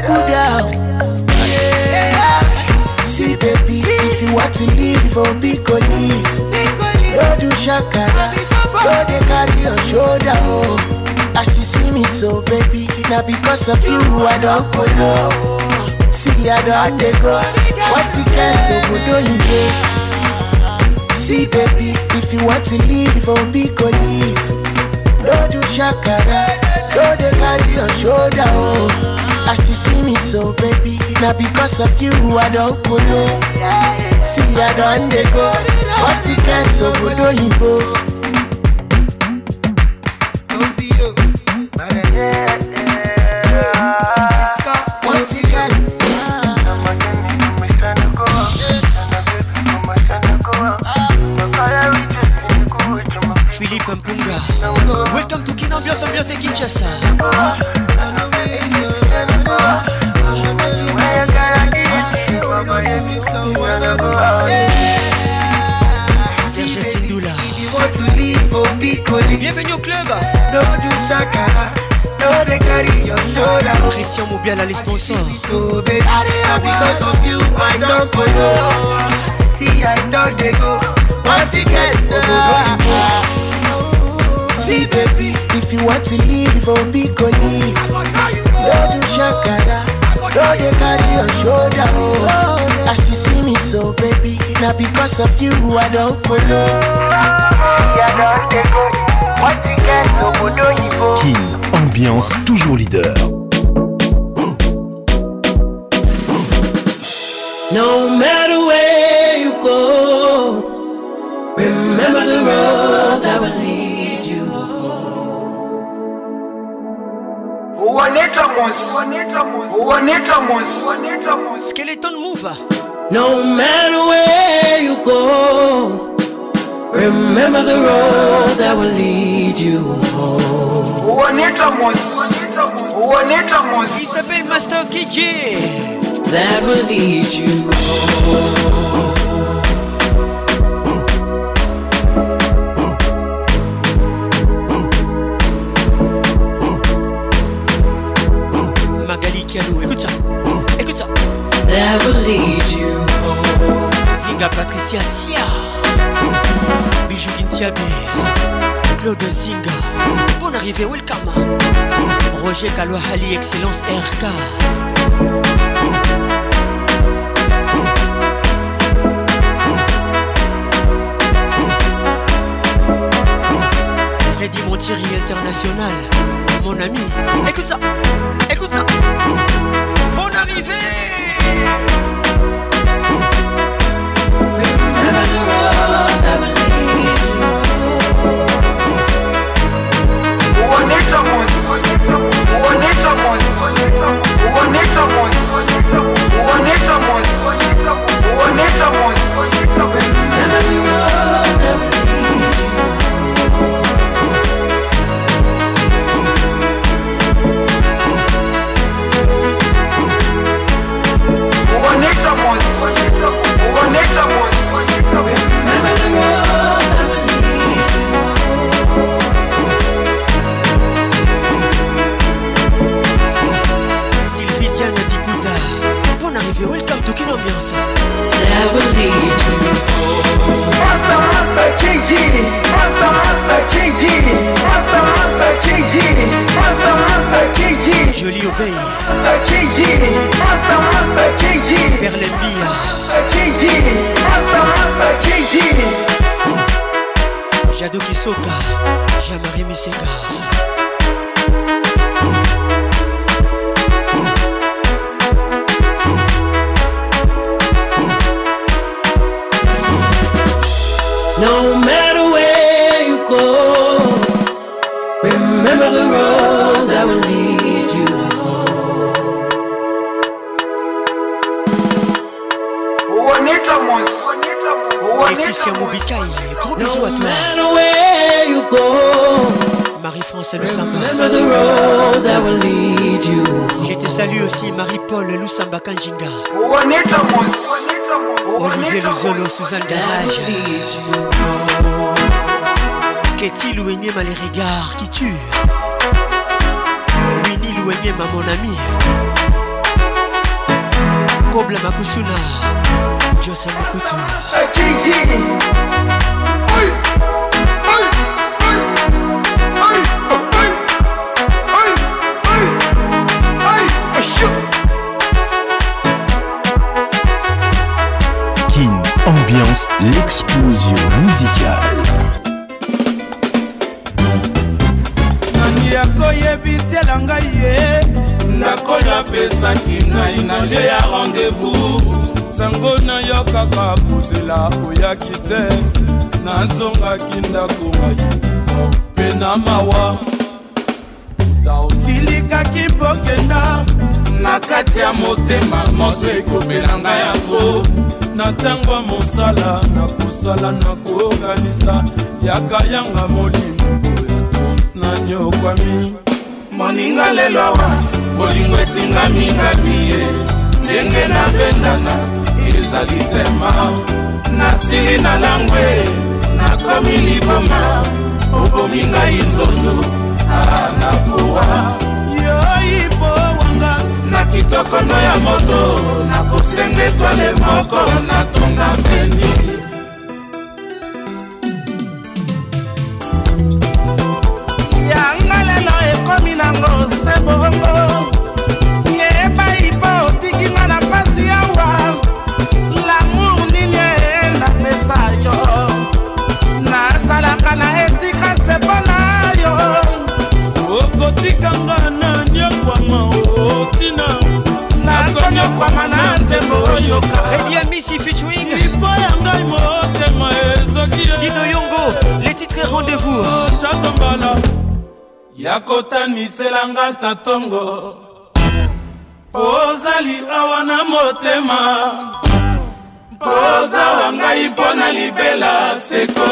cool down. Yeah. See, baby, if you want to leave, oh, be go leave. Don't do shakara, don't they carry your shoulder, oh. As you see me so, baby, now because of you, I don't go low. See, I don't they go. What you can so good, don't you go? See, baby, if you want to leave, oh, be go leave. Don't do shakara, go dey carry your shoulder oh. As you see me so baby Now because of you i don't go kolo see i don dey go. One ticket obodo oyinbo. Christian Moubiala, les sponsors. So baby, now because of you, I don't go low. See, I don't they go. One ticket, go go go. See, baby, if you want to leave, oh, be go leave. No do shakara, no they carry your shoulder. Oh, as you see me so, baby, now because of you, I don't go low. See, I don't they go. One ticket, go go go. Kin, ambiance toujours leader. No matter where you go, remember the road that will lead you home. Skeleton Move. No matter where you go, remember the road that will lead you home. Il s'appelle Master KJ. That will lead you home. Magali Kialou, écoute ça. Écoute ça. That will lead you home. Zinga Patricia Sia. Bijou Gintiabi. Claude Zinga. Bonne arrivée, welcome. Roger Kalouahali, Excellence RK. Montieri International. Mon ami. Écoute ça. Écoute ça. Bonne arrivée. Remember the road Kin Ambiance. That will Master, Master KG, Master, Master KG, Master, Master KG, Master, Master KG, Jolie obéi. Master KG, Master, Master KG. Jado Kisoka. Jamari Misenga. No matter where you go, Remember the road that will lead you home. Laetitia Mobikaï, gros bisous à toi. Marie-France Lusamba. Je te salue aussi Marie-Paul Lusamba Kanjinga. Olivier Luzolo, Suzanne Darage. Ketty Louenyema, les regards qui tuent. Winnie Louenyema, mon ami. Kobla Makusuna. Joseph Mukutu. L'explosion musicale. nani yakoyebisela ngai ye? Ndakoyo apesaki ngai na lie ya rendez-vous. Ntango nayokaka kozela oyaki te. Nazongaki ndako ngai mpe na mawa. Ta osilikaki mpokenda na kati ya motema moto ekobela ngai na ntango ya mosala nakosala nakokanisa yaka yanga molimo na nyokwami. Moninga lelo awa bolingo etingami ngami ye ndenge nabendana ezali tema. Nasili na langwe nakomi liboma. Obomi ngai nzoto anakowa wanga kitoko no ya moto nakosenge twale moko natonga mbeni Eddie Amissi featuring. Ipo ya ngai motema ezoki Dino Yongo, les titres rendez-vous. tata mbala. Ya kotaniselanga tatongo. Ozali awa na motema. Poza wa ngai mpo na libela seko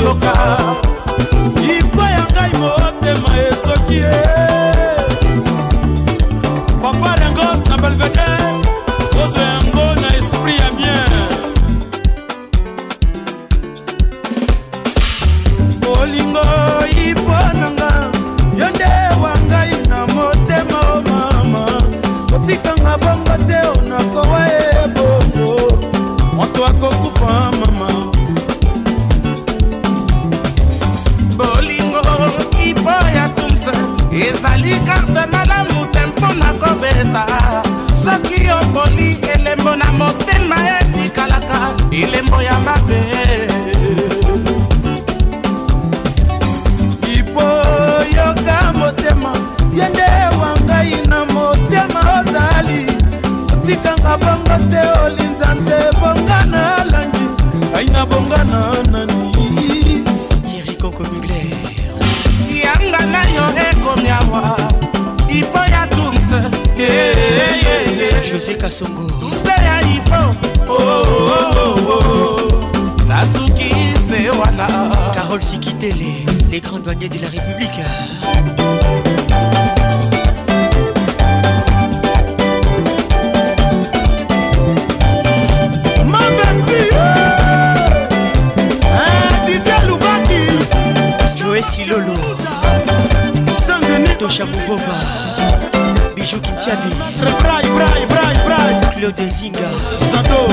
koyoka ipa ya ngai motema esoki ye. elembo ya mabe. Ipoyoka motema yende wangai na motema ozali. Otikanga bongo te olinza nte bonga na langi. Ngai na bonga na nani? Tieri konko mugler. Yanga na yo ekomi awa. Ipo ya tums josé kasongo mpe ya ipo. Oh, oh, oh. Nasuki se wana. Carole Sikitele, les grands douaniers de la République. Joël Silolo, Tosha Mouvova, Bijou Kintiabi, Claude Zinga, Sando,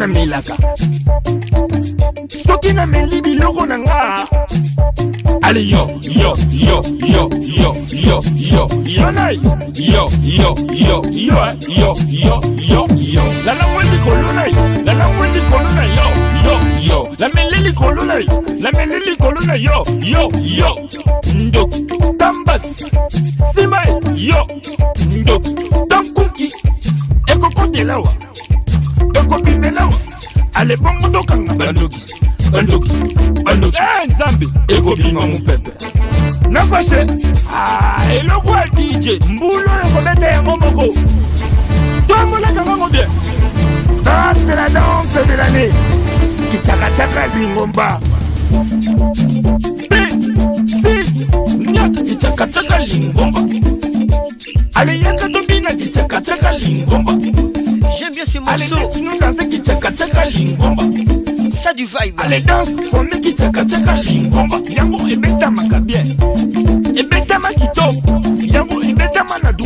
namelaka soki nameli biloko na nga ale yo yo yo yo yo yo yo yo na yo yo yo yo yo yo yo yo yo lalangwe likolo na yo lalangwe likolo na yo yo yo lameli likolo na yo lameli likolo na yo yo yo ṣe eloko ati ije mbulo ekobeta yango moko tombolaka ah, bango bien tosela donfebelane kicakacaka lingomba kicakacaka lingomba aleyaka tobina kicakacaka lingomba J'aime bien ce morceau. Allez, nous danser qui tchaka tchaka lingomba. Ça du vibe. Allez, danse, on est qui tchaka tchaka lingomba. Yango et bêta maca bien.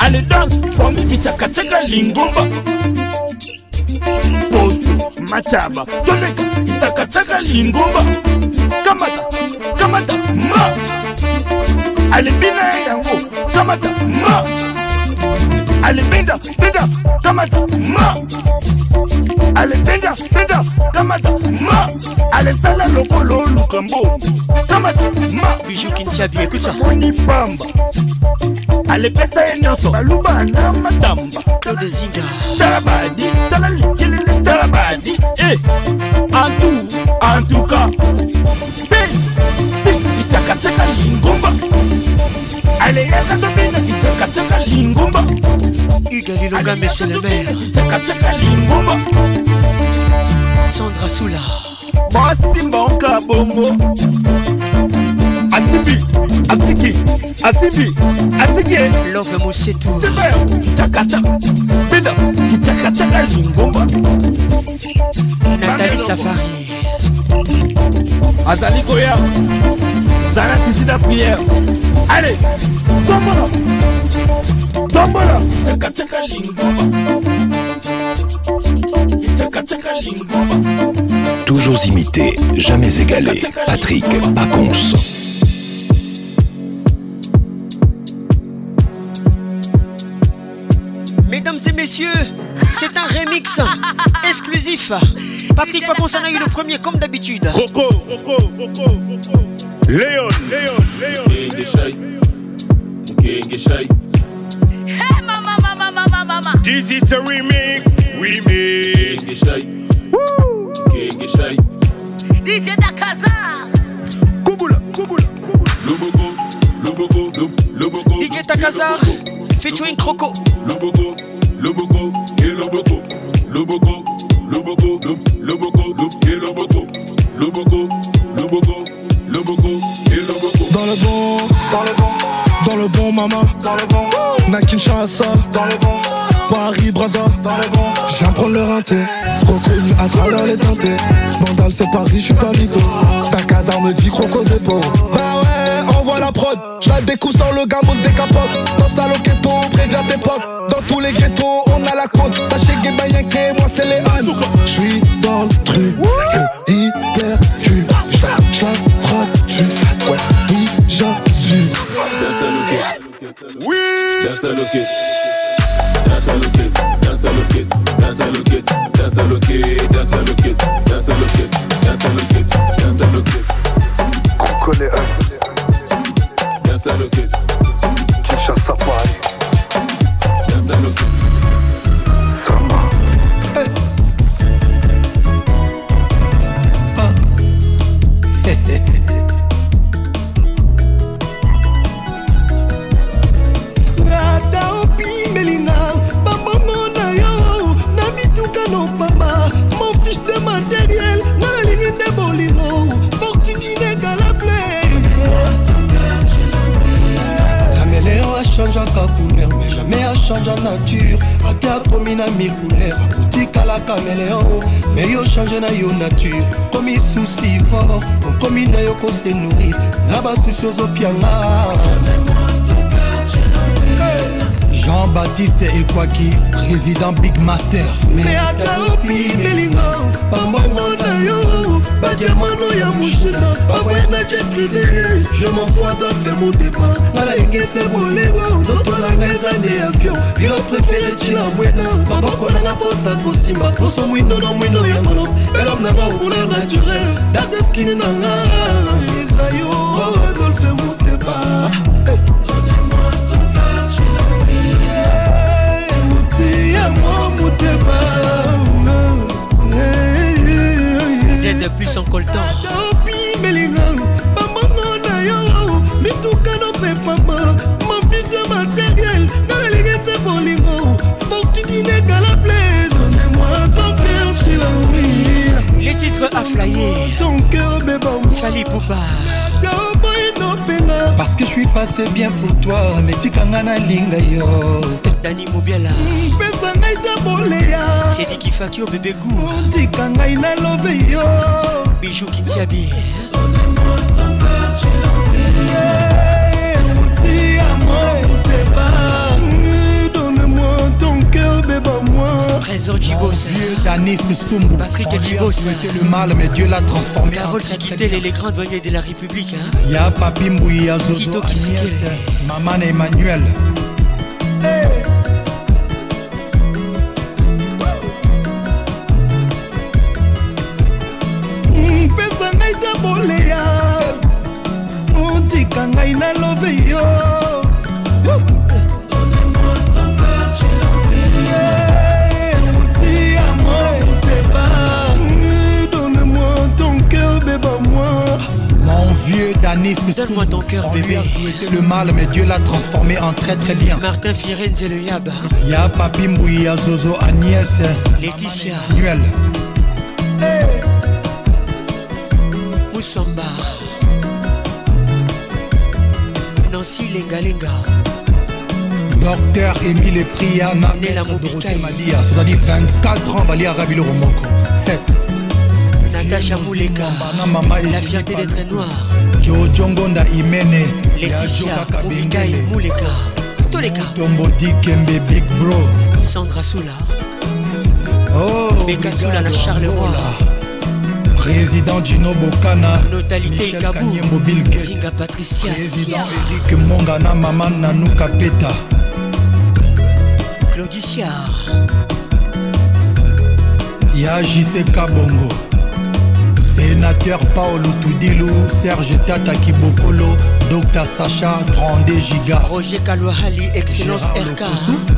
alidance for me vichakachaka lingomba. Bosu machaba. Tondeka vichakachaka lingomba. Kamata kamata ma. Alipina yango kamata ma. Alipenda penda kamata ma. Alipenda penda kamata ma. Alisala lokolo lukambo. Kamata ma. Bijukintiabi moni pamba. Ale pesa ye nyonso. Baluba na matamba. Claude zinga. Tala badi tala likelele tala badi e antu antuka. Pe kichakachaka lingomba. Ale yaka tobina kichakachaka lingomba. Hugues Lilonga, monsieur le maire. lingomba. Sandra Soula. basimba onka bongo asibi asiki asibi asiki. Love kichakachaka lingomba. Safari azali koya. Zala titi na priere ale tombola tombola kichakachaka lingomba. Kichakachaka lingomba. Toujours imité, jamais égalé. Patrick Pacons. messieurs, c'est un remix exclusif. Patrick Paconsan a eu le premier comme d'habitude. Coco, Coco, Coco, Léon, Léon, Léon. Hey, mama. This is a remix. Remix. Woo. DJ Dakaza. Luboko, Luboko, Luboko. Takazar featuring Croco. Luboko le boco, et le boco, le boco, le boco, le boco, et le boco, le boco, le boco, le boco, et le boco. Dans le bon, dans le bon, dans le bon maman, dans le bon, Nakinshasa, dans le bon, Paris Braza, dans le bon, j'aime prendre le rinté, trop à travers les teintés, Mandal c'est Paris, je suis pas mytho, ta caserne me dit croc aux épaules, mode. Je la découpe sans le gamos décapote. Dans salon ghetto, préviens tes potes. Dans tous les ghettos, on a la côte. T'as chez que moi c'est les Han. J'suis dans le truc, hyper cul. J'la ouais, oui, j'assume. Oui! That's a look it. That's a look it. That's a look it. That's a look change nature. Ate akomi na micouleur otikala caméléon. Me yo change na yo nature. Komi susi fort. Okomi na yo kose nourrir na basusi ozopianga Jean-Baptiste Ekwaki, président Big Master. me ata opimelinga bambongo na yo badiamano ya mushina bavoye na jet privé je m'enfoi dafe motepa nalengise bolingo nzoto nanga eza nde avion. Pilot préféré tina mwena maboko nanga posa kosimba poso mwindo na mwindo ya nanga couleur naturel. Dateskini nanga adolfe plus en coltan. Opimelinga bambongo na yo mitukano mpe pamba mavide matériel nga nalingi te bolingo. Fortune inégalable donne-moi ton cœur chilambi Les titres à flyer. Ton cœur beba Fali Poupa parce que je suis passé bien pour toi metikanga nalinga yo. Dani Mobiala. Pesa ngai te boleya. Sediki Fakio bébé goût. Tika ngai nalobe yo. Bijou Kintiabi Donne-moi Trésor Chibos Vieux Sumbu. Patrick Chibos souhaité le mal, mais Dieu l'a transformé. en Carole Sikitel et les grands douaniers de la République hein. Ya Papi Mbouy, ya Zozo, Tito Kisikele. Maman Emmanuel. Donne-moi ton cœur, bébé. le mal, mais Dieu l'a transformé en très très bien. Martin Firenze le Yab Ya Papi Mbouy, ya Zozo, Agnès, Laetitia Emmanuel. Moussamba Nancy Lenga Lenga Docteur Émile Priana, maître Dorothée. Malia, c'est-à-dire 24 ans, Balia Rabilo Romoko. Natacha Mouleka La fierté d'être noir. Jojo Ngonda Imene, Laetitia Mobikai Mouleka Toleka. Tombo Dikembe Big Bro. Sandra Soula Oh, Beka Soula na Charleroi. Président Gino Bokana, Notalité Kabou. Zinga Patricia Président Eric Mongana, Maman Nanou Kapeta. Claudicia. Ya JC Kabongo. Sénateur Paolo Tudilu, Serge Tata Kibokolo, Dr Sacha, 32 giga. Roger Kalouahali Excellence Gérard RK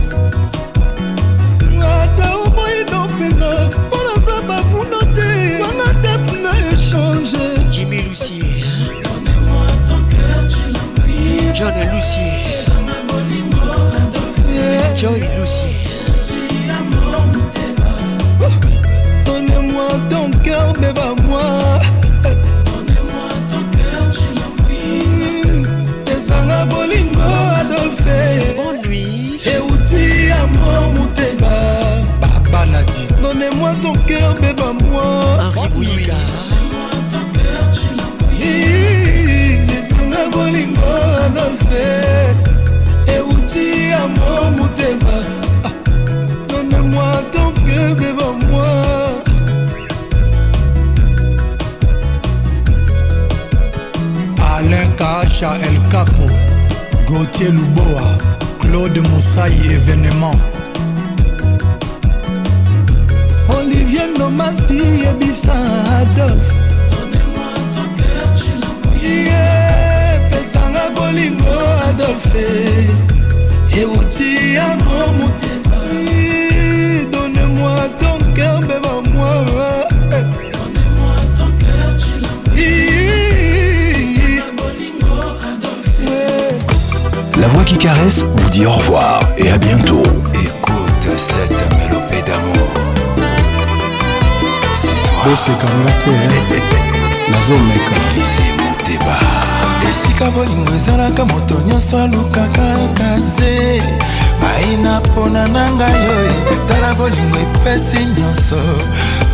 nyonso.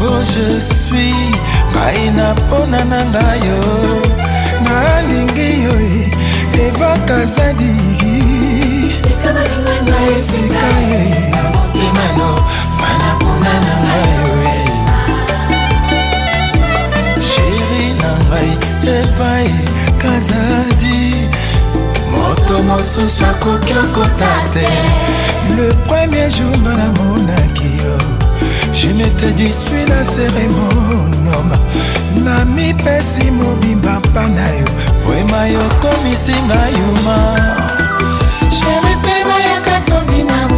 O je suis maina mpona na ngai o nalingi yo evakazadiki na esika ye motemano mana mpona na ngai oye sheri na ngai evai kazadi moto mosusu akoki okota te. Le premier jour nga namonaki yo je m'étais dit suis na seremonome na mipesi mobimba mpa na yo. Vrema yokomisinga yuma. Shemetelema yakatobi na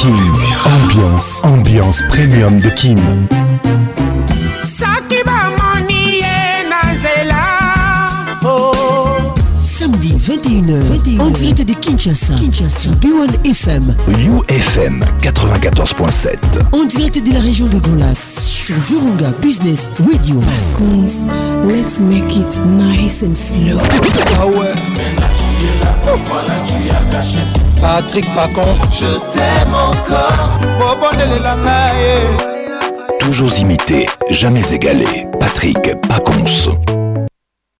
Kin. Ambiance, ambiance premium de Kin. oh. Samedi 21h, en direct de Kinshasa, Kinshasa, B1 FM, UFM 94.7. en direct de la région de Grand sur Virunga Business Radio. Let's make it nice and slow. Patrick Pacons Je t'aime encore bobondelela ngai Toujours imité, jamais égalé. Patrick Pacons.